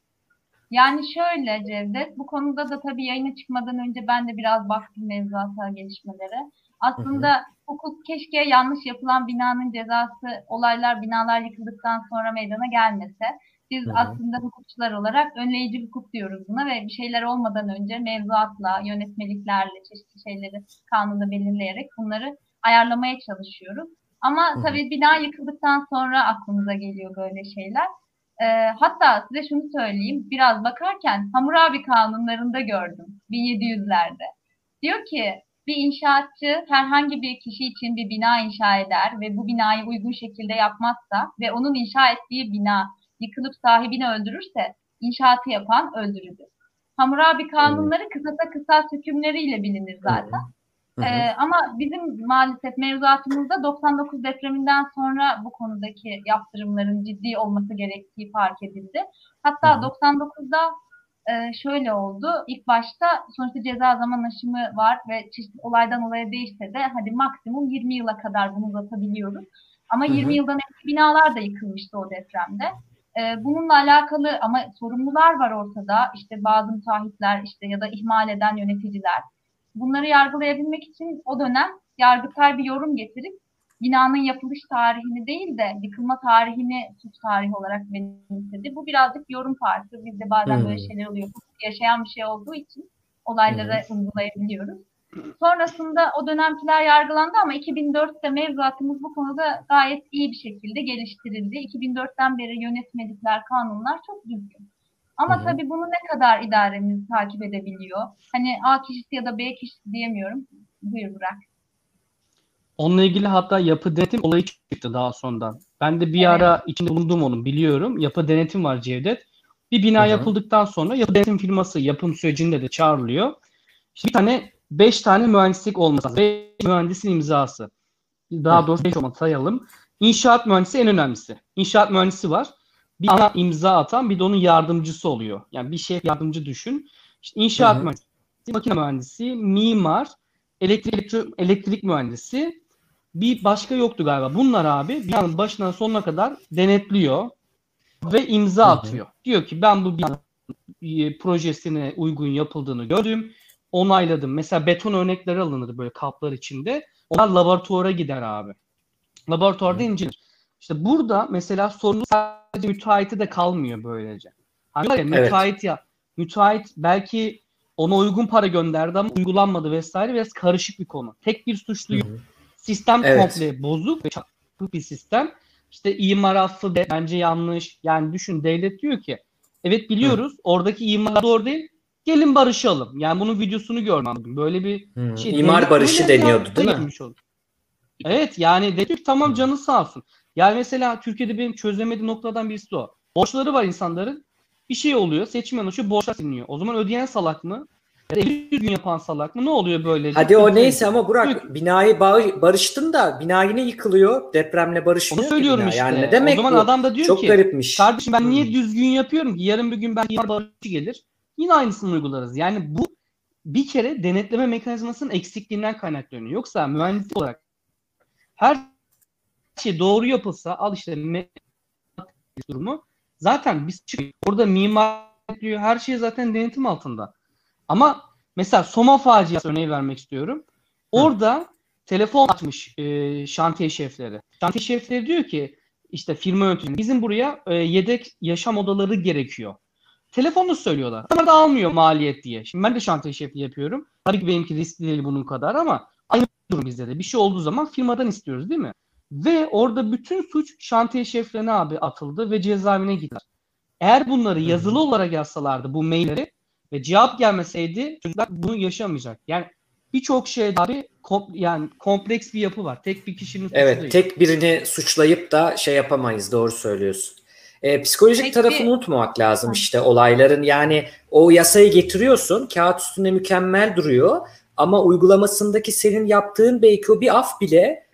Yani şöyle Cevdet, bu konuda da tabii yayına çıkmadan önce ben de biraz baktım mevzuata gelişmelere. Aslında hı hı. hukuk keşke yanlış yapılan binanın cezası olaylar binalar yıkıldıktan sonra meydana gelmese. Biz hı hı. aslında hukukçular olarak önleyici hukuk diyoruz buna ve bir şeyler olmadan önce mevzuatla, yönetmeliklerle, çeşitli şeyleri kanunda belirleyerek bunları ayarlamaya çalışıyoruz. Ama Hı-hı. tabii bina yıkıldıktan sonra aklımıza geliyor böyle şeyler. Ee, hatta size şunu söyleyeyim. Biraz bakarken Hammurabi kanunlarında gördüm 1700'lerde. Diyor ki bir inşaatçı herhangi bir kişi için bir bina inşa eder ve bu binayı uygun şekilde yapmazsa ve onun inşa ettiği bina yıkılıp sahibini öldürürse inşaatı yapan öldürülür. Hammurabi kanunları kısasa kısas hükümleriyle bilinir zaten. Ee, ama bizim maalesef mevzuatımızda 99 depreminden sonra bu konudaki yaptırımların ciddi olması gerektiği fark edildi. Hatta hı hı. 99'da e, şöyle oldu. İlk başta sonuçta ceza zaman aşımı var ve çeşitli olaydan olaya değişse de hadi maksimum 20 yıla kadar bunu uzatabiliyoruz. Ama hı hı. 20 yıldan eski binalar da yıkılmıştı o depremde. E, bununla alakalı ama sorumlular var ortada. İşte bazı müteahhitler işte ya da ihmal eden yöneticiler bunları yargılayabilmek için o dönem yargıtay bir yorum getirip binanın yapılış tarihini değil de yıkılma tarihini suç tarihi olarak benimsedi. Bu birazcık yorum farkı. Bizde bazen hmm. böyle şeyler oluyor. Yaşayan bir şey olduğu için olaylara hmm. uygulayabiliyoruz. Sonrasında o dönemkiler yargılandı ama 2004'te mevzuatımız bu konuda gayet iyi bir şekilde geliştirildi. 2004'ten beri yönetmelikler, kanunlar çok düzgün. Ama Hı-hı. tabii bunu ne kadar idaremiz takip edebiliyor? Hani A kişisi ya da B kişisi diyemiyorum. Buyur Burak.
Onunla ilgili hatta yapı denetim olayı çıktı daha sonradan. Ben de bir evet. ara içinde bulundum onun biliyorum. Yapı denetim var Cevdet. Bir bina Hı-hı. yapıldıktan sonra yapı denetim firması yapım sürecinde de çağrılıyor. İşte bir tane beş tane mühendislik olması lazım. Beş mühendisin imzası. Daha doğrusu beş olmak sayalım. İnşaat mühendisi en önemlisi. İnşaat mühendisi var. Bir ana imza atan bir de onun yardımcısı oluyor. Yani bir şey yardımcı düşün. İşte inşaat Hı-hı. mühendisi, makine mühendisi, mimar, elektrik, elektrik mühendisi, bir başka yoktu galiba. Bunlar abi binanın başından sonuna kadar denetliyor ve imza Hı-hı. atıyor. Diyor ki ben bu binanın e, projesine uygun yapıldığını gördüm. Onayladım. Mesela beton örnekleri alınır böyle kaplar içinde. Onlar laboratuvara gider abi. Laboratuvarda incelenir. İşte burada mesela sorun sadece müteahhite de kalmıyor böylece. Hani evet. müteahhit ya müteahhit belki ona uygun para gönderdi ama uygulanmadı vesaire biraz karışık bir konu. Tek bir suçlu yok. Sistem evet. komple bozuk ve çarpık bir sistem. İşte imar affı de bence yanlış. Yani düşün devlet diyor ki evet biliyoruz Hı. oradaki imar doğru değil. Gelin barışalım. Yani bunun videosunu görmedim. Böyle bir
Hı. şey. İmar barışı deniyordu değil mi?
Evet yani dedik tamam canı sağ olsun. Yani mesela Türkiye'de benim çözemediğim noktadan birisi o. Borçları var insanların. Bir şey oluyor. Seçim yanlışı borçlar siliniyor. O zaman ödeyen salak mı? 50 gün yapan salak mı? Ne oluyor böyle?
Hadi o neyse ama Burak binayı barıştın da bina yine yıkılıyor. Depremle barışmıyor.
Onu söylüyorum bina. işte. Yani ne demek o zaman bu? adam da diyor Çok ki garipmiş. kardeşim ben niye hmm. düzgün yapıyorum ki? Yarın bir gün ben imar barışı gelir. Yine aynısını uygularız. Yani bu bir kere denetleme mekanizmasının eksikliğinden kaynaklanıyor. Yoksa mühendis olarak her şey doğru yapılsa al işte durumu zaten biz çıkıyor. Orada mimar diyor her şey zaten denetim altında. Ama mesela Soma faciası örneği vermek istiyorum. Orada Hı. telefon açmış e, şantiye şefleri. Şantiye şefleri diyor ki işte firma yönetimi bizim buraya e, yedek yaşam odaları gerekiyor. Telefonu söylüyorlar. Ama da almıyor maliyet diye. Şimdi ben de şantiye şefliği yapıyorum. Tabii ki benimki riskli değil bunun kadar ama aynı durum bizde de. Bir şey olduğu zaman firmadan istiyoruz değil mi? Ve orada bütün suç şantiye şeflerine abi atıldı ve cezaevine gittiler. Eğer bunları yazılı olarak yazsalardı bu mailleri ve cevap gelmeseydi çocuklar bunu yaşamayacak. Yani birçok şey abi kom, yani kompleks bir yapı var. Tek bir kişinin
Evet, değil. tek birini suçlayıp da şey yapamayız. Doğru söylüyorsun. E, psikolojik Peki. tarafını unutmamak lazım işte olayların. Yani o yasayı getiriyorsun, kağıt üstünde mükemmel duruyor ama uygulamasındaki senin yaptığın belki o bir af bile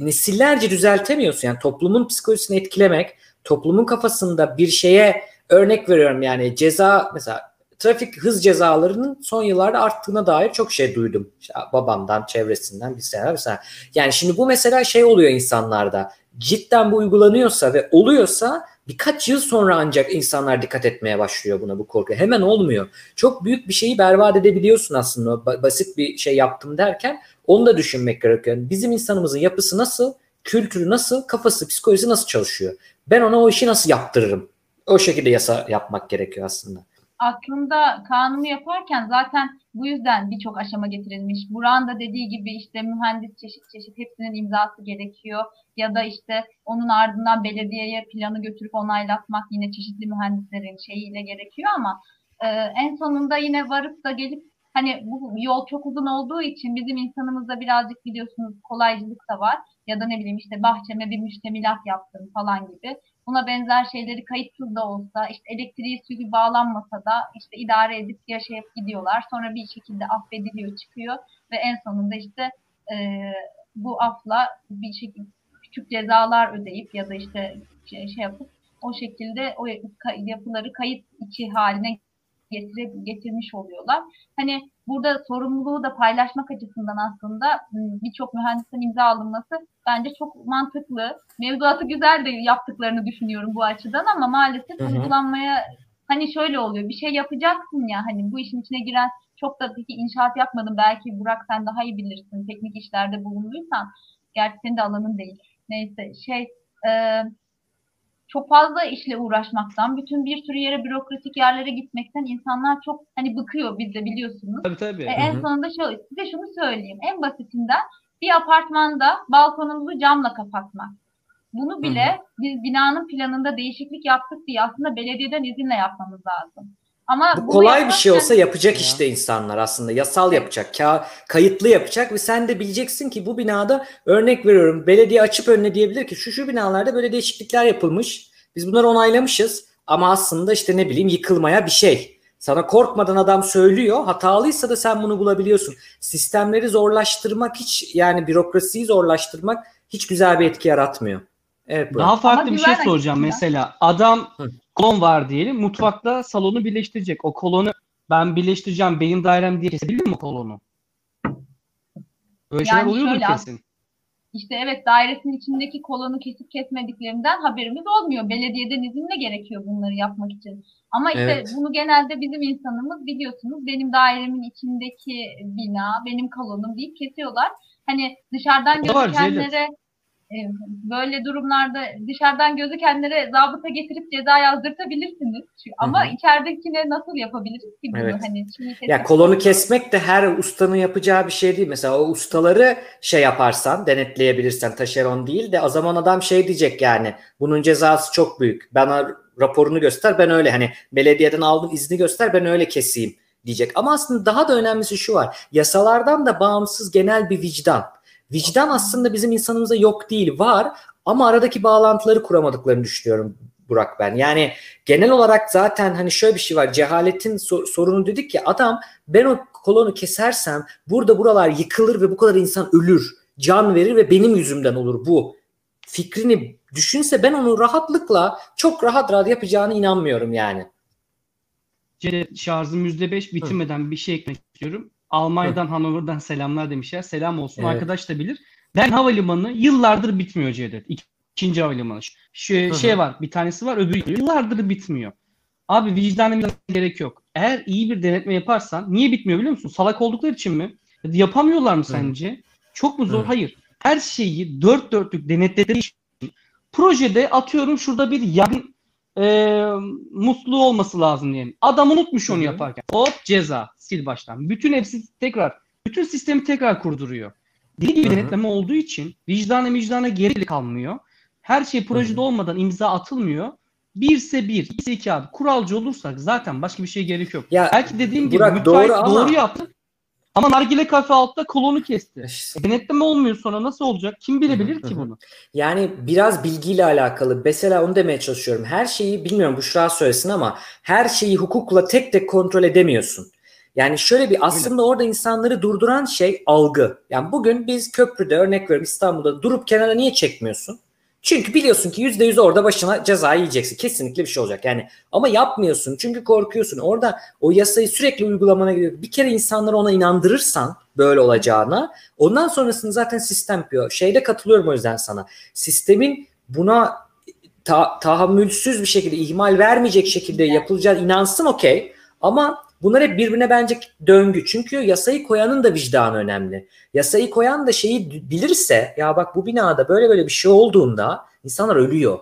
nesillerce düzeltemiyorsun. Yani toplumun psikolojisini etkilemek, toplumun kafasında bir şeye örnek veriyorum yani ceza mesela trafik hız cezalarının son yıllarda arttığına dair çok şey duydum. İşte babamdan, çevresinden bir sene mesela. Yani şimdi bu mesela şey oluyor insanlarda. Cidden bu uygulanıyorsa ve oluyorsa birkaç yıl sonra ancak insanlar dikkat etmeye başlıyor buna bu korku. Hemen olmuyor. Çok büyük bir şeyi berbat edebiliyorsun aslında. Basit bir şey yaptım derken onu da düşünmek gerekiyor. bizim insanımızın yapısı nasıl, kültürü nasıl, kafası, psikolojisi nasıl çalışıyor? Ben ona o işi nasıl yaptırırım? O şekilde yasa yapmak gerekiyor aslında
aslında kanunu yaparken zaten bu yüzden birçok aşama getirilmiş. Buran da dediği gibi işte mühendis çeşit çeşit hepsinin imzası gerekiyor. Ya da işte onun ardından belediyeye planı götürüp onaylatmak yine çeşitli mühendislerin şeyiyle gerekiyor ama e, en sonunda yine varıp da gelip hani bu yol çok uzun olduğu için bizim insanımızda birazcık biliyorsunuz kolaycılık da var. Ya da ne bileyim işte bahçeme bir müştemilat yaptım falan gibi. Buna benzer şeyleri kayıtsız da olsa işte elektriği suyu bağlanmasa da işte idare edip yaşayıp gidiyorlar. Sonra bir şekilde affediliyor çıkıyor ve en sonunda işte e, bu afla bir şekilde küçük cezalar ödeyip ya da işte şey, şey yapıp o şekilde o yapıları kayıt içi haline getire, getirmiş oluyorlar. Hani burada sorumluluğu da paylaşmak açısından aslında birçok mühendisin imza alınması bence çok mantıklı. Mevzuatı güzel de yaptıklarını düşünüyorum bu açıdan ama maalesef Hı-hı. uygulanmaya hani şöyle oluyor bir şey yapacaksın ya hani bu işin içine giren çok da peki inşaat yapmadım belki Burak sen daha iyi bilirsin teknik işlerde bulunduysan Gerçi senin de alanın değil. Neyse şey e, çok fazla işle uğraşmaktan, bütün bir sürü yere bürokratik yerlere gitmekten insanlar çok hani bıkıyor biz de biliyorsunuz.
Tabii tabii.
E, en sonunda şu, size şunu söyleyeyim. En basitinden bir apartmanda balkonumuzu camla kapatmak. Bunu bile Hı-hı. biz binanın planında değişiklik yaptık diye aslında belediyeden izinle yapmamız lazım.
Ama bu kolay bir şey olsa yapacak ya. işte insanlar aslında. Yasal yapacak, ka- kayıtlı yapacak ve sen de bileceksin ki bu binada örnek veriyorum belediye açıp önüne diyebilir ki şu şu binalarda böyle değişiklikler yapılmış. Biz bunları onaylamışız ama aslında işte ne bileyim yıkılmaya bir şey. Sana korkmadan adam söylüyor. Hatalıysa da sen bunu bulabiliyorsun. Sistemleri zorlaştırmak hiç yani bürokrasiyi zorlaştırmak hiç güzel bir etki yaratmıyor.
Evet, Daha farklı Ama bir şey soracağım mesela. Adam Hı. Kolon var diyelim. Mutfakta salonu birleştirecek. O kolonu ben birleştireceğim benim dairem diye kesebilir mi kolonu? Böyle yani şeyler oluyordur şöyle, kesin.
İşte evet dairesinin içindeki kolonu kesip kesmediklerinden haberimiz olmuyor. Belediyeden izinle gerekiyor bunları yapmak için. Ama işte evet. bunu genelde bizim insanımız biliyorsunuz benim dairemin içindeki bina, benim kolonum deyip kesiyorlar. Hani dışarıdan gözükenlere böyle durumlarda dışarıdan gözükenlere zabıta getirip ceza yazdırtabilirsiniz. Ama Hı-hı. içeridekine nasıl yapabiliriz ki bunu? Evet. Hani
ya kolonu kesmek de her ustanın yapacağı bir şey değil. Mesela o ustaları şey yaparsan, denetleyebilirsen taşeron değil de o zaman adam şey diyecek yani. Bunun cezası çok büyük. Bana raporunu göster ben öyle hani belediyeden aldım izni göster ben öyle keseyim diyecek. Ama aslında daha da önemlisi şu var. Yasalardan da bağımsız genel bir vicdan Vicdan aslında bizim insanımıza yok değil, var ama aradaki bağlantıları kuramadıklarını düşünüyorum Burak ben. Yani genel olarak zaten hani şöyle bir şey var. Cehaletin so- sorunu dedik ki adam ben o kolonu kesersem burada buralar yıkılır ve bu kadar insan ölür. Can verir ve benim yüzümden olur bu. Fikrini düşünse ben onu rahatlıkla çok rahat rahat yapacağını inanmıyorum yani.
Şarjım %5 bitirmeden Hı. bir şey eklemek istiyorum. Almanya'dan Hı. Hanover'dan selamlar demişler. Selam olsun. Evet. Arkadaş da bilir. Ben havalimanı yıllardır bitmiyor Cevdet. İkinci havalimanı. Şu, şey var. Bir tanesi var. Öbürü yıllardır bitmiyor. Abi vicdanı gerek yok. Eğer iyi bir denetme yaparsan niye bitmiyor biliyor musun? Salak oldukları için mi? Yapamıyorlar mı sence? Hı. Çok mu zor? Hı. Hayır. Her şeyi dört dörtlük denetledikleri için projede atıyorum şurada bir yangın e, musluğu olması lazım diyelim. Adam unutmuş onu yaparken. Hop ceza. Sil baştan. Bütün hepsi tekrar. Bütün sistemi tekrar kurduruyor. Deli gibi denetleme olduğu için vicdana vicdana geri kalmıyor. Her şey projede Hı-hı. olmadan imza atılmıyor. Birse bir, ikisi iki abi. Kuralcı olursak zaten başka bir şey gerek yok. Ya, Belki dediğim Burak, gibi doğru, ama... doğru yaptı. Ama nargile kafe altta kolonu kesti. İşte. Denetleme olmuyor sonra nasıl olacak? Kim bilebilir ki bunu?
Yani biraz bilgiyle alakalı. Mesela onu demeye çalışıyorum. Her şeyi bilmiyorum bu Büşra söylesin ama her şeyi hukukla tek tek kontrol edemiyorsun. Yani şöyle bir aslında orada insanları durduran şey algı. Yani bugün biz köprüde örnek veriyorum İstanbul'da durup kenara niye çekmiyorsun? Çünkü biliyorsun ki yüzde yüz orada başına ceza yiyeceksin. Kesinlikle bir şey olacak. Yani ama yapmıyorsun çünkü korkuyorsun. Orada o yasayı sürekli uygulamana gidiyor. Bir kere insanları ona inandırırsan böyle olacağına ondan sonrasını zaten sistem yapıyor. Şeyde katılıyorum o yüzden sana. Sistemin buna ta- tahammülsüz bir şekilde ihmal vermeyecek şekilde yapılacağı inansın okey. Ama Bunlar hep birbirine bence döngü. Çünkü yasayı koyanın da vicdanı önemli. Yasayı koyan da şeyi bilirse ya bak bu binada böyle böyle bir şey olduğunda insanlar ölüyor.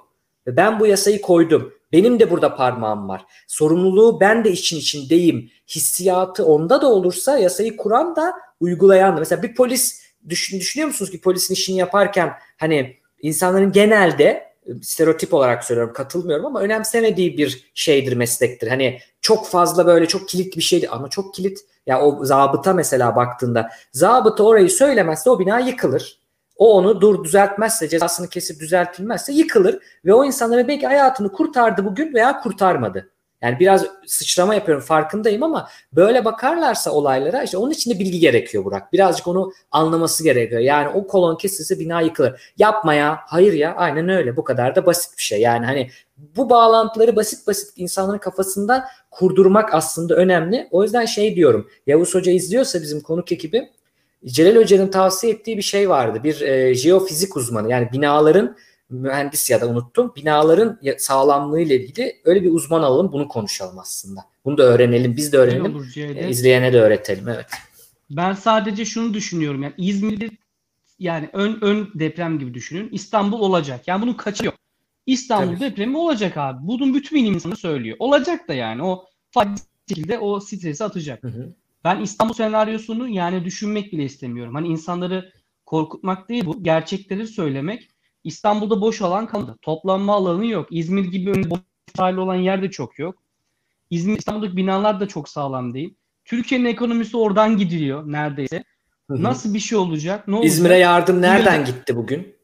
Ve ben bu yasayı koydum. Benim de burada parmağım var. Sorumluluğu ben de için içindeyim. Hissiyatı onda da olursa yasayı kuran da uygulayan da. Mesela bir polis düşün, düşünüyor musunuz ki polisin işini yaparken hani insanların genelde stereotip olarak söylüyorum katılmıyorum ama önemsemediği bir şeydir meslektir. Hani çok fazla böyle çok kilit bir şeydir ama çok kilit ya o zabıta mesela baktığında zabıta orayı söylemezse o bina yıkılır. O onu dur düzeltmezse cezasını kesip düzeltilmezse yıkılır ve o insanların belki hayatını kurtardı bugün veya kurtarmadı. Yani biraz sıçrama yapıyorum farkındayım ama böyle bakarlarsa olaylara işte onun için de bilgi gerekiyor Burak. Birazcık onu anlaması gerekiyor. Yani o kolon kesilse bina yıkılır. Yapma ya. Hayır ya. Aynen öyle. Bu kadar da basit bir şey. Yani hani bu bağlantıları basit basit insanların kafasında kurdurmak aslında önemli. O yüzden şey diyorum. Yavuz Hoca izliyorsa bizim konuk ekibi Celal Hoca'nın tavsiye ettiği bir şey vardı. Bir e, jeofizik uzmanı yani binaların mühendis ya da unuttum. Binaların sağlamlığı ile ilgili öyle bir uzman alalım bunu konuşalım aslında. Bunu da öğrenelim. Biz de öğrenelim. Olur, e, izleyene de öğretelim. Evet.
Ben sadece şunu düşünüyorum. Yani İzmir'de yani ön ön deprem gibi düşünün. İstanbul olacak. Yani bunun kaçı yok. İstanbul Tabii. depremi olacak abi. Bunun bütün bilim insanı söylüyor. Olacak da yani. O farklı şekilde o stresi atacak. Hı hı. Ben İstanbul senaryosunu yani düşünmek bile istemiyorum. Hani insanları korkutmak değil bu. Gerçekleri söylemek. İstanbul'da boş alan kaldı. Toplanma alanı yok. İzmir gibi önünde boş olan yer de çok yok. İzmir, İstanbul'daki binalar da çok sağlam değil. Türkiye'nin ekonomisi oradan gidiliyor neredeyse. Hı-hı. Nasıl bir şey olacak? Ne
İzmir'e yardım nereden gitti bugün?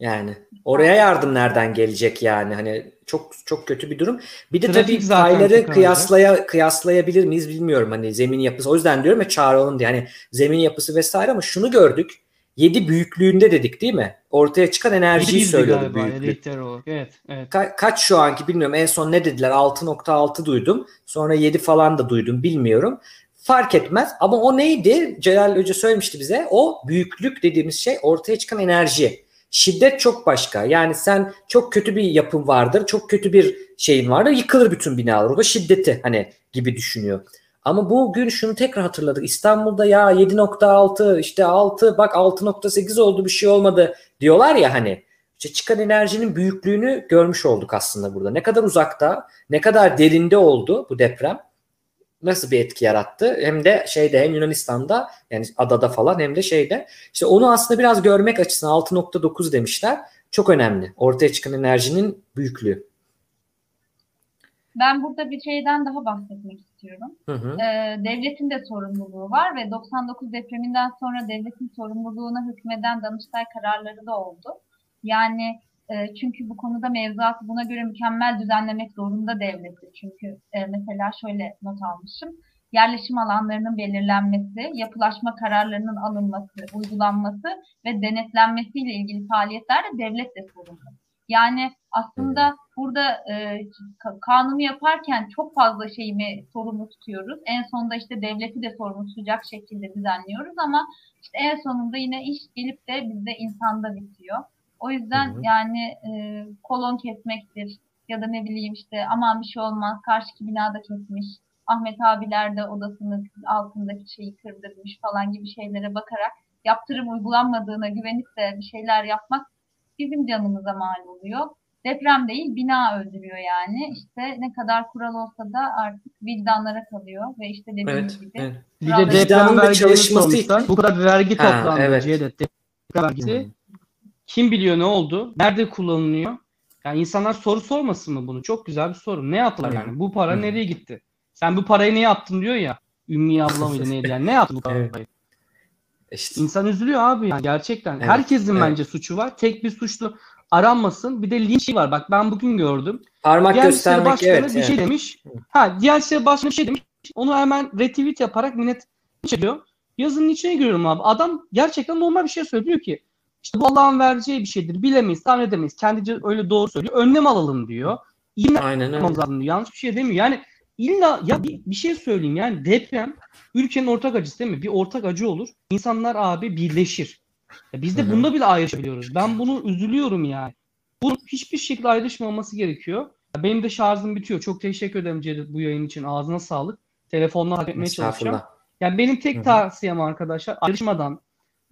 Yani oraya yardım nereden gelecek yani? Hani çok çok kötü bir durum. Bir de Trafik tabii payları kıyaslaya kıyaslayabilir miyiz bilmiyorum hani zemin yapısı. O yüzden diyorum ya çağıralım diye. Hani zemin yapısı vesaire ama şunu gördük. 7 büyüklüğünde dedik değil mi? Ortaya çıkan enerjiyi söylüyordu büyüklük. Evet, evet. Ka- kaç şu anki bilmiyorum. En son ne dediler? 6.6 duydum. Sonra 7 falan da duydum bilmiyorum. Fark etmez ama o neydi? Celal Hoca söylemişti bize. O büyüklük dediğimiz şey ortaya çıkan enerji. Şiddet çok başka. Yani sen çok kötü bir yapın vardır, çok kötü bir şeyin vardır, yıkılır bütün binalar. O da şiddeti hani gibi düşünüyor. Ama bugün şunu tekrar hatırladık. İstanbul'da ya 7.6 işte 6 bak 6.8 oldu bir şey olmadı diyorlar ya hani. İşte çıkan enerjinin büyüklüğünü görmüş olduk aslında burada. Ne kadar uzakta, ne kadar derinde oldu bu deprem nasıl bir etki yarattı? Hem de şeyde hem Yunanistan'da yani adada falan hem de şeyde. İşte onu aslında biraz görmek açısından 6.9 demişler. Çok önemli. Ortaya çıkan enerjinin büyüklüğü.
Ben burada bir şeyden daha bahsetmek istiyorum. Hı hı. Ee, devletin de sorumluluğu var ve 99 depreminden sonra devletin sorumluluğuna hükmeden Danıştay kararları da oldu. Yani e, çünkü bu konuda mevzuatı buna göre mükemmel düzenlemek zorunda devleti. Çünkü e, mesela şöyle not almışım. Yerleşim alanlarının belirlenmesi, yapılaşma kararlarının alınması, uygulanması ve denetlenmesiyle ilgili faaliyetler de devlet de sorumlu. Yani aslında burada e, kanunu yaparken çok fazla şeyimi sorumlu tutuyoruz. En sonunda işte devleti de sorumlu tutacak şekilde düzenliyoruz ama işte en sonunda yine iş gelip de bizde insanda bitiyor. O yüzden hı hı. yani e, kolon kesmektir ya da ne bileyim işte aman bir şey olmaz karşıki binada kesmiş. Ahmet abiler de odasının altındaki şeyi kırdırmış falan gibi şeylere bakarak yaptırım uygulanmadığına güvenip de bir şeyler yapmak bizim canımıza mal oluyor. Deprem değil bina öldürüyor yani. İşte ne kadar kural olsa da artık vicdanlara kalıyor ve işte dediğimiz evet, gibi. Evet.
Bir de deprem vergilerini çalışması bu kadar vergi toplandı. Evet. Deprem vergisi. Kim biliyor ne oldu? Nerede kullanılıyor? Yani insanlar soru sormasın mı bunu? Çok güzel bir soru. Ne yaptılar yani? Bu para nereye gitti? Sen bu parayı ne yaptın diyor ya. Ümmi abla mıydı neydi yani? Ne yaptın bu parayı? Evet. İşte. İnsan üzülüyor abi yani gerçekten. Evet. Herkesin evet. bence suçu var. Tek bir suçlu aranmasın. Bir de linç var. Bak ben bugün gördüm.
Parmak diğer göstermek evet.
bir evet. şey demiş. Ha diğer şey başkanı bir şey demiş. Onu hemen retweet yaparak millet çekiyor. Yazının içine giriyorum abi. Adam gerçekten normal bir şey söylüyor ki işte bu Allah'ın vereceği bir şeydir. Bilemeyiz, tahmin edemeyiz. Kendice öyle doğru söylüyor. Önlem alalım diyor. İğne Aynen öyle. Diyor. Yanlış bir şey demiyor. Yani illa ya bir, bir şey söyleyeyim yani deprem ülkenin ortak acısı değil mi? Bir ortak acı olur. İnsanlar abi birleşir. Ya biz de Hı-hı. bunda bile ayrışabiliyoruz. Ben bunu üzülüyorum yani. Bu hiçbir şekilde ayrışmaması gerekiyor. Benim de şarjım bitiyor. Çok teşekkür ederim Cevdet bu yayın için. Ağzına sağlık. Telefonla halletmeye çalışacağım. Yani benim tek Hı-hı. tavsiyem arkadaşlar ayrışmadan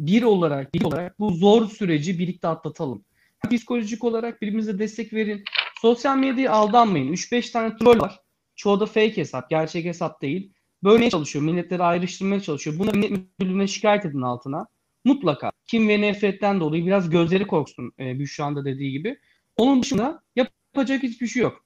bir olarak, bir olarak bu zor süreci birlikte atlatalım. Psikolojik olarak birbirimize destek verin. Sosyal medyaya aldanmayın. 3-5 tane troll var. Çoğu da fake hesap, gerçek hesap değil. Böyle çalışıyor, milletleri ayrıştırmaya çalışıyor. Buna millet müdürlüğüne şikayet edin altına. Mutlaka. Kim ve nefretten dolayı biraz gözleri korksun e, Büşra'nın da dediği gibi. Onun dışında yapacak hiçbir şey yok.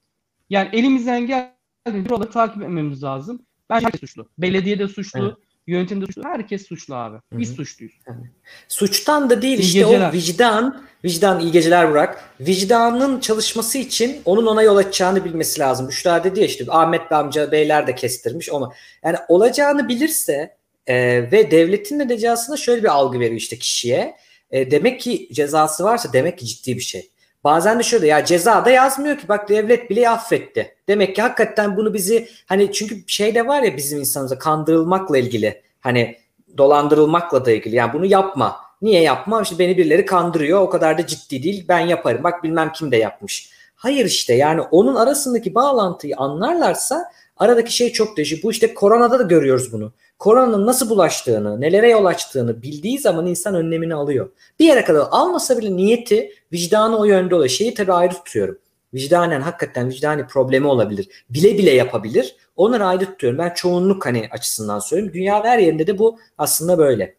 Yani elimizden geldiğince oraları takip etmemiz lazım. Ben herkes suçlu. Belediye de suçlu. Evet. Yönetimde suçlu. Herkes suçlu abi. Biz Hı-hı. suçluyuz. Yani.
Suçtan da değil iyi işte geceler. o vicdan, vicdan iyi geceler bırak. Vicdanın çalışması için onun ona yol açacağını bilmesi lazım. Büşra dedi ya işte Ahmet amca beyler de kestirmiş ama yani olacağını bilirse e, ve devletin de cezasına şöyle bir algı veriyor işte kişiye. E, demek ki cezası varsa demek ki ciddi bir şey. Bazen de şöyle ya ceza da yazmıyor ki bak devlet bile affetti. Demek ki hakikaten bunu bizi hani çünkü şey de var ya bizim insanımıza kandırılmakla ilgili hani dolandırılmakla da ilgili yani bunu yapma. Niye yapma? İşte beni birileri kandırıyor o kadar da ciddi değil ben yaparım bak bilmem kim de yapmış. Hayır işte yani onun arasındaki bağlantıyı anlarlarsa Aradaki şey çok değişik. Bu işte koronada da görüyoruz bunu. Koronanın nasıl bulaştığını, nelere yol açtığını bildiği zaman insan önlemini alıyor. Bir yere kadar almasa bile niyeti, vicdanı o yönde oluyor. Şeyi tabii ayrı tutuyorum. Vicdanen hakikaten vicdani problemi olabilir. Bile bile yapabilir. Onları ayrı tutuyorum. Ben çoğunluk hani açısından söylüyorum. Dünya her yerinde de bu aslında böyle.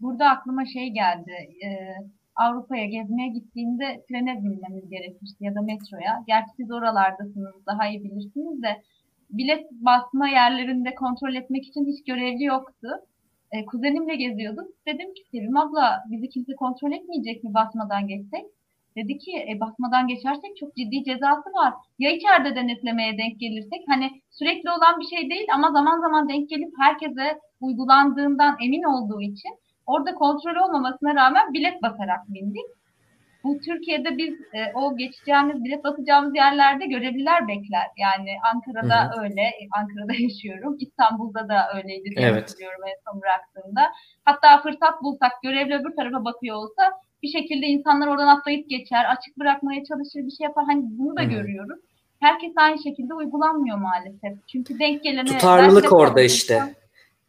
Burada aklıma şey geldi. Ee, Avrupa'ya gezmeye gittiğinde trene binmemiz gerekmişti ya da metroya. Gerçi siz oralardasınız daha iyi bilirsiniz de bilet basma yerlerinde kontrol etmek için hiç görevli yoktu. E, kuzenimle geziyorduk. Dedim ki Sevim abla bizi kimse kontrol etmeyecek mi basmadan geçsek? Dedi ki e, basmadan geçersek çok ciddi cezası var. Ya içeride denetlemeye denk gelirsek hani sürekli olan bir şey değil ama zaman zaman denk gelip herkese uygulandığından emin olduğu için orada kontrol olmamasına rağmen bilet basarak bindik. Bu Türkiye'de biz e, o geçeceğimiz, bilet basacağımız yerlerde görevliler bekler. Yani Ankara'da Hı-hı. öyle, Ankara'da yaşıyorum. İstanbul'da da öyleydi diye evet. hatırlıyorum en son bıraktığımda. Hatta fırsat bulsak görevli öbür tarafa bakıyor olsa bir şekilde insanlar oradan atlayıp geçer, açık bırakmaya çalışır, bir şey yapar. Hani bunu da Hı-hı. görüyoruz. Herkes aynı şekilde uygulanmıyor maalesef. Çünkü denk gelene...
Tutarlılık orada işte.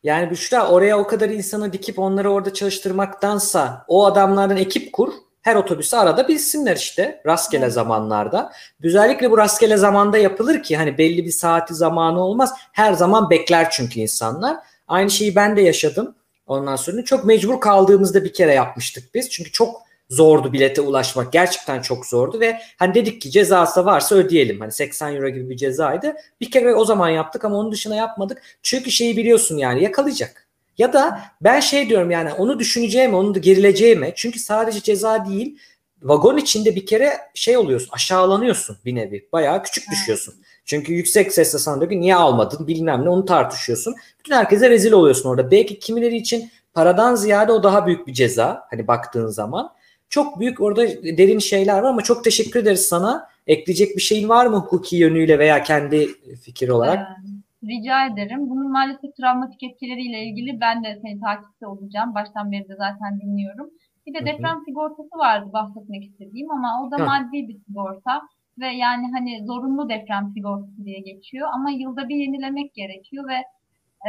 Yani Büşra oraya o kadar insanı dikip onları orada çalıştırmaktansa o adamlardan ekip kur her otobüsü arada bilsinler işte rastgele zamanlarda. Özellikle bu rastgele zamanda yapılır ki hani belli bir saati zamanı olmaz. Her zaman bekler çünkü insanlar. Aynı şeyi ben de yaşadım. Ondan sonra çok mecbur kaldığımızda bir kere yapmıştık biz. Çünkü çok zordu bilete ulaşmak. Gerçekten çok zordu ve hani dedik ki cezası varsa ödeyelim. Hani 80 euro gibi bir cezaydı. Bir kere o zaman yaptık ama onun dışına yapmadık. Çünkü şeyi biliyorsun yani yakalayacak. Ya da ben şey diyorum yani onu düşüneceğime, onu da gerileceğime. Çünkü sadece ceza değil, vagon içinde bir kere şey oluyorsun, aşağılanıyorsun bir nevi. Bayağı küçük düşüyorsun. Çünkü yüksek sesle sana diyor ki niye almadın bilmem ne onu tartışıyorsun. Bütün herkese rezil oluyorsun orada. Belki kimileri için paradan ziyade o daha büyük bir ceza. Hani baktığın zaman. Çok büyük orada derin şeyler var ama çok teşekkür ederiz sana. Ekleyecek bir şeyin var mı hukuki yönüyle veya kendi fikir olarak?
Evet. Rica ederim. Bunun maalesef travmatik etkileriyle ilgili ben de seni takipte olacağım. Baştan beri de zaten dinliyorum. Bir de Hı-hı. deprem sigortası vardı bahsetmek istediğim ama o da Hı. maddi bir sigorta ve yani hani zorunlu deprem sigortası diye geçiyor ama yılda bir yenilemek gerekiyor ve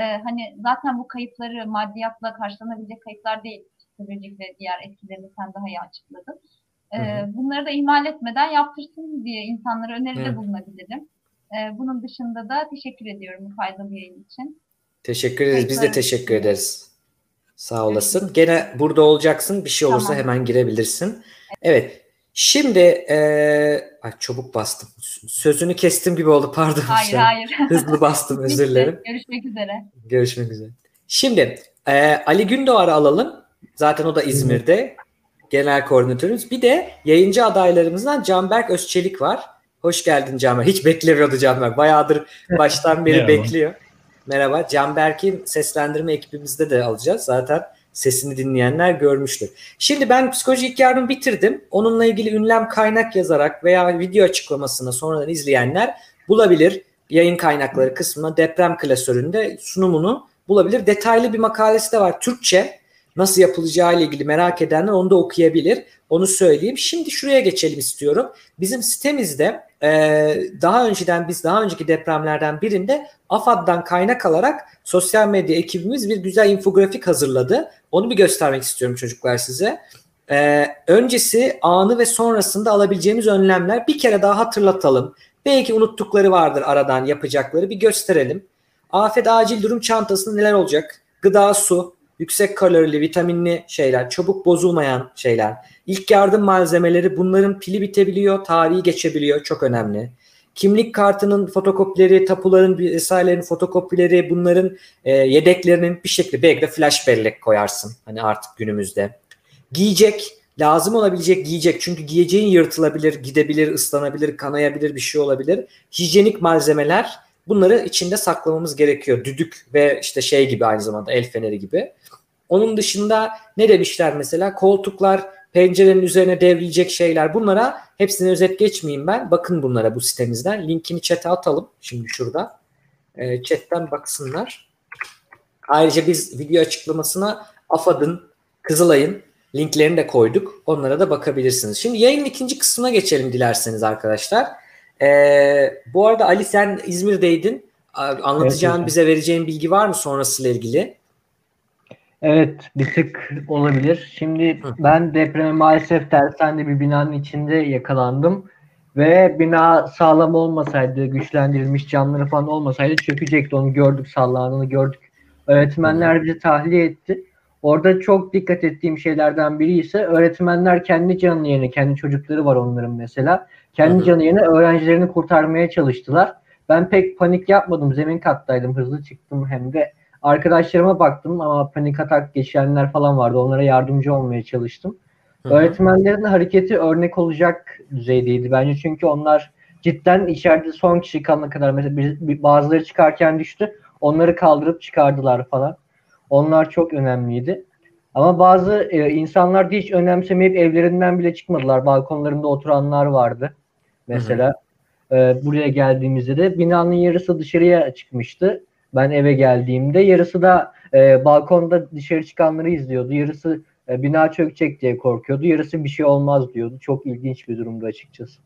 e, hani zaten bu kayıpları maddiyatla karşılanabilecek kayıplar değil. Psikolojik ve diğer etkilerini sen daha iyi açıkladın. E, bunları da ihmal etmeden yaptırsın diye insanlara öneride Hı. bulunabilirim. Ee, bunun dışında da teşekkür ediyorum bu faydalı yayın için.
Teşekkür ederiz. Biz de teşekkür ederiz. Sağ olasın. Gene burada olacaksın. Bir şey olursa tamam. hemen girebilirsin. Evet. Şimdi e, ay çabuk bastım. Sözünü kestim gibi oldu. Pardon.
Hayır hayır.
Hızlı bastım. Özür dilerim.
Görüşmek üzere.
Görüşmek üzere. Şimdi e, Ali Gündoğar'ı alalım. Zaten o da İzmir'de. Genel koordinatörümüz. Bir de yayıncı adaylarımızdan Canberk Özçelik var. Hoş geldin Canberk. Hiç beklemiyordu Canberk. Bayağıdır baştan beri bekliyor. Merhaba. Canberk'in seslendirme ekibimizde de alacağız. Zaten sesini dinleyenler görmüştür. Şimdi ben psikolojik yardım bitirdim. Onunla ilgili ünlem kaynak yazarak veya video açıklamasını sonradan izleyenler bulabilir. Yayın kaynakları kısmına deprem klasöründe sunumunu bulabilir. Detaylı bir makalesi de var. Türkçe nasıl yapılacağı ile ilgili merak edenler onu da okuyabilir. Onu söyleyeyim. Şimdi şuraya geçelim istiyorum. Bizim sitemizde e, daha önceden biz daha önceki depremlerden birinde AFAD'dan kaynak alarak sosyal medya ekibimiz bir güzel infografik hazırladı. Onu bir göstermek istiyorum çocuklar size. E, öncesi, anı ve sonrasında alabileceğimiz önlemler bir kere daha hatırlatalım. Belki unuttukları vardır aradan yapacakları bir gösterelim. Afet acil durum çantasında neler olacak? Gıda, su, yüksek kalorili, vitaminli şeyler, çabuk bozulmayan şeyler, ilk yardım malzemeleri bunların pili bitebiliyor, tarihi geçebiliyor. Çok önemli. Kimlik kartının fotokopileri, tapuların vesairelerin fotokopileri, bunların e, yedeklerinin bir şekilde belki de flash bellek koyarsın. Hani artık günümüzde. Giyecek, lazım olabilecek giyecek. Çünkü giyeceğin yırtılabilir, gidebilir, ıslanabilir, kanayabilir bir şey olabilir. Hijyenik malzemeler bunları içinde saklamamız gerekiyor. Düdük ve işte şey gibi aynı zamanda el feneri gibi. Onun dışında ne demişler mesela koltuklar, pencerenin üzerine devrilecek şeyler bunlara hepsini özet geçmeyeyim ben. Bakın bunlara bu sitemizden. Linkini chat'e atalım şimdi şurada. E, chat'ten baksınlar. Ayrıca biz video açıklamasına AFAD'ın, Kızılay'ın linklerini de koyduk. Onlara da bakabilirsiniz. Şimdi yayının ikinci kısmına geçelim dilerseniz arkadaşlar. E, bu arada Ali sen İzmir'deydin. Anlatacağın, evet, bize vereceğin bilgi var mı sonrasıyla ilgili?
Evet, bir tık olabilir. Şimdi ben depreme maalesef tersane bir binanın içinde yakalandım. Ve bina sağlam olmasaydı, güçlendirilmiş camları falan olmasaydı çökecekti. Onu gördük, sallandığını gördük. Öğretmenler bizi tahliye etti. Orada çok dikkat ettiğim şeylerden biri ise öğretmenler kendi canı yerine, kendi çocukları var onların mesela. Kendi canı yerine öğrencilerini kurtarmaya çalıştılar. Ben pek panik yapmadım. Zemin kattaydım. Hızlı çıktım hem de. Arkadaşlarıma baktım ama panik atak geçirenler falan vardı. Onlara yardımcı olmaya çalıştım. Hı-hı. Öğretmenlerin hareketi örnek olacak düzeydeydi bence. Çünkü onlar cidden içeride son kişi kalana kadar mesela bir, bir, bazıları çıkarken düştü. Onları kaldırıp çıkardılar falan. Onlar çok önemliydi. Ama bazı e, insanlar da hiç önemsemeyip evlerinden bile çıkmadılar. Balkonlarında oturanlar vardı. Mesela e, buraya geldiğimizde de binanın yarısı dışarıya çıkmıştı. Ben eve geldiğimde yarısı da e, balkonda dışarı çıkanları izliyordu. Yarısı e, bina çökecek diye korkuyordu. Yarısı bir şey olmaz diyordu. Çok ilginç bir durumda açıkçası.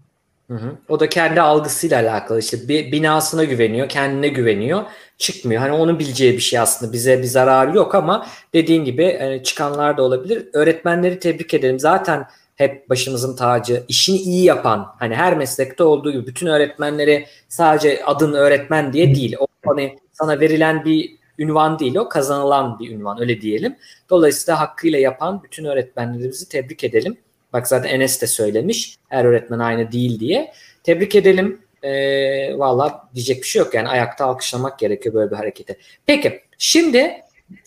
Hı hı. O da kendi algısıyla alakalı işte bir binasına güveniyor, kendine güveniyor, çıkmıyor. Hani onun bileceği bir şey aslında bize bir zararı yok ama dediğin gibi e, çıkanlar da olabilir. Öğretmenleri tebrik ederim. Zaten hep başımızın tacı, işini iyi yapan, hani her meslekte olduğu gibi bütün öğretmenleri sadece adın öğretmen diye değil. O hani sana verilen bir ünvan değil o kazanılan bir ünvan öyle diyelim. Dolayısıyla hakkıyla yapan bütün öğretmenlerimizi tebrik edelim. Bak zaten Enes de söylemiş her öğretmen aynı değil diye. Tebrik edelim. E, Valla diyecek bir şey yok yani ayakta alkışlamak gerekiyor böyle bir harekete. Peki şimdi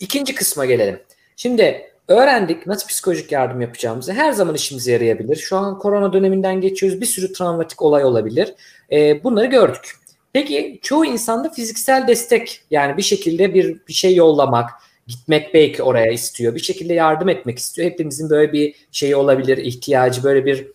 ikinci kısma gelelim. Şimdi öğrendik nasıl psikolojik yardım yapacağımızı. Her zaman işimize yarayabilir. Şu an korona döneminden geçiyoruz. Bir sürü travmatik olay olabilir. E, bunları gördük. Peki çoğu insanda fiziksel destek yani bir şekilde bir bir şey yollamak, gitmek belki oraya istiyor. Bir şekilde yardım etmek istiyor. Hepimizin böyle bir şeyi olabilir, ihtiyacı böyle bir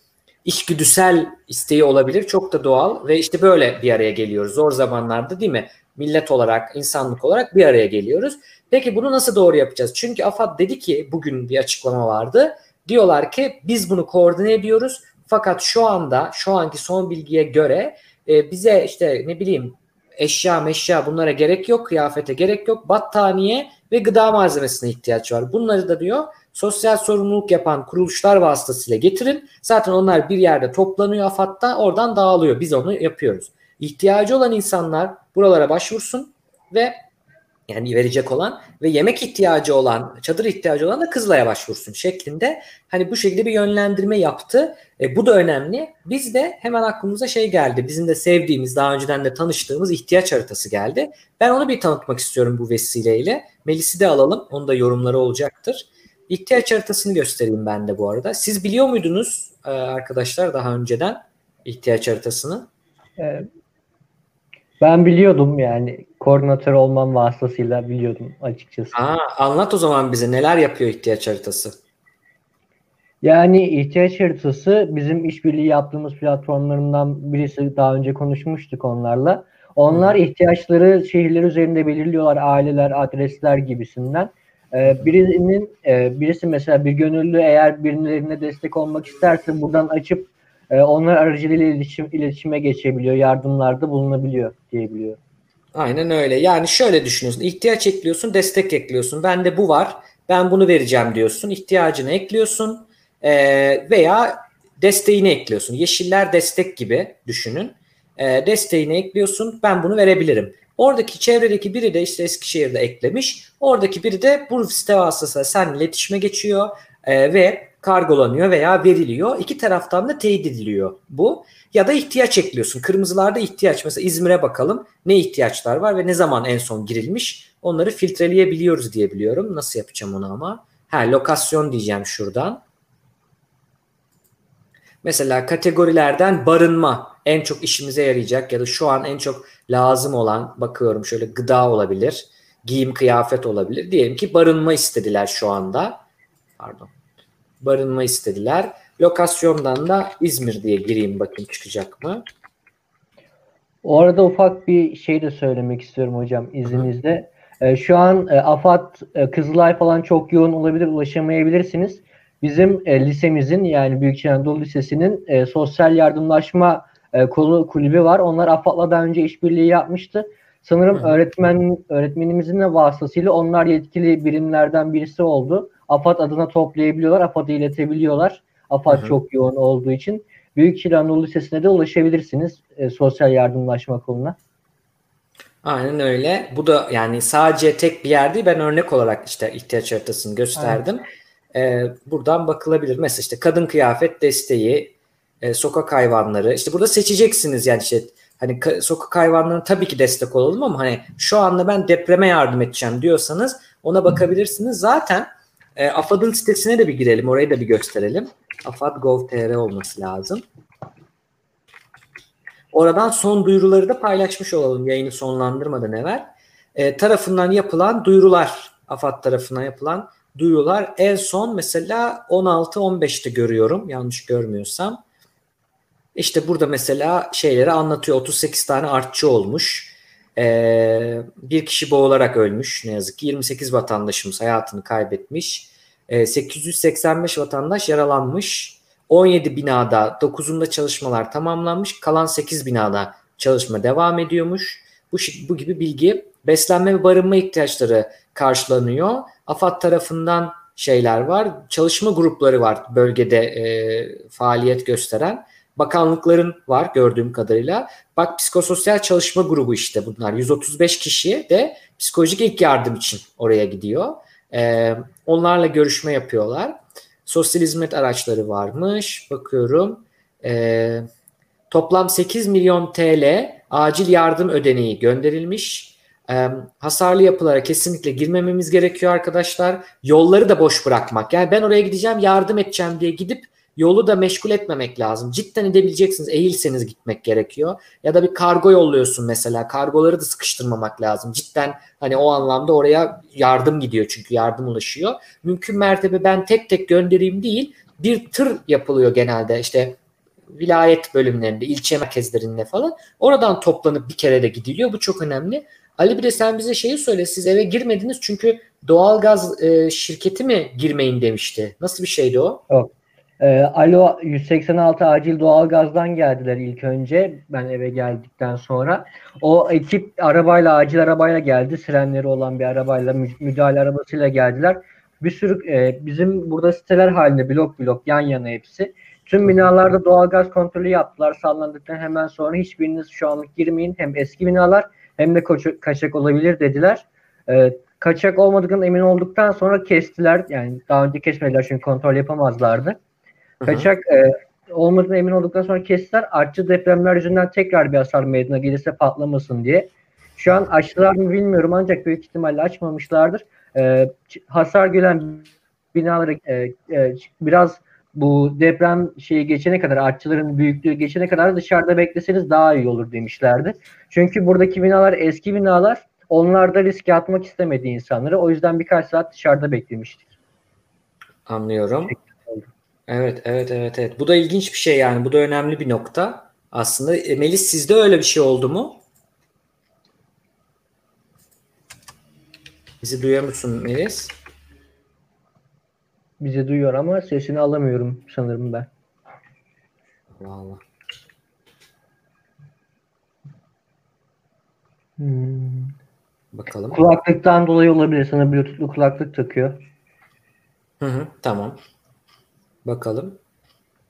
içgüdüsel isteği olabilir. Çok da doğal ve işte böyle bir araya geliyoruz. Zor zamanlarda değil mi? Millet olarak, insanlık olarak bir araya geliyoruz. Peki bunu nasıl doğru yapacağız? Çünkü AFAD dedi ki bugün bir açıklama vardı. Diyorlar ki biz bunu koordine ediyoruz. Fakat şu anda şu anki son bilgiye göre e, bize işte ne bileyim eşya meşya bunlara gerek yok, kıyafete gerek yok, battaniye ve gıda malzemesine ihtiyaç var. Bunları da diyor sosyal sorumluluk yapan kuruluşlar vasıtasıyla getirin. Zaten onlar bir yerde toplanıyor AFAD'da oradan dağılıyor. Biz onu yapıyoruz. İhtiyacı olan insanlar buralara başvursun ve yani verecek olan ve yemek ihtiyacı olan, çadır ihtiyacı olan da Kızılay'a başvursun şeklinde hani bu şekilde bir yönlendirme yaptı. E, bu da önemli. Biz de hemen aklımıza şey geldi. Bizim de sevdiğimiz, daha önceden de tanıştığımız ihtiyaç haritası geldi. Ben onu bir tanıtmak istiyorum bu vesileyle. Melis'i de alalım. Onun da yorumları olacaktır. İhtiyaç haritasını göstereyim ben de bu arada. Siz biliyor muydunuz e, arkadaşlar daha önceden ihtiyaç haritasını?
Ben biliyordum yani koordinatör olmam vasıtasıyla biliyordum açıkçası.
Aa, anlat o zaman bize neler yapıyor ihtiyaç haritası?
Yani ihtiyaç haritası bizim işbirliği yaptığımız platformlarından birisi daha önce konuşmuştuk onlarla. Onlar Hı. ihtiyaçları şehirler üzerinde belirliyorlar aileler, adresler gibisinden. Ee, birinin e, birisi mesela bir gönüllü eğer birilerine destek olmak isterse buradan açıp e, onlar aracılığıyla iletişim, iletişime geçebiliyor, yardımlarda bulunabiliyor diyebiliyor.
Aynen öyle. Yani şöyle düşünüyorsun. İhtiyaç ekliyorsun, destek ekliyorsun. Bende bu var. Ben bunu vereceğim diyorsun. İhtiyacını ekliyorsun e, veya desteğini ekliyorsun. Yeşiller destek gibi düşünün. E, desteğini ekliyorsun. Ben bunu verebilirim. Oradaki çevredeki biri de işte Eskişehir'de eklemiş. Oradaki biri de bu site vasıtasıyla sen iletişime geçiyor e, ve kargolanıyor veya veriliyor. İki taraftan da teyit ediliyor bu. Ya da ihtiyaç ekliyorsun. Kırmızılarda ihtiyaç. Mesela İzmir'e bakalım ne ihtiyaçlar var ve ne zaman en son girilmiş. Onları filtreleyebiliyoruz diye biliyorum. Nasıl yapacağım onu ama? Ha lokasyon diyeceğim şuradan. Mesela kategorilerden barınma en çok işimize yarayacak ya da şu an en çok lazım olan bakıyorum şöyle gıda olabilir, giyim kıyafet olabilir. Diyelim ki barınma istediler şu anda. Pardon barınma istediler. Lokasyondan da İzmir diye gireyim bakayım çıkacak mı?
O arada ufak bir şey de söylemek istiyorum hocam izninizle. Ee, şu an e, AFAD, e, Kızılay falan çok yoğun olabilir, ulaşamayabilirsiniz. Bizim e, lisemizin yani Büyükşehir Anadolu Lisesi'nin e, sosyal yardımlaşma e, kolu kulübü var. Onlar AFAD'la daha önce işbirliği yapmıştı. Sanırım Hı. öğretmen öğretmenimizin de vasıtasıyla onlar yetkili birimlerden birisi oldu. AFAD adına toplayabiliyorlar, AFAD'a iletebiliyorlar. AFAD çok yoğun olduğu için. Büyükşehir Anadolu Lisesi'ne de ulaşabilirsiniz e, sosyal yardımlaşma koluna.
Aynen öyle. Bu da yani sadece tek bir yer değil. Ben örnek olarak işte ihtiyaç haritasını gösterdim. Evet. Ee, buradan bakılabilir. Mesela işte kadın kıyafet desteği, e, sokak hayvanları. İşte burada seçeceksiniz yani işte hani ka- sokak hayvanlarına tabii ki destek olalım ama hani şu anda ben depreme yardım edeceğim diyorsanız ona bakabilirsiniz. Zaten e, AFAD'ın sitesine de bir girelim. Orayı da bir gösterelim. AFAD.gov.tr olması lazım. Oradan son duyuruları da paylaşmış olalım yayını sonlandırmadan evvel. E, tarafından yapılan duyurular, AFAD tarafından yapılan duyurular en son mesela 16-15'te görüyorum yanlış görmüyorsam. İşte burada mesela şeyleri anlatıyor. 38 tane artçı olmuş. Ee, bir kişi boğularak ölmüş ne yazık ki. 28 vatandaşımız hayatını kaybetmiş. Ee, 885 vatandaş yaralanmış. 17 binada 9'unda çalışmalar tamamlanmış. Kalan 8 binada çalışma devam ediyormuş. Bu, bu gibi bilgi beslenme ve barınma ihtiyaçları karşılanıyor. AFAD tarafından şeyler var. Çalışma grupları var bölgede e, faaliyet gösteren. Bakanlıkların var gördüğüm kadarıyla. Bak psikososyal çalışma grubu işte bunlar. 135 kişi de psikolojik ilk yardım için oraya gidiyor. E, onlarla görüşme yapıyorlar. Sosyal hizmet araçları varmış. Bakıyorum. E, toplam 8 milyon TL acil yardım ödeneği gönderilmiş. E, hasarlı yapılara kesinlikle girmememiz gerekiyor arkadaşlar. Yolları da boş bırakmak. Yani ben oraya gideceğim yardım edeceğim diye gidip yolu da meşgul etmemek lazım. Cidden edebileceksiniz. Eğilseniz gitmek gerekiyor. Ya da bir kargo yolluyorsun mesela. Kargoları da sıkıştırmamak lazım. Cidden hani o anlamda oraya yardım gidiyor çünkü yardım ulaşıyor. Mümkün mertebe ben tek tek göndereyim değil. Bir tır yapılıyor genelde işte vilayet bölümlerinde, ilçe merkezlerinde falan. Oradan toplanıp bir kere de gidiliyor. Bu çok önemli. Ali bir de sen bize şeyi söyle. Siz eve girmediniz çünkü doğalgaz e, şirketi mi girmeyin demişti. Nasıl bir şeydi o?
Yok. E, Alo 186 acil doğalgazdan geldiler ilk önce ben eve geldikten sonra. O ekip arabayla acil arabayla geldi. Sirenleri olan bir arabayla müdahale arabasıyla geldiler. Bir sürü e, bizim burada siteler halinde blok blok yan yana hepsi. Tüm binalarda doğalgaz kontrolü yaptılar. Sallandıktan hemen sonra hiçbiriniz şu anlık girmeyin. Hem eski binalar hem de kaçak olabilir dediler. E, kaçak olmadığından emin olduktan sonra kestiler. Yani daha önce kesmediler çünkü kontrol yapamazlardı. Kaçak e, olmadığına emin olduktan sonra kestiler. Artçı depremler yüzünden tekrar bir hasar meydana gelirse patlamasın diye. Şu an açtılar mı bilmiyorum ancak büyük ihtimalle açmamışlardır. E, hasar gören binaları e, e, biraz bu deprem şeyi geçene kadar artçıların büyüklüğü geçene kadar dışarıda bekleseniz daha iyi olur demişlerdi. Çünkü buradaki binalar eski binalar onlar da riske atmak istemedi insanları. O yüzden birkaç saat dışarıda beklemiştik.
Anlıyorum. Evet, evet, evet, evet. Bu da ilginç bir şey yani. Bu da önemli bir nokta aslında. E, Melis sizde öyle bir şey oldu mu? Bizi duyuyor musun Melis?
Bizi duyuyor ama sesini alamıyorum sanırım ben.
Vallahi.
Hmm.
Bakalım.
Kulaklıktan dolayı olabilir. Sana Bluetooth'lu kulaklık takıyor.
Hı hı, tamam. Bakalım.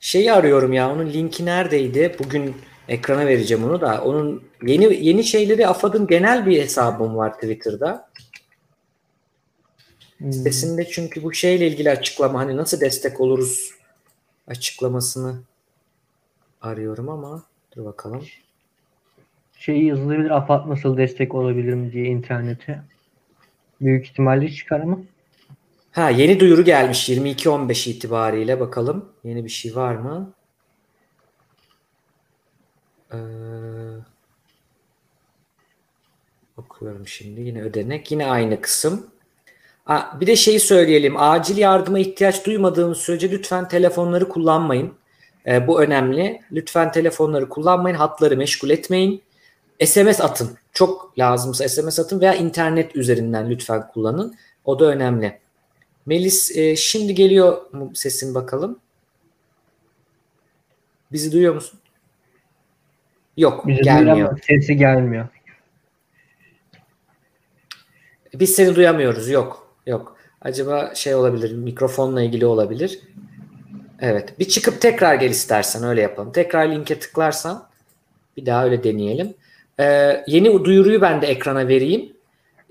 Şeyi arıyorum ya onun linki neredeydi? Bugün ekrana vereceğim onu da. Onun yeni yeni şeyleri AFAD'ın genel bir hesabım var Twitter'da. Hmm. Sitesinde çünkü bu şeyle ilgili açıklama hani nasıl destek oluruz açıklamasını arıyorum ama dur bakalım.
Şeyi yazılabilir AFAD nasıl destek olabilir mi diye internete. Büyük ihtimalle çıkar ama.
Ha yeni duyuru gelmiş 22.15 itibariyle bakalım. Yeni bir şey var mı? Ee, bakıyorum şimdi yine ödenek yine aynı kısım. Ha, bir de şeyi söyleyelim. Acil yardıma ihtiyaç duymadığınız sürece lütfen telefonları kullanmayın. Ee, bu önemli. Lütfen telefonları kullanmayın. Hatları meşgul etmeyin. SMS atın. Çok lazımsa SMS atın veya internet üzerinden lütfen kullanın. O da önemli. Melis e, şimdi geliyor mu sesin bakalım? Bizi duyuyor musun? Yok
Bizi
gelmiyor.
Sesi gelmiyor.
Biz seni duyamıyoruz. Yok. Yok. Acaba şey olabilir. Mikrofonla ilgili olabilir. Evet. Bir çıkıp tekrar gel istersen öyle yapalım. Tekrar linke tıklarsan bir daha öyle deneyelim. Ee, yeni duyuruyu ben de ekrana vereyim.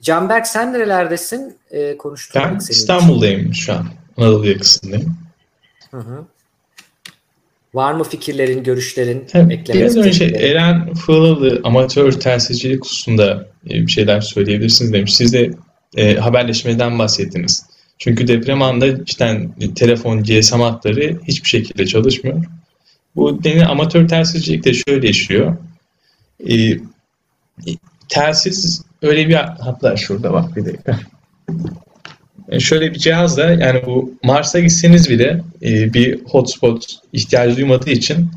Canberk sen nerelerdesin? Ee, konuşturmak
Ben İstanbul'dayım için. şu an. Anadolu yakasındayım.
Hı hı. Var mı fikirlerin, görüşlerin,
eklemek Biraz önce Eren Fılalı amatör telsizcilik hususunda e, bir şeyler söyleyebilirsiniz demiş. Siz de e, haberleşmeden bahsettiniz. Çünkü deprem anında cidden telefon, GSM hatları hiçbir şekilde çalışmıyor. Bu denilen amatör telsizcilik de şöyle işliyor. E, telsiz öyle bir hatta şurada bak bir dakika. E, şöyle bir cihazla yani bu Mars'a gitseniz bile e, bir hotspot ihtiyacı duymadığı için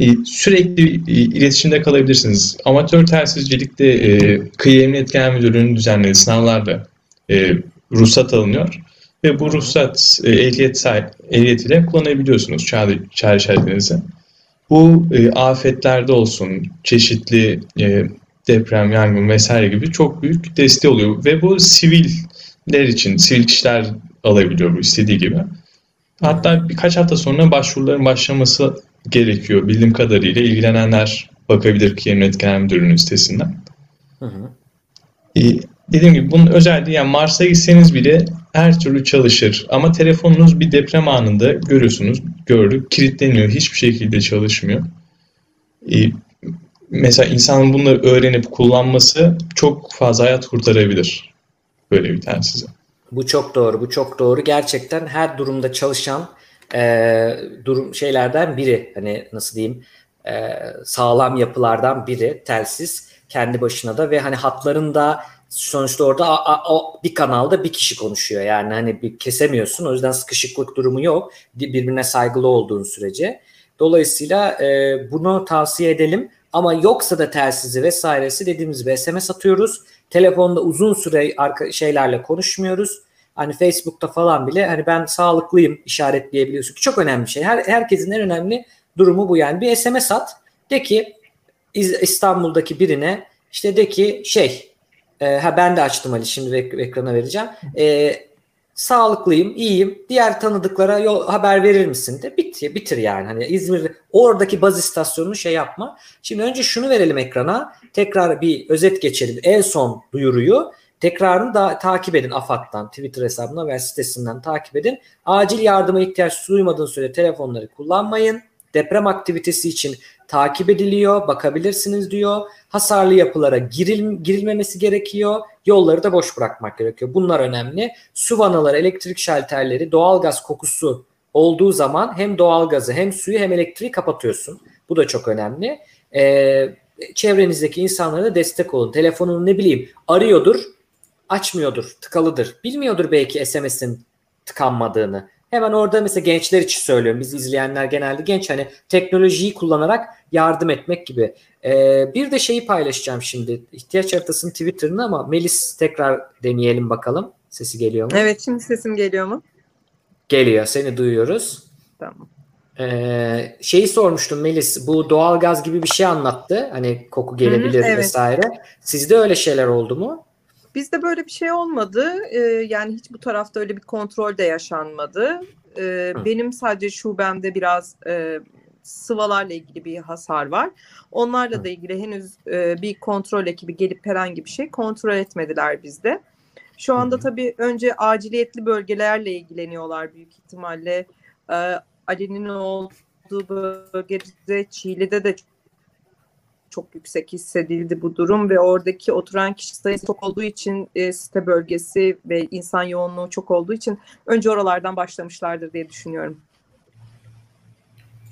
e, sürekli e, iletişimde kalabilirsiniz. Amatör telsizcilikte e, Kıyı Emniyet Genel Müdürlüğü'nün düzenlediği sınavlarla e, ruhsat alınıyor. Ve bu ruhsat e, ehliyet, ehliyet ile kullanabiliyorsunuz çağrı, çağrı işaretlerinizi. Bu e, afetlerde olsun, çeşitli e, deprem, yangın vesaire gibi çok büyük desteği oluyor. Ve bu siviller için, sivil kişiler alabiliyor bu istediği gibi. Hatta birkaç hafta sonra başvuruların başlaması gerekiyor. Bildiğim kadarıyla ilgilenenler bakabilir ki Emniyet Genel Müdürlüğü'nün sitesinden. Hı hı. Ee, dediğim gibi bunun özelliği yani Mars'a gitseniz bile her türlü çalışır. Ama telefonunuz bir deprem anında görüyorsunuz, gördük, kilitleniyor. Hiçbir şekilde çalışmıyor. Ee, mesela insanın bunları öğrenip kullanması çok fazla hayat kurtarabilir. Böyle bir tane size.
Bu çok doğru, bu çok doğru. Gerçekten her durumda çalışan e, durum şeylerden biri. Hani nasıl diyeyim e, sağlam yapılardan biri telsiz kendi başına da ve hani hatların da sonuçta orada a, a, o bir kanalda bir kişi konuşuyor. Yani hani bir kesemiyorsun. O yüzden sıkışıklık durumu yok. Birbirine saygılı olduğun sürece. Dolayısıyla e, bunu tavsiye edelim. Ama yoksa da telsizi vesairesi dediğimiz gibi SMS atıyoruz. Telefonda uzun süre arka şeylerle konuşmuyoruz. Hani Facebook'ta falan bile hani ben sağlıklıyım işaretleyebiliyorsun ki çok önemli bir şey. Her, herkesin en önemli durumu bu yani. Bir SMS at. De ki İstanbul'daki birine işte de ki şey e, ha ben de açtım Ali şimdi ekrana vereceğim. E, sağlıklıyım, iyiyim. Diğer tanıdıklara yol, haber verir misin de bitir, bitir yani. Hani İzmir oradaki baz istasyonunu şey yapma. Şimdi önce şunu verelim ekrana. Tekrar bir özet geçelim. En son duyuruyu tekrarını da takip edin AFAD'dan, Twitter hesabına ve sitesinden takip edin. Acil yardıma ihtiyaç duymadığın süre telefonları kullanmayın. Deprem aktivitesi için takip ediliyor, bakabilirsiniz diyor. Hasarlı yapılara giril, girilmemesi gerekiyor. Yolları da boş bırakmak gerekiyor. Bunlar önemli. Su vanaları, elektrik şalterleri, doğalgaz kokusu olduğu zaman hem doğalgazı hem suyu hem elektriği kapatıyorsun. Bu da çok önemli. Ee, çevrenizdeki insanlara da destek olun. Telefonunu ne bileyim arıyordur, açmıyordur, tıkalıdır. Bilmiyordur belki SMS'in tıkanmadığını. Hemen orada mesela gençler için söylüyorum. Biz izleyenler genelde genç hani teknolojiyi kullanarak yardım etmek gibi. Ee, bir de şeyi paylaşacağım şimdi. İhtiyaç haritasının Twitter'ını ama Melis tekrar deneyelim bakalım. Sesi geliyor mu?
Evet şimdi sesim geliyor mu?
Geliyor. Seni duyuyoruz.
Tamam.
Ee, şeyi sormuştum Melis. Bu doğal gaz gibi bir şey anlattı. Hani koku gelebilir Hı-hı, evet. vesaire. Sizde öyle şeyler oldu mu?
Bizde böyle bir şey olmadı. Ee, yani hiç bu tarafta öyle bir kontrol de yaşanmadı. Ee, benim sadece şubemde biraz e, sıvalarla ilgili bir hasar var. Onlarla da ilgili henüz e, bir kontrol ekibi gelip herhangi bir şey kontrol etmediler bizde. Şu anda tabii önce aciliyetli bölgelerle ilgileniyorlar büyük ihtimalle. Ee, Ali'nin olduğu bölgede Çiğli'de de çok yüksek hissedildi bu durum ve oradaki oturan kişi sayısı çok olduğu için e, site bölgesi ve insan yoğunluğu çok olduğu için önce oralardan başlamışlardır diye düşünüyorum.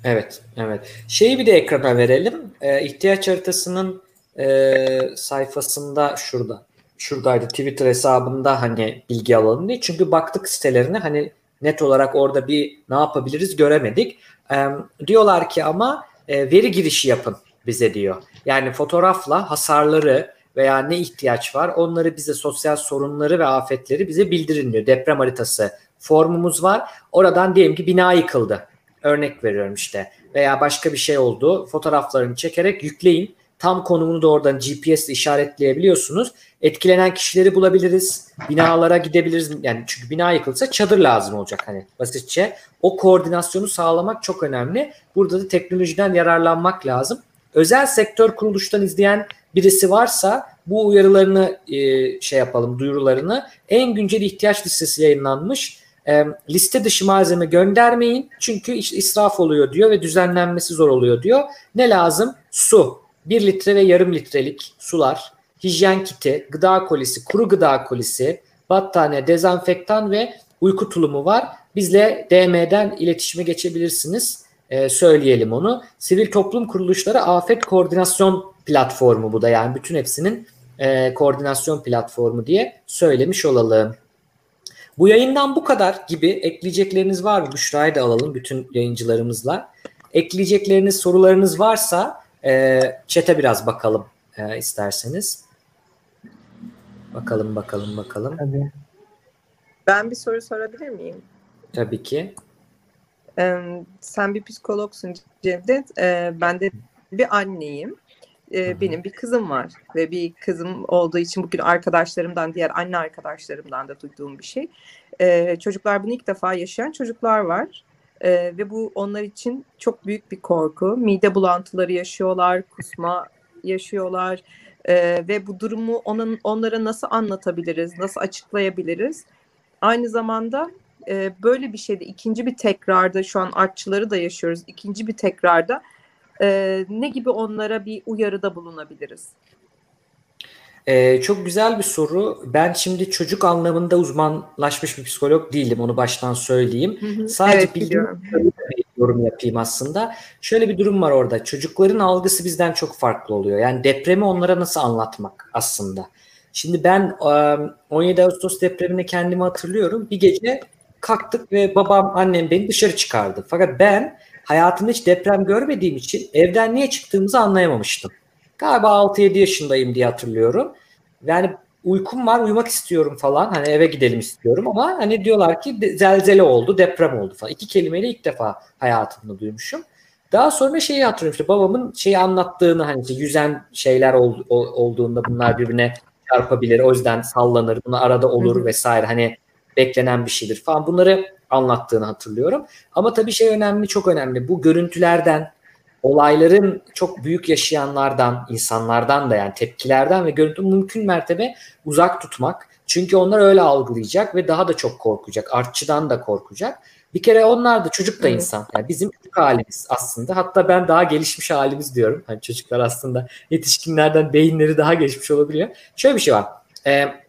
Evet, evet. Şeyi bir de ekrana verelim. Ee, ihtiyaç haritasının e, sayfasında şurada. Şuradaydı Twitter hesabında hani bilgi alalım diye. Çünkü baktık sitelerine hani net olarak orada bir ne yapabiliriz göremedik. Ee, diyorlar ki ama e, veri girişi yapın bize diyor. Yani fotoğrafla hasarları veya ne ihtiyaç var onları bize sosyal sorunları ve afetleri bize bildirin diyor. Deprem haritası formumuz var. Oradan diyelim ki bina yıkıldı. Örnek veriyorum işte veya başka bir şey oldu. Fotoğraflarını çekerek yükleyin. tam konumunu da oradan GPS işaretleyebiliyorsunuz. Etkilenen kişileri bulabiliriz. Binalara gidebiliriz. Yani çünkü bina yıkılsa çadır lazım olacak hani basitçe. O koordinasyonu sağlamak çok önemli. Burada da teknolojiden yararlanmak lazım. Özel sektör kuruluştan izleyen birisi varsa bu uyarılarını e, şey yapalım, duyurularını. En güncel ihtiyaç listesi yayınlanmış. E, liste dışı malzeme göndermeyin çünkü israf oluyor diyor ve düzenlenmesi zor oluyor diyor. Ne lazım? Su. 1 litre ve yarım litrelik sular, hijyen kiti, gıda kolisi, kuru gıda kolisi, battaniye, dezenfektan ve uyku tulumu var. Bizle DM'den iletişime geçebilirsiniz. Ee, söyleyelim onu. Sivil toplum kuruluşları afet koordinasyon platformu bu da yani bütün hepsinin e, koordinasyon platformu diye söylemiş olalım. Bu yayından bu kadar gibi ekleyecekleriniz var mı? Büşra'yı da alalım bütün yayıncılarımızla. Ekleyecekleriniz, sorularınız varsa e, chat'e biraz bakalım e, isterseniz. Bakalım bakalım bakalım.
Tabii. Ben bir soru sorabilir miyim?
Tabii ki.
Ee, sen bir psikologsun Cevdet. Ee, ben de bir anneyim. Ee, benim bir kızım var ve bir kızım olduğu için bugün arkadaşlarımdan, diğer anne arkadaşlarımdan da duyduğum bir şey. Ee, çocuklar bunu ilk defa yaşayan çocuklar var. E, ve bu onlar için çok büyük bir korku. Mide bulantıları yaşıyorlar, kusma yaşıyorlar e, ve bu durumu onun onlara nasıl anlatabiliriz, nasıl açıklayabiliriz? Aynı zamanda e, böyle bir şeyde ikinci bir tekrarda şu an artçıları da yaşıyoruz. İkinci bir tekrarda e, ne gibi onlara bir uyarıda bulunabiliriz?
Ee, çok güzel bir soru. Ben şimdi çocuk anlamında uzmanlaşmış bir psikolog değilim. Onu baştan söyleyeyim. Hı hı. Sadece evet, biliyorum. bir yorum yapayım aslında. Şöyle bir durum var orada. Çocukların algısı bizden çok farklı oluyor. Yani depremi onlara nasıl anlatmak aslında. Şimdi ben 17 Ağustos depremini kendimi hatırlıyorum. Bir gece kalktık ve babam annem beni dışarı çıkardı. Fakat ben hayatımda hiç deprem görmediğim için evden niye çıktığımızı anlayamamıştım. Galiba 6-7 yaşındayım diye hatırlıyorum. Yani uykum var uyumak istiyorum falan hani eve gidelim istiyorum ama hani diyorlar ki zelzele oldu deprem oldu falan. İki kelimeyle ilk defa hayatımda duymuşum. Daha sonra şeyi hatırlıyorum işte babamın şeyi anlattığını hani işte yüzen şeyler ol, olduğunda bunlar birbirine çarpabilir o yüzden sallanır bunlar arada olur vesaire hani beklenen bir şeydir falan bunları anlattığını hatırlıyorum. Ama tabii şey önemli çok önemli bu görüntülerden olayların çok büyük yaşayanlardan, insanlardan da yani tepkilerden ve görüntü mümkün mertebe uzak tutmak. Çünkü onlar öyle algılayacak ve daha da çok korkacak. Artçıdan da korkacak. Bir kere onlar da çocuk da insan. Yani bizim çocuk halimiz aslında. Hatta ben daha gelişmiş halimiz diyorum. Hani çocuklar aslında yetişkinlerden beyinleri daha gelişmiş olabiliyor. Şöyle bir şey var. Ee,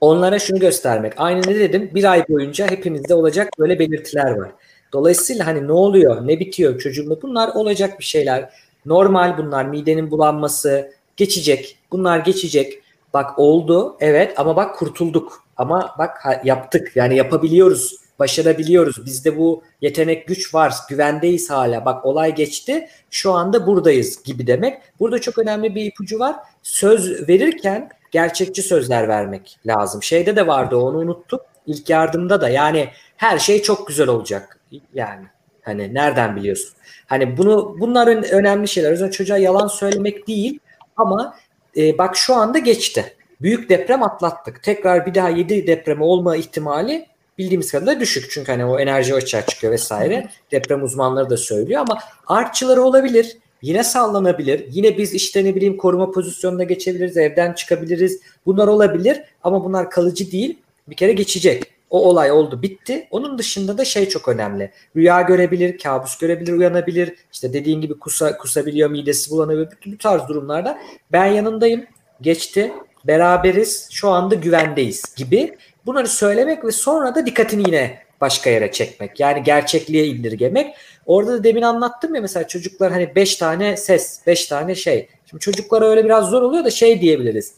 onlara şunu göstermek. Aynı ne dedim? Bir ay boyunca hepimizde olacak böyle belirtiler var. Dolayısıyla hani ne oluyor, ne bitiyor çocuğumda bunlar olacak bir şeyler. Normal bunlar midenin bulanması geçecek. Bunlar geçecek. Bak oldu evet ama bak kurtulduk. Ama bak yaptık yani yapabiliyoruz, başarabiliyoruz. Bizde bu yetenek güç var, güvendeyiz hala. Bak olay geçti, şu anda buradayız gibi demek. Burada çok önemli bir ipucu var. Söz verirken gerçekçi sözler vermek lazım. Şeyde de vardı onu unuttuk. İlk yardımda da yani her şey çok güzel olacak yani hani nereden biliyorsun? Hani bunu bunların önemli şeyler. Yüzden çocuğa yalan söylemek değil ama e, bak şu anda geçti. Büyük deprem atlattık. Tekrar bir daha 7 depremi olma ihtimali bildiğimiz kadarıyla düşük. Çünkü hani o enerji açığa çıkıyor vesaire. Deprem uzmanları da söylüyor ama artçıları olabilir. Yine sallanabilir. Yine biz işte ne bileyim koruma pozisyonuna geçebiliriz. Evden çıkabiliriz. Bunlar olabilir ama bunlar kalıcı değil. Bir kere geçecek. O olay oldu bitti. Onun dışında da şey çok önemli. Rüya görebilir, kabus görebilir, uyanabilir. İşte dediğin gibi kusa, kusabiliyor, midesi bulanabilir. Bu tarz durumlarda ben yanındayım. Geçti. Beraberiz. Şu anda güvendeyiz gibi. Bunları söylemek ve sonra da dikkatini yine başka yere çekmek. Yani gerçekliğe indirgemek. Orada da demin anlattım ya mesela çocuklar hani 5 tane ses, 5 tane şey. Şimdi çocuklara öyle biraz zor oluyor da şey diyebiliriz.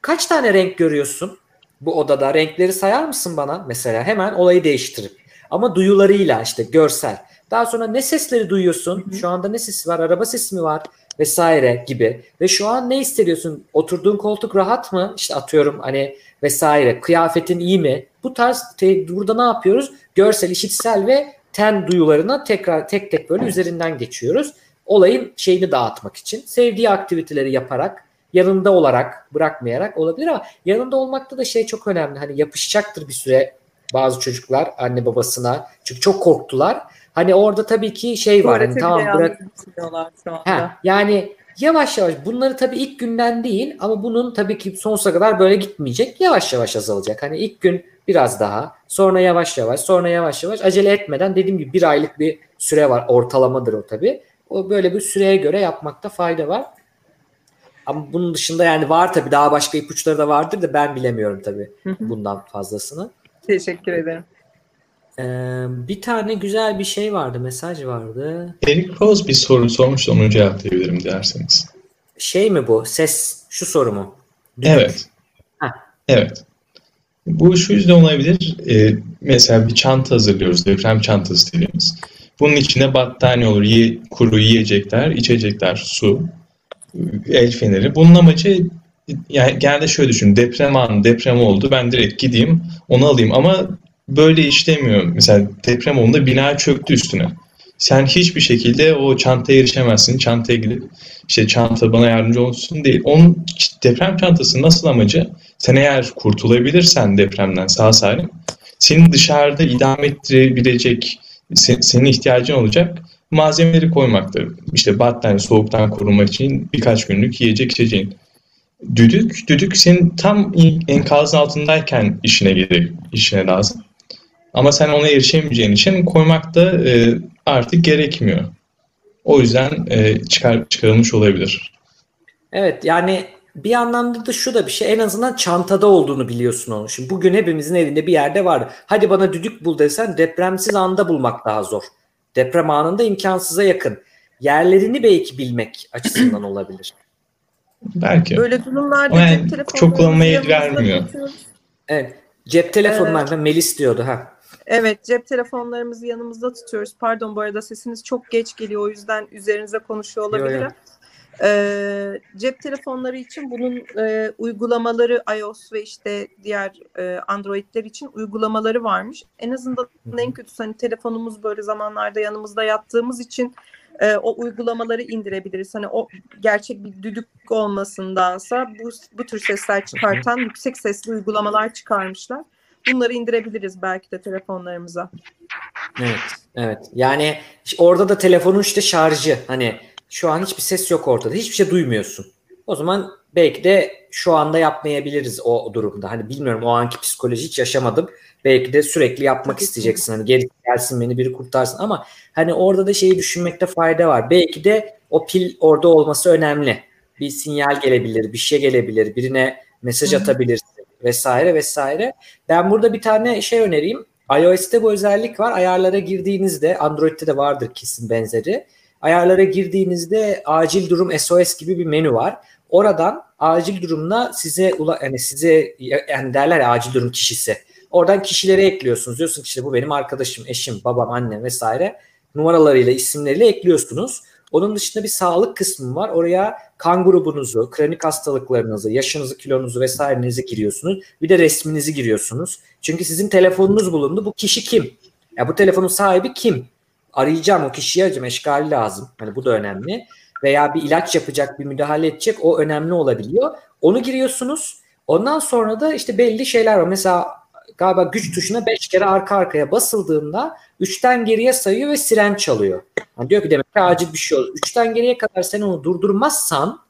Kaç tane renk görüyorsun? bu odada renkleri sayar mısın bana mesela hemen olayı değiştirip ama duyularıyla işte görsel. Daha sonra ne sesleri duyuyorsun? Hı hı. Şu anda ne sesi var? Araba sesi mi var? Vesaire gibi. Ve şu an ne hissediyorsun? Oturduğun koltuk rahat mı? İşte atıyorum hani vesaire. Kıyafetin iyi mi? Bu tarz te, burada ne yapıyoruz? Görsel, işitsel ve ten duyularına tekrar tek tek böyle üzerinden geçiyoruz. olayın şeyini dağıtmak için. Sevdiği aktiviteleri yaparak yanında olarak bırakmayarak olabilir ama yanında olmakta da şey çok önemli. Hani yapışacaktır bir süre bazı çocuklar anne babasına. Çünkü çok korktular. Hani orada tabii ki şey var. Hani, tamam bırak. Ha, yani yavaş yavaş bunları tabii ilk günden değil ama bunun tabii ki sonsuza kadar böyle gitmeyecek. Yavaş yavaş azalacak. Hani ilk gün biraz daha sonra yavaş yavaş sonra yavaş yavaş acele etmeden dediğim gibi bir aylık bir süre var. Ortalamadır o tabii. O böyle bir süreye göre yapmakta fayda var. Ama bunun dışında yani var tabii daha başka ipuçları da vardır da ben bilemiyorum tabii bundan fazlasını.
Teşekkür ederim.
Ee, bir tane güzel bir şey vardı, mesaj vardı.
Eric Rose bir soru sormuş, onu cevaplayabilirim derseniz.
Şey mi bu? Ses, şu soru mu?
Düdük. Evet. Heh. Evet. Bu şu yüzden olabilir. Ee, mesela bir çanta hazırlıyoruz, deprem çantası dediğimiz. Bunun içinde battaniye olur, ye, kuru yiyecekler, içecekler, su, el feneri. Bunun amacı yani genelde şöyle düşün. Deprem anı, deprem oldu. Ben direkt gideyim, onu alayım. Ama böyle işlemiyor. Mesela deprem olduğunda bina çöktü üstüne. Sen hiçbir şekilde o çantaya erişemezsin. Çantaya gidip işte çanta bana yardımcı olsun değil. Onun deprem çantası nasıl amacı? Sen eğer kurtulabilirsen depremden sağ salim senin dışarıda idame ettirebilecek senin ihtiyacın olacak malzemeleri koymaktır. İşte battaniye soğuktan korunmak için birkaç günlük yiyecek içeceğin. Düdük, düdük senin tam enkazın altındayken işine gelir, işine lazım. Ama sen ona erişemeyeceğin için koymak da e, artık gerekmiyor. O yüzden e, çıkar, çıkarılmış olabilir.
Evet yani bir anlamda da şu da bir şey en azından çantada olduğunu biliyorsun onu. Şimdi bugün hepimizin evinde bir yerde var. Hadi bana düdük bul desen depremsiz anda bulmak daha zor. Deprem anında imkansıza yakın. Yerlerini belki bilmek açısından olabilir.
Belki.
Böyle durumlarda
yani cep telefonu çok kullanmaya vermiyor.
Evet. Cep telefonlarında ee, Melis diyordu ha.
Evet cep telefonlarımızı yanımızda tutuyoruz. Pardon bu arada sesiniz çok geç geliyor o yüzden üzerinize konuşuyor olabilirim. Yo, yo. Ee, cep telefonları için bunun e, uygulamaları iOS ve işte diğer e, Android'ler için uygulamaları varmış. En azından en kötüsü hani telefonumuz böyle zamanlarda yanımızda yattığımız için e, o uygulamaları indirebiliriz. Hani o gerçek bir düdük olmasındansa bu, bu tür sesler çıkartan yüksek sesli uygulamalar çıkarmışlar. Bunları indirebiliriz belki de telefonlarımıza.
Evet, evet. Yani orada da telefonun işte şarjı hani şu an hiçbir ses yok ortada. Hiçbir şey duymuyorsun. O zaman belki de şu anda yapmayabiliriz o durumda. Hani bilmiyorum o anki psikoloji hiç yaşamadım. Belki de sürekli yapmak isteyeceksin. Hani geri gelsin beni biri kurtarsın ama hani orada da şeyi düşünmekte fayda var. Belki de o pil orada olması önemli. Bir sinyal gelebilir, bir şey gelebilir, birine mesaj atabilirsin vesaire vesaire. Ben burada bir tane şey önereyim. iOS'te bu özellik var. Ayarlara girdiğinizde Android'de de vardır kesin benzeri. Ayarlara girdiğinizde acil durum SOS gibi bir menü var. Oradan acil durumla size yani size yani derler ya acil durum kişisi. Oradan kişileri ekliyorsunuz. Diyorsun ki işte bu benim arkadaşım, eşim, babam, annem vesaire numaralarıyla, isimleriyle ekliyorsunuz. Onun dışında bir sağlık kısmı var. Oraya kan grubunuzu, kronik hastalıklarınızı, yaşınızı, kilonuzu vesairenizi giriyorsunuz. Bir de resminizi giriyorsunuz. Çünkü sizin telefonunuz bulundu. Bu kişi kim? Ya bu telefonun sahibi kim? Arayacağım o kişiye arayacağım. Eşkali lazım. Hani bu da önemli. Veya bir ilaç yapacak, bir müdahale edecek. O önemli olabiliyor. Onu giriyorsunuz. Ondan sonra da işte belli şeyler var. Mesela galiba güç tuşuna 5 kere arka arkaya basıldığında 3'ten geriye sayıyor ve siren çalıyor. Yani diyor ki demek ki acil bir şey olur. 3'ten geriye kadar sen onu durdurmazsan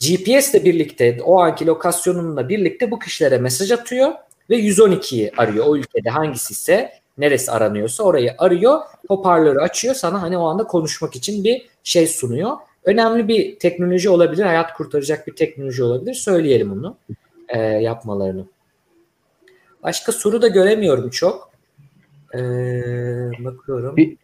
GPS ile birlikte o anki lokasyonunla birlikte bu kişilere mesaj atıyor ve 112'yi arıyor. O ülkede hangisi ise neresi aranıyorsa orayı arıyor. Hoparlörü açıyor sana hani o anda konuşmak için bir şey sunuyor. Önemli bir teknoloji olabilir. Hayat kurtaracak bir teknoloji olabilir. Söyleyelim onu e, yapmalarını. Başka soru da göremiyorum çok. Ee, bakıyorum.
Bir,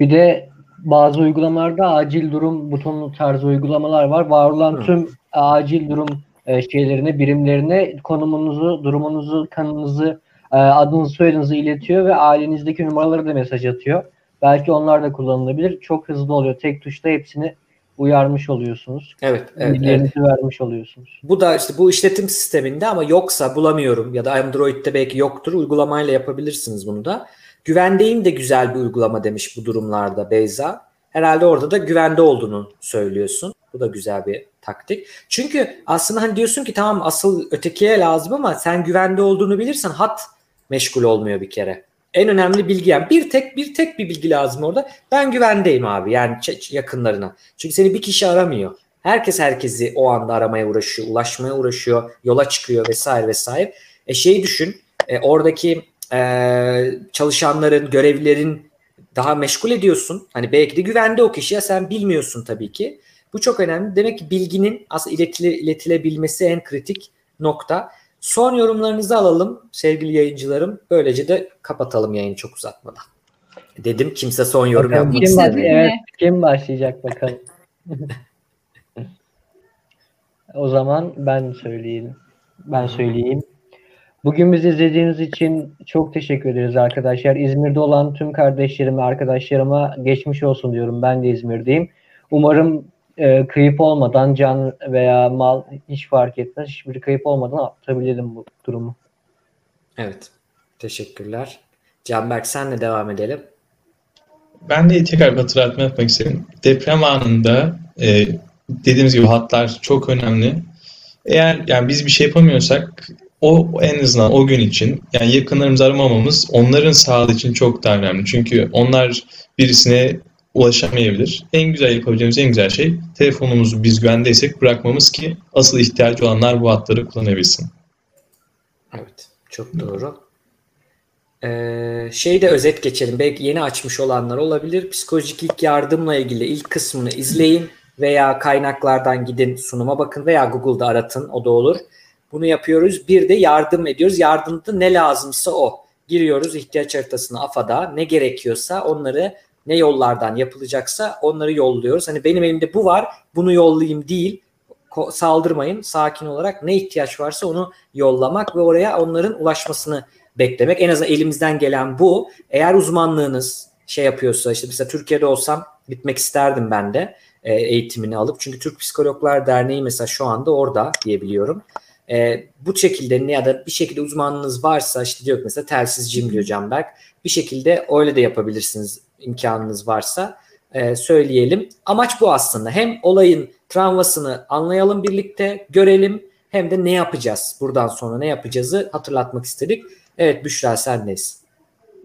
bir de bazı uygulamalarda acil durum butonu tarzı uygulamalar var. Var olan Hı. tüm acil durum e, şeylerine, birimlerine konumunuzu, durumunuzu, kanınızı, e, adınızı, soyadınızı iletiyor ve ailenizdeki numaraları da mesaj atıyor. Belki onlar da kullanılabilir. Çok hızlı oluyor. Tek tuşta hepsini uyarmış oluyorsunuz.
Evet, evet, evet.
vermiş oluyorsunuz.
Bu da işte bu işletim sisteminde ama yoksa bulamıyorum ya da Android'de belki yoktur. Uygulamayla yapabilirsiniz bunu da. Güvendeğin de güzel bir uygulama demiş bu durumlarda Beyza. Herhalde orada da güvende olduğunu söylüyorsun. Bu da güzel bir taktik. Çünkü aslında hani diyorsun ki tamam asıl ötekiye lazım ama sen güvende olduğunu bilirsen hat meşgul olmuyor bir kere. En önemli bilgi yani bir tek bir tek bir bilgi lazım orada. Ben güvendeyim abi yani yakınlarına. Çünkü seni bir kişi aramıyor. Herkes herkesi o anda aramaya uğraşıyor, ulaşmaya uğraşıyor, yola çıkıyor vesaire vesaire. E şeyi düşün, e, oradaki e, çalışanların, görevlilerin daha meşgul ediyorsun. Hani belki de güvende o kişi ya sen bilmiyorsun tabii ki. Bu çok önemli. Demek ki bilginin aslında iletile, iletilebilmesi en kritik nokta. Son yorumlarınızı alalım sevgili yayıncılarım. Böylece de kapatalım yayını çok uzatmadan. Dedim kimse son yorum
bakalım,
yapmak
kim
istemiyor.
Evet, kim başlayacak bakalım. o zaman ben söyleyeyim. Ben söyleyeyim. Bugün bizi izlediğiniz için çok teşekkür ederiz arkadaşlar. İzmir'de olan tüm kardeşlerime, arkadaşlarıma geçmiş olsun diyorum. Ben de İzmir'deyim. Umarım e, kayıp olmadan can veya mal hiç fark etmez. Hiçbir kayıp olmadan atlatabilirim bu durumu.
Evet. Teşekkürler. Canberk senle devam edelim.
Ben de tekrar bir hatırlatma yapmak istedim. Deprem anında e, dediğimiz gibi hatlar çok önemli. Eğer yani biz bir şey yapamıyorsak o en azından o gün için yani yakınlarımızı aramamamız onların sağlığı için çok daha önemli. Çünkü onlar birisine ulaşamayabilir. En güzel yapabileceğimiz en güzel şey telefonumuzu biz güvendeysek bırakmamız ki asıl ihtiyacı olanlar bu hatları kullanabilsin.
Evet. Çok doğru. Ee, şeyi de özet geçelim. Belki yeni açmış olanlar olabilir. Psikolojik ilk yardımla ilgili ilk kısmını izleyin veya kaynaklardan gidin sunuma bakın veya Google'da aratın o da olur. Bunu yapıyoruz. Bir de yardım ediyoruz. Yardımda ne lazımsa o. Giriyoruz ihtiyaç haritasına AFA'da ne gerekiyorsa onları ne yollardan yapılacaksa onları yolluyoruz. Hani benim elimde bu var bunu yollayayım değil saldırmayın sakin olarak ne ihtiyaç varsa onu yollamak ve oraya onların ulaşmasını beklemek. En azından elimizden gelen bu. Eğer uzmanlığınız şey yapıyorsa işte mesela Türkiye'de olsam gitmek isterdim ben de e, eğitimini alıp. Çünkü Türk Psikologlar Derneği mesela şu anda orada diyebiliyorum. E, bu şekilde ya da bir şekilde uzmanlığınız varsa işte diyor mesela telsizciyim diyor Canberk. Bir şekilde öyle de yapabilirsiniz imkanınız varsa e, söyleyelim. Amaç bu aslında. Hem olayın travmasını anlayalım birlikte, görelim hem de ne yapacağız buradan sonra ne yapacağızı hatırlatmak istedik. Evet Büşra sendeyiz.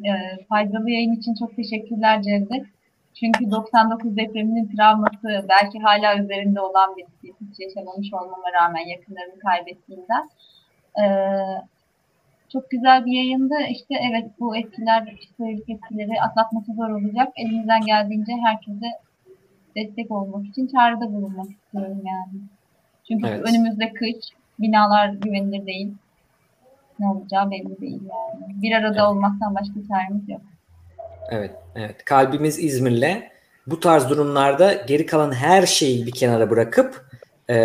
E, faydalı yayın için çok teşekkürler Cevdet. Çünkü 99 depreminin travması belki hala üzerinde olan bir hiç yaşamamış olmama rağmen yakınlarını kaybettiğinden. E, çok güzel bir yayındı. İşte evet bu etkiler, psikolojik etkileri atlatması zor olacak. Elimizden geldiğince herkese destek olmak için çağrıda bulunmak istiyorum yani. Çünkü evet. önümüzde kış, binalar güvenilir değil. Ne olacağı belli değil yani. Bir arada evet. olmaktan başka çaremiz yok.
Evet, evet. Kalbimiz İzmir'le. Bu tarz durumlarda geri kalan her şeyi bir kenara bırakıp e,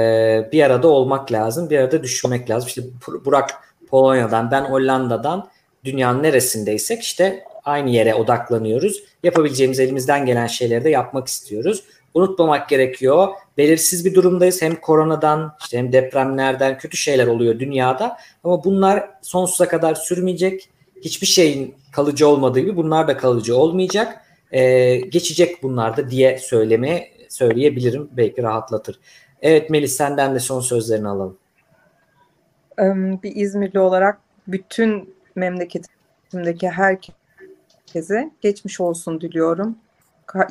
bir arada olmak lazım. Bir arada düşünmek lazım. İşte Burak Polonya'dan, ben Hollanda'dan dünyanın neresindeysek işte aynı yere odaklanıyoruz. Yapabileceğimiz elimizden gelen şeyleri de yapmak istiyoruz. Unutmamak gerekiyor. Belirsiz bir durumdayız. Hem koronadan işte hem depremlerden kötü şeyler oluyor dünyada. Ama bunlar sonsuza kadar sürmeyecek. Hiçbir şeyin kalıcı olmadığı gibi bunlar da kalıcı olmayacak. Ee, geçecek bunlar da diye söylemeye söyleyebilirim. Belki rahatlatır. Evet Melis senden de son sözlerini alalım
bir İzmirli olarak bütün memleketimdeki herkese geçmiş olsun diliyorum.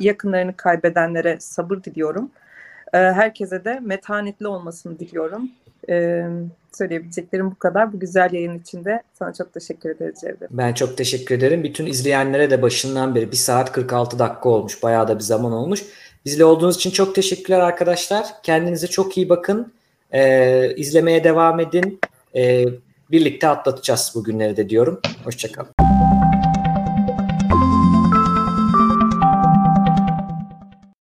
Yakınlarını kaybedenlere sabır diliyorum. Herkese de metanetli olmasını diliyorum. Söyleyebileceklerim bu kadar. Bu güzel yayın için sana çok teşekkür ederiz Cevdet.
Ben çok teşekkür ederim. Bütün izleyenlere de başından beri 1 saat 46 dakika olmuş. Bayağı da bir zaman olmuş. Bizle olduğunuz için çok teşekkürler arkadaşlar. Kendinize çok iyi bakın. Ee, izlemeye devam edin. E, birlikte atlatacağız bugünleri de diyorum. Hoşçakalın.